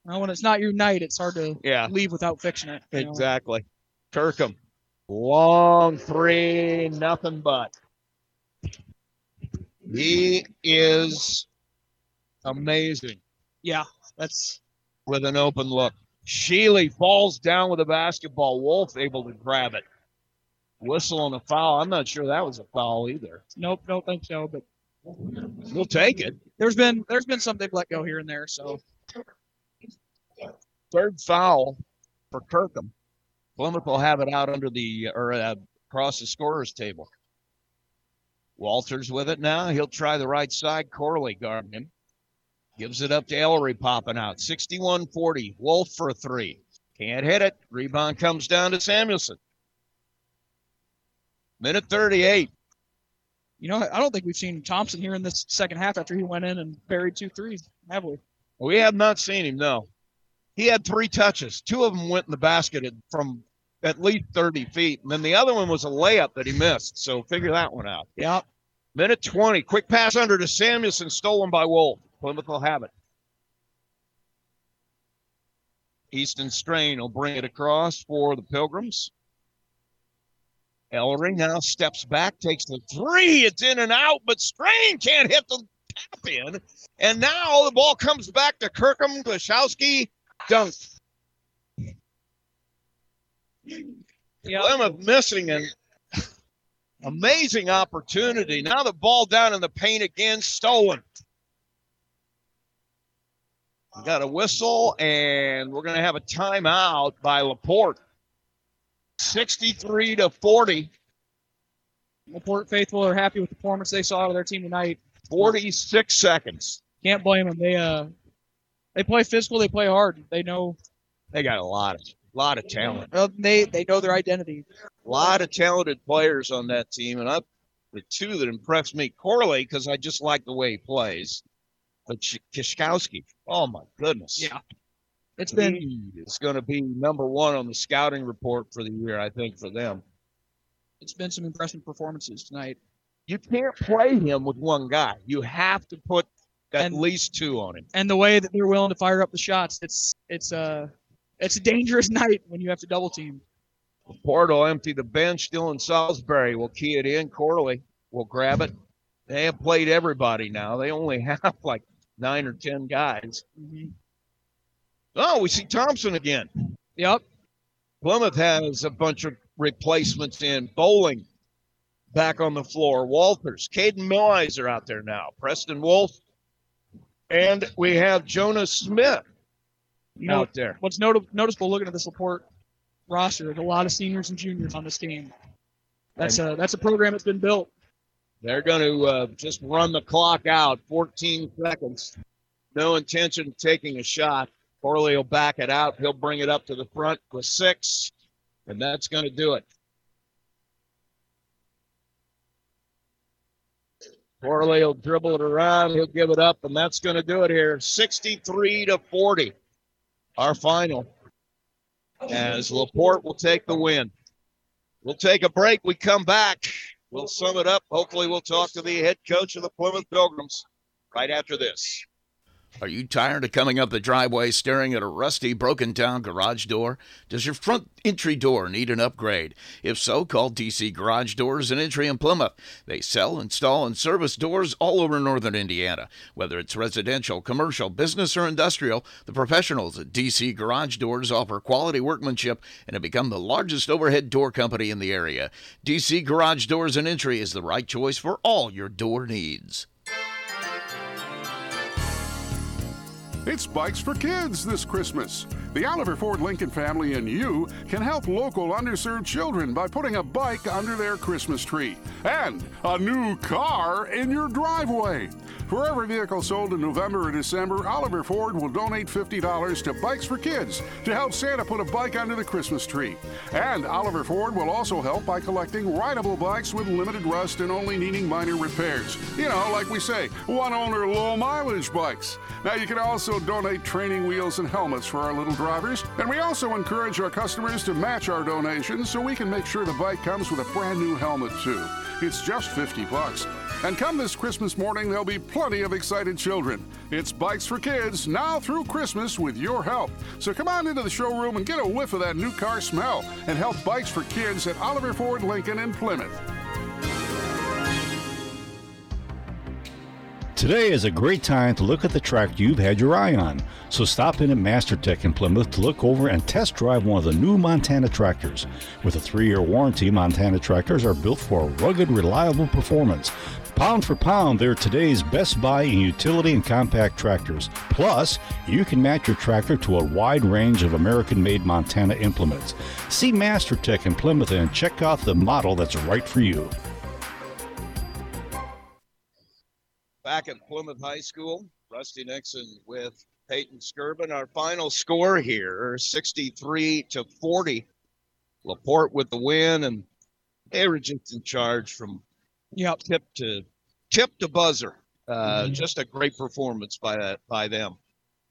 Well, when it's not your night, it's hard to Yeah. leave without fixing it. know? exactly. Kirkham, long three, nothing but. He is amazing Yeah, that's with an open look. Sheely falls down with a basketball. Wolf able to grab it. Whistle on a foul. I'm not sure that was a foul either. nope, don't think so. But We'll take it. there's been there's been some they've let go here and there. So Third foul for Kirkham. Plymouth will have it out under the or uh, across the scorer's table. Walters with it now. He'll try the right side. Corley guarding him. Gives it up to Ellery popping out. 61 40. Wolf for a three. Can't hit it. Rebound comes down to Samuelson. Minute 38. you know I don't think we've seen Thompson here in this second half after he went in and buried two threes, have we? We have not seen him, no. He had three touches. Two of them went in the basket from at least 30 feet. And then the other one was a layup that he missed. So figure that one out. Yeah. Minute 20. Quick pass under to Samuelson, stolen by Wolf. Plymouth will have it. Easton Strain will bring it across for the Pilgrims. Ellery now steps back, takes the three. It's in and out, but Strain can't hit the tap in. And now the ball comes back to Kirkham. Glashowski dunk. Plymouth missing an amazing opportunity. Now the ball down in the paint again, stolen. We got a whistle, and we're going to have a timeout by Laporte. 63 to 40. Laporte faithful are happy with the performance they saw out of their team tonight. 46 seconds. Can't blame them. They uh they play physical. They play hard. They know They got a lot of lot of talent. well, they they know their identity. A lot of talented players on that team, and I, the two that impressed me, Corley, because I just like the way he plays, but Sh- Kishkowski, oh my goodness, Yeah. It's been is going to be number one on the scouting report for the year, I think, for them. it's been some impressive performances tonight. You can't play him with one guy. You have to put at And- least two on him. And the way that they're willing to fire up the shots, it's it's uh it's a dangerous night when you have to double team. Port will empty the bench. Dylan Salisbury will key it in. Corley will grab it. They have played everybody now. They only have like nine or ten guys. Oh, we see Thompson again. Yep. Plymouth has a bunch of replacements in. Bowling back on the floor. Walters, Caden are out there now. Preston Wolf. And we have Jonas Smith You know, out there. What's not- noticeable looking at this Laporte roster, there's a lot of seniors and juniors on this team. That's a that's a program that's been built. They're going to uh, just run the clock out 14 seconds. No intention of taking a shot. Corley will back it out. He'll bring it up to the front with six, and that's going to do it. Corley will dribble it around. He'll give it up, and that's going to do it here. 63 to 40, our final. As Laporte will take the win. We'll take a break. We come back. We'll sum it up. Hopefully, we'll talk to the head coach of the Plymouth Pilgrims right after this. Are you tired of coming up the driveway staring at a rusty, broken down garage door? Does your front entry door need an upgrade? If so, call DC Garage Doors and Entry in Plymouth. They sell, install, and service doors all over northern Indiana. Whether it's residential, commercial, business, or industrial, the professionals at DC Garage Doors offer quality workmanship and have become the largest overhead door company in the area. DC Garage Doors and Entry is the right choice for all your door needs. It's Bikes for Kids this Christmas. The Oliver Ford Lincoln family and you can help local underserved children by putting a bike under their Christmas tree and a new car in your driveway. For every vehicle sold in November or December, Oliver Ford will donate $50 to Bikes for Kids to help Santa put a bike under the Christmas tree. And Oliver Ford will also help by collecting rideable bikes with limited rust and only needing minor repairs. You know, like we say, one owner, low mileage bikes. Now, you can also donate training wheels and helmets for our little drivers. And we also encourage our customers to match our donations so we can make sure the bike comes with a brand new helmet, too. It's just 50 bucks. And come this Christmas morning, there'll be plenty of excited children. It's Bikes for Kids now through Christmas with your help. So come on into the showroom and get a whiff of that new car smell and help Bikes for Kids at Oliver Ford Lincoln in Plymouth. Today is a great time to look at the track you've had your eye on. So stop in at MasterTech in Plymouth to look over and test drive one of the new Montana tractors. With a three year warranty, Montana tractors are built for rugged, reliable performance. Pound for pound, they're today's best buy in utility and compact tractors. Plus, you can match your tractor to a wide range of American made Montana implements. See MasterTech in Plymouth and check out the model that's right for you. Back at Plymouth High School, Rusty Nixon with Peyton Skirvin. Our final score here 63 to 40. Laporte with the win, and they were just in charge from yep. tip to tip to buzzer. Uh, Mhm. Just a great performance by that by them.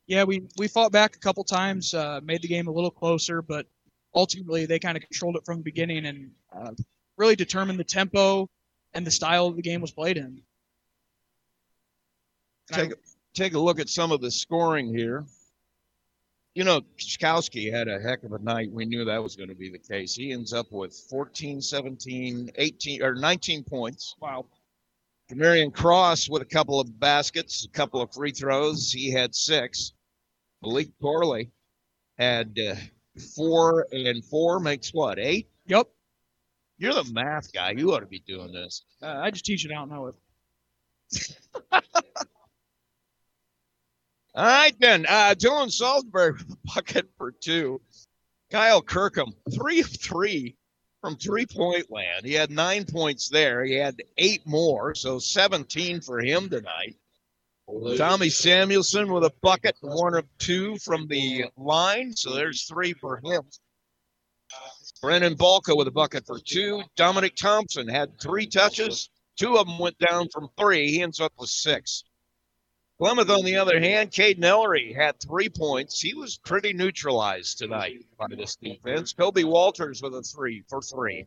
Yeah, we we fought back a couple times, uh, made the game a little closer, but ultimately they kind of controlled it from the beginning and uh, really determined the tempo and the style the game was played in. Take, take a look at some of the scoring here. You know, Kachkowski had a heck of a night. We knew that was going to be the case. He ends up with 14, 17, 18, or 19 points. Wow. Marion Cross with a couple of baskets, a couple of free throws. He had six. Malik Corley had uh, four and four makes what, eight? Yep. You're the math guy. You ought to be doing this. Uh, I just teach it out know it. All right, then. Uh, Dylan Salisbury with a bucket for two. Kyle Kirkham, three of three from three point land. He had nine points there. He had eight more, so 17 for him tonight. Tommy Samuelson with a bucket, one of two from the line, so there's three for him. Brennan Balka with a bucket for two. Dominic Thompson had three touches. Two of them went down from three. He ends up with six. Plymouth, on the other hand, Caden Ellery had three points. He was pretty neutralized tonight by this defense. Kobe Walters with a three for three.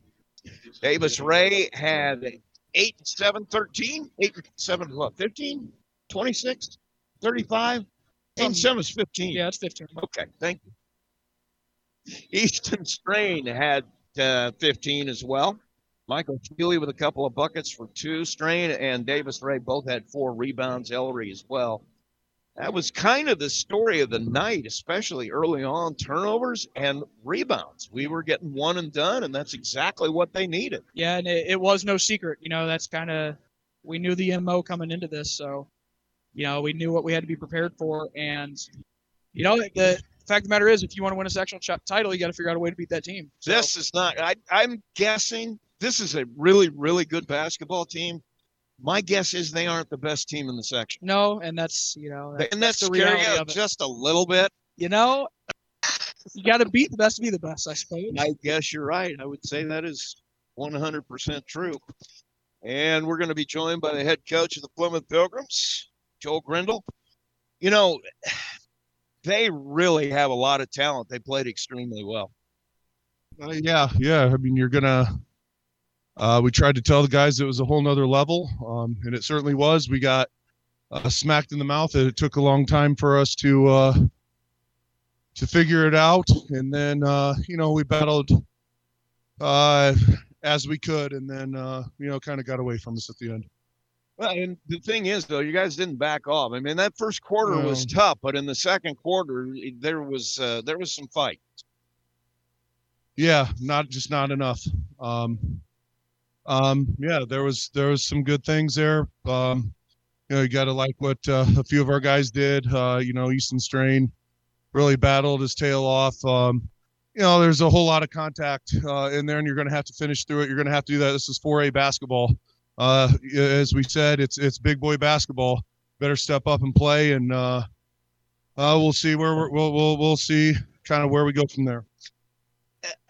Davis Ray had eight, seven, 13, eight, seven, what, 15, 26, 35? Eight, and seven is 15. Yeah, it's 15. Okay, thank you. Easton Strain had uh, 15 as well. Michael Keeley with a couple of buckets for two. Strain and Davis Ray both had four rebounds. Ellery as well. That was kind of the story of the night, especially early on turnovers and rebounds. We were getting one and done, and that's exactly what they needed. Yeah, and it, it was no secret. You know, that's kind of we knew the mo coming into this, so you know we knew what we had to be prepared for, and you know the fact of the matter is, if you want to win a sectional ch- title, you got to figure out a way to beat that team. So, This is not. I, I'm guessing this is a really, really good basketball team. My guess is they aren't the best team in the section. no, and that's you know, And that's the scary reality out of it. just a little bit. You know, you got to beat the best to be the best, I suppose. I guess you're right. I would say that is 100% true. And we're going to be joined by the head coach of the Plymouth Pilgrims, Joel Grindle. You know, they really have a lot of talent. They played extremely well. Uh, yeah, yeah. I mean, you're gonna. Uh, we tried to tell the guys it was a whole nother level, um, and it certainly was. We got uh, smacked in the mouth. It took a long time for us to uh, to figure it out, and then uh, you know we battled uh, as we could, and then uh, you know kind of got away from us at the end. Well, and the thing is, though, you guys didn't back off. I mean, that first quarter was tough, but in the second quarter, there was uh, there was some fight. Yeah, not just not enough. Um, um, yeah, there was there was some good things there. Um, you know, you got to like what uh, a few of our guys did. Uh, you know, Easton Strain really battled his tail off. Um, you know, there's a whole lot of contact uh, in there, and you're going to have to finish through it. You're going to have to do that. This is 4A basketball. Uh, as we said, it's it's big boy basketball. Better step up and play, and uh, uh, we'll see where we're, we'll we'll we'll see kind of where we go from there.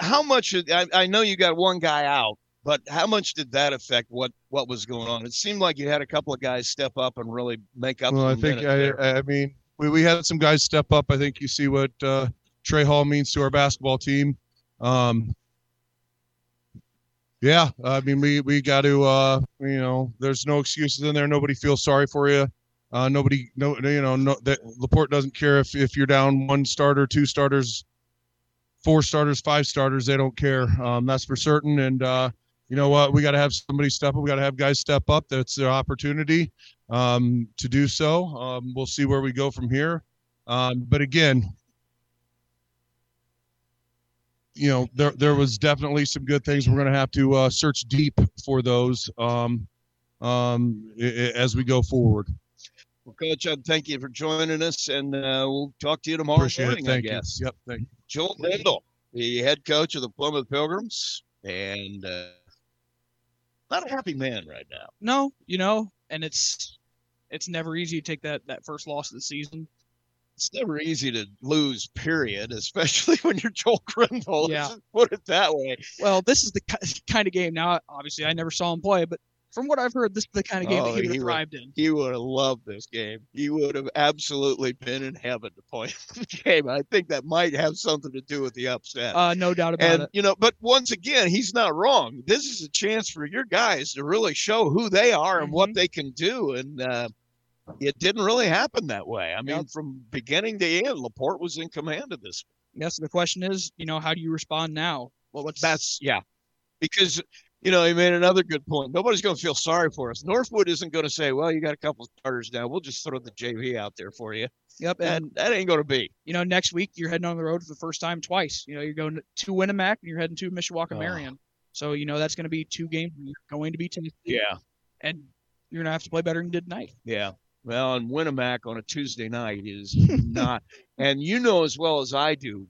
How much? I, I know you got one guy out, but how much did that affect what what was going on? It seemed like you had a couple of guys step up and really make up. Well, I think I. I mean we, we had some guys step up. I think you see what uh, Trey Hall means to our basketball team. Um, yeah, I mean we we got to uh, you know there's no excuses in there. Nobody feels sorry for you. Uh, nobody no you know no that Laporte doesn't care if if you're down one starter, two starters, four starters, five starters. They don't care. Um, that's for certain. And uh, you know what? We got to have somebody step up. We got to have guys step up. That's their opportunity um, to do so. Um, we'll see where we go from here. Um, but again, you know, there there was definitely some good things. We're going to have to uh, search deep for those um, um, as we go forward. Well, Coach, I'd thank you for joining us, and uh, we'll talk to you tomorrow Appreciate it. morning. Thank I you. guess. Yep. Thank you. Joel Grindle, the head coach of the Plymouth Pilgrims, and uh, not a happy man right now. No, you know, and it's it's never easy to take that that first loss of the season. It's never easy to lose, period, especially when you're Joel Grindle. Yeah. Put it that way. Well, this is the kind of game. Now, obviously, I never saw him play, but from what I've heard, this is the kind of game Oh, that he would have thrived in. He would have loved this game. He would have absolutely been in heaven to play the game. I think that might have something to do with the upset. Uh, no doubt about and it. you know, but once again, he's not wrong. This is a chance for your guys to really show who they are and Mm-hmm. what they can do. And uh, it didn't really happen that way. I mean, Yep. from beginning to end, Laporte was in command of this. Yes, the question is, you know, how do you respond now? Well, what's That's yeah, because you know he made another good point. Nobody's going to feel sorry for us. Northwood isn't going to say, "Well, you got a couple of starters now. We'll just throw the JV out there for you." Yep, and that ain't going to be. you know, next week you're heading on the road for the first time twice. You know, you're going to Winamac and you're heading to Mishawaka Oh. Marian. So you know that's going to be two games. You're going to be Tennessee. Yeah. and you're gonna have to play better than you did tonight. Yeah. Well, and Winamac on a Tuesday night is not, and you know as well as I do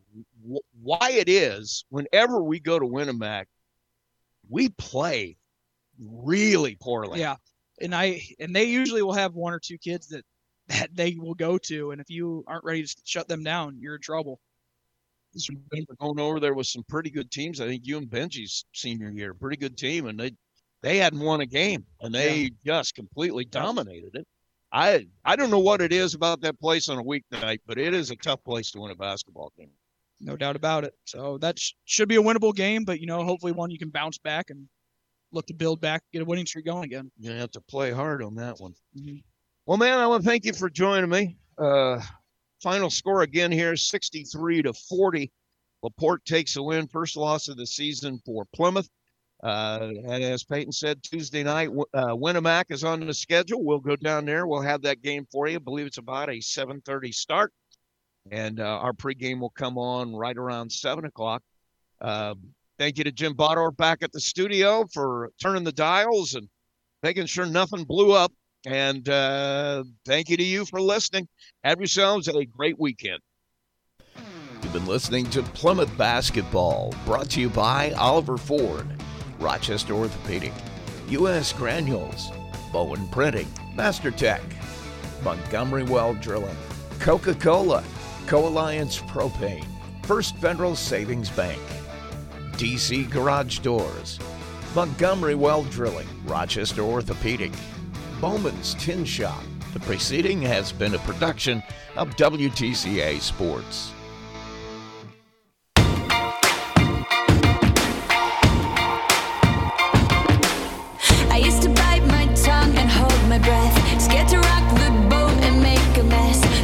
wh- why it is whenever we go to Winamac, we play really poorly. Yeah, and I and they usually will have one or two kids that that they will go to, and if you aren't ready to shut them down, you're in trouble. Going over there with some pretty good teams. I think you and Benji's senior year, pretty good team, and they they hadn't won a game, and they just completely dominated it. I I don't know what it is about that place on a weeknight, but it is a tough place to win a basketball game. No doubt about it. So that sh- should be a winnable game, but you know, hopefully one you can bounce back and look to build back, get a winning streak going again. You're gonna have to play hard on that one. Mhm. Well, man, I want to thank you for joining me. Uh, final score again here 63 to 40. Laporte takes a win, first loss of the season for Plymouth. Uh, and as Peyton said, Tuesday night, uh, Winamac is on the schedule. We'll go down there. We'll have that game for you. I believe it's about a 7:30 start, and uh, our pregame will come on right around seven o'clock. Uh, thank you to Jim Bodor back at the studio for turning the dials and making sure nothing blew up. And uh, thank you to you for listening. Have yourselves a great weekend. You've been listening to Plymouth Basketball, brought to you by Oliver Ford, Rochester Orthopedic, U.S. Granules, Bowen Printing, Master Tech, Montgomery Well Drilling, Coca Cola, Co Alliance Propane, First Federal Savings Bank, DC Garage Doors, Montgomery Well Drilling, Rochester Orthopedic, Bowman's Tin Shop. The preceding has been a production of WTCA Sports.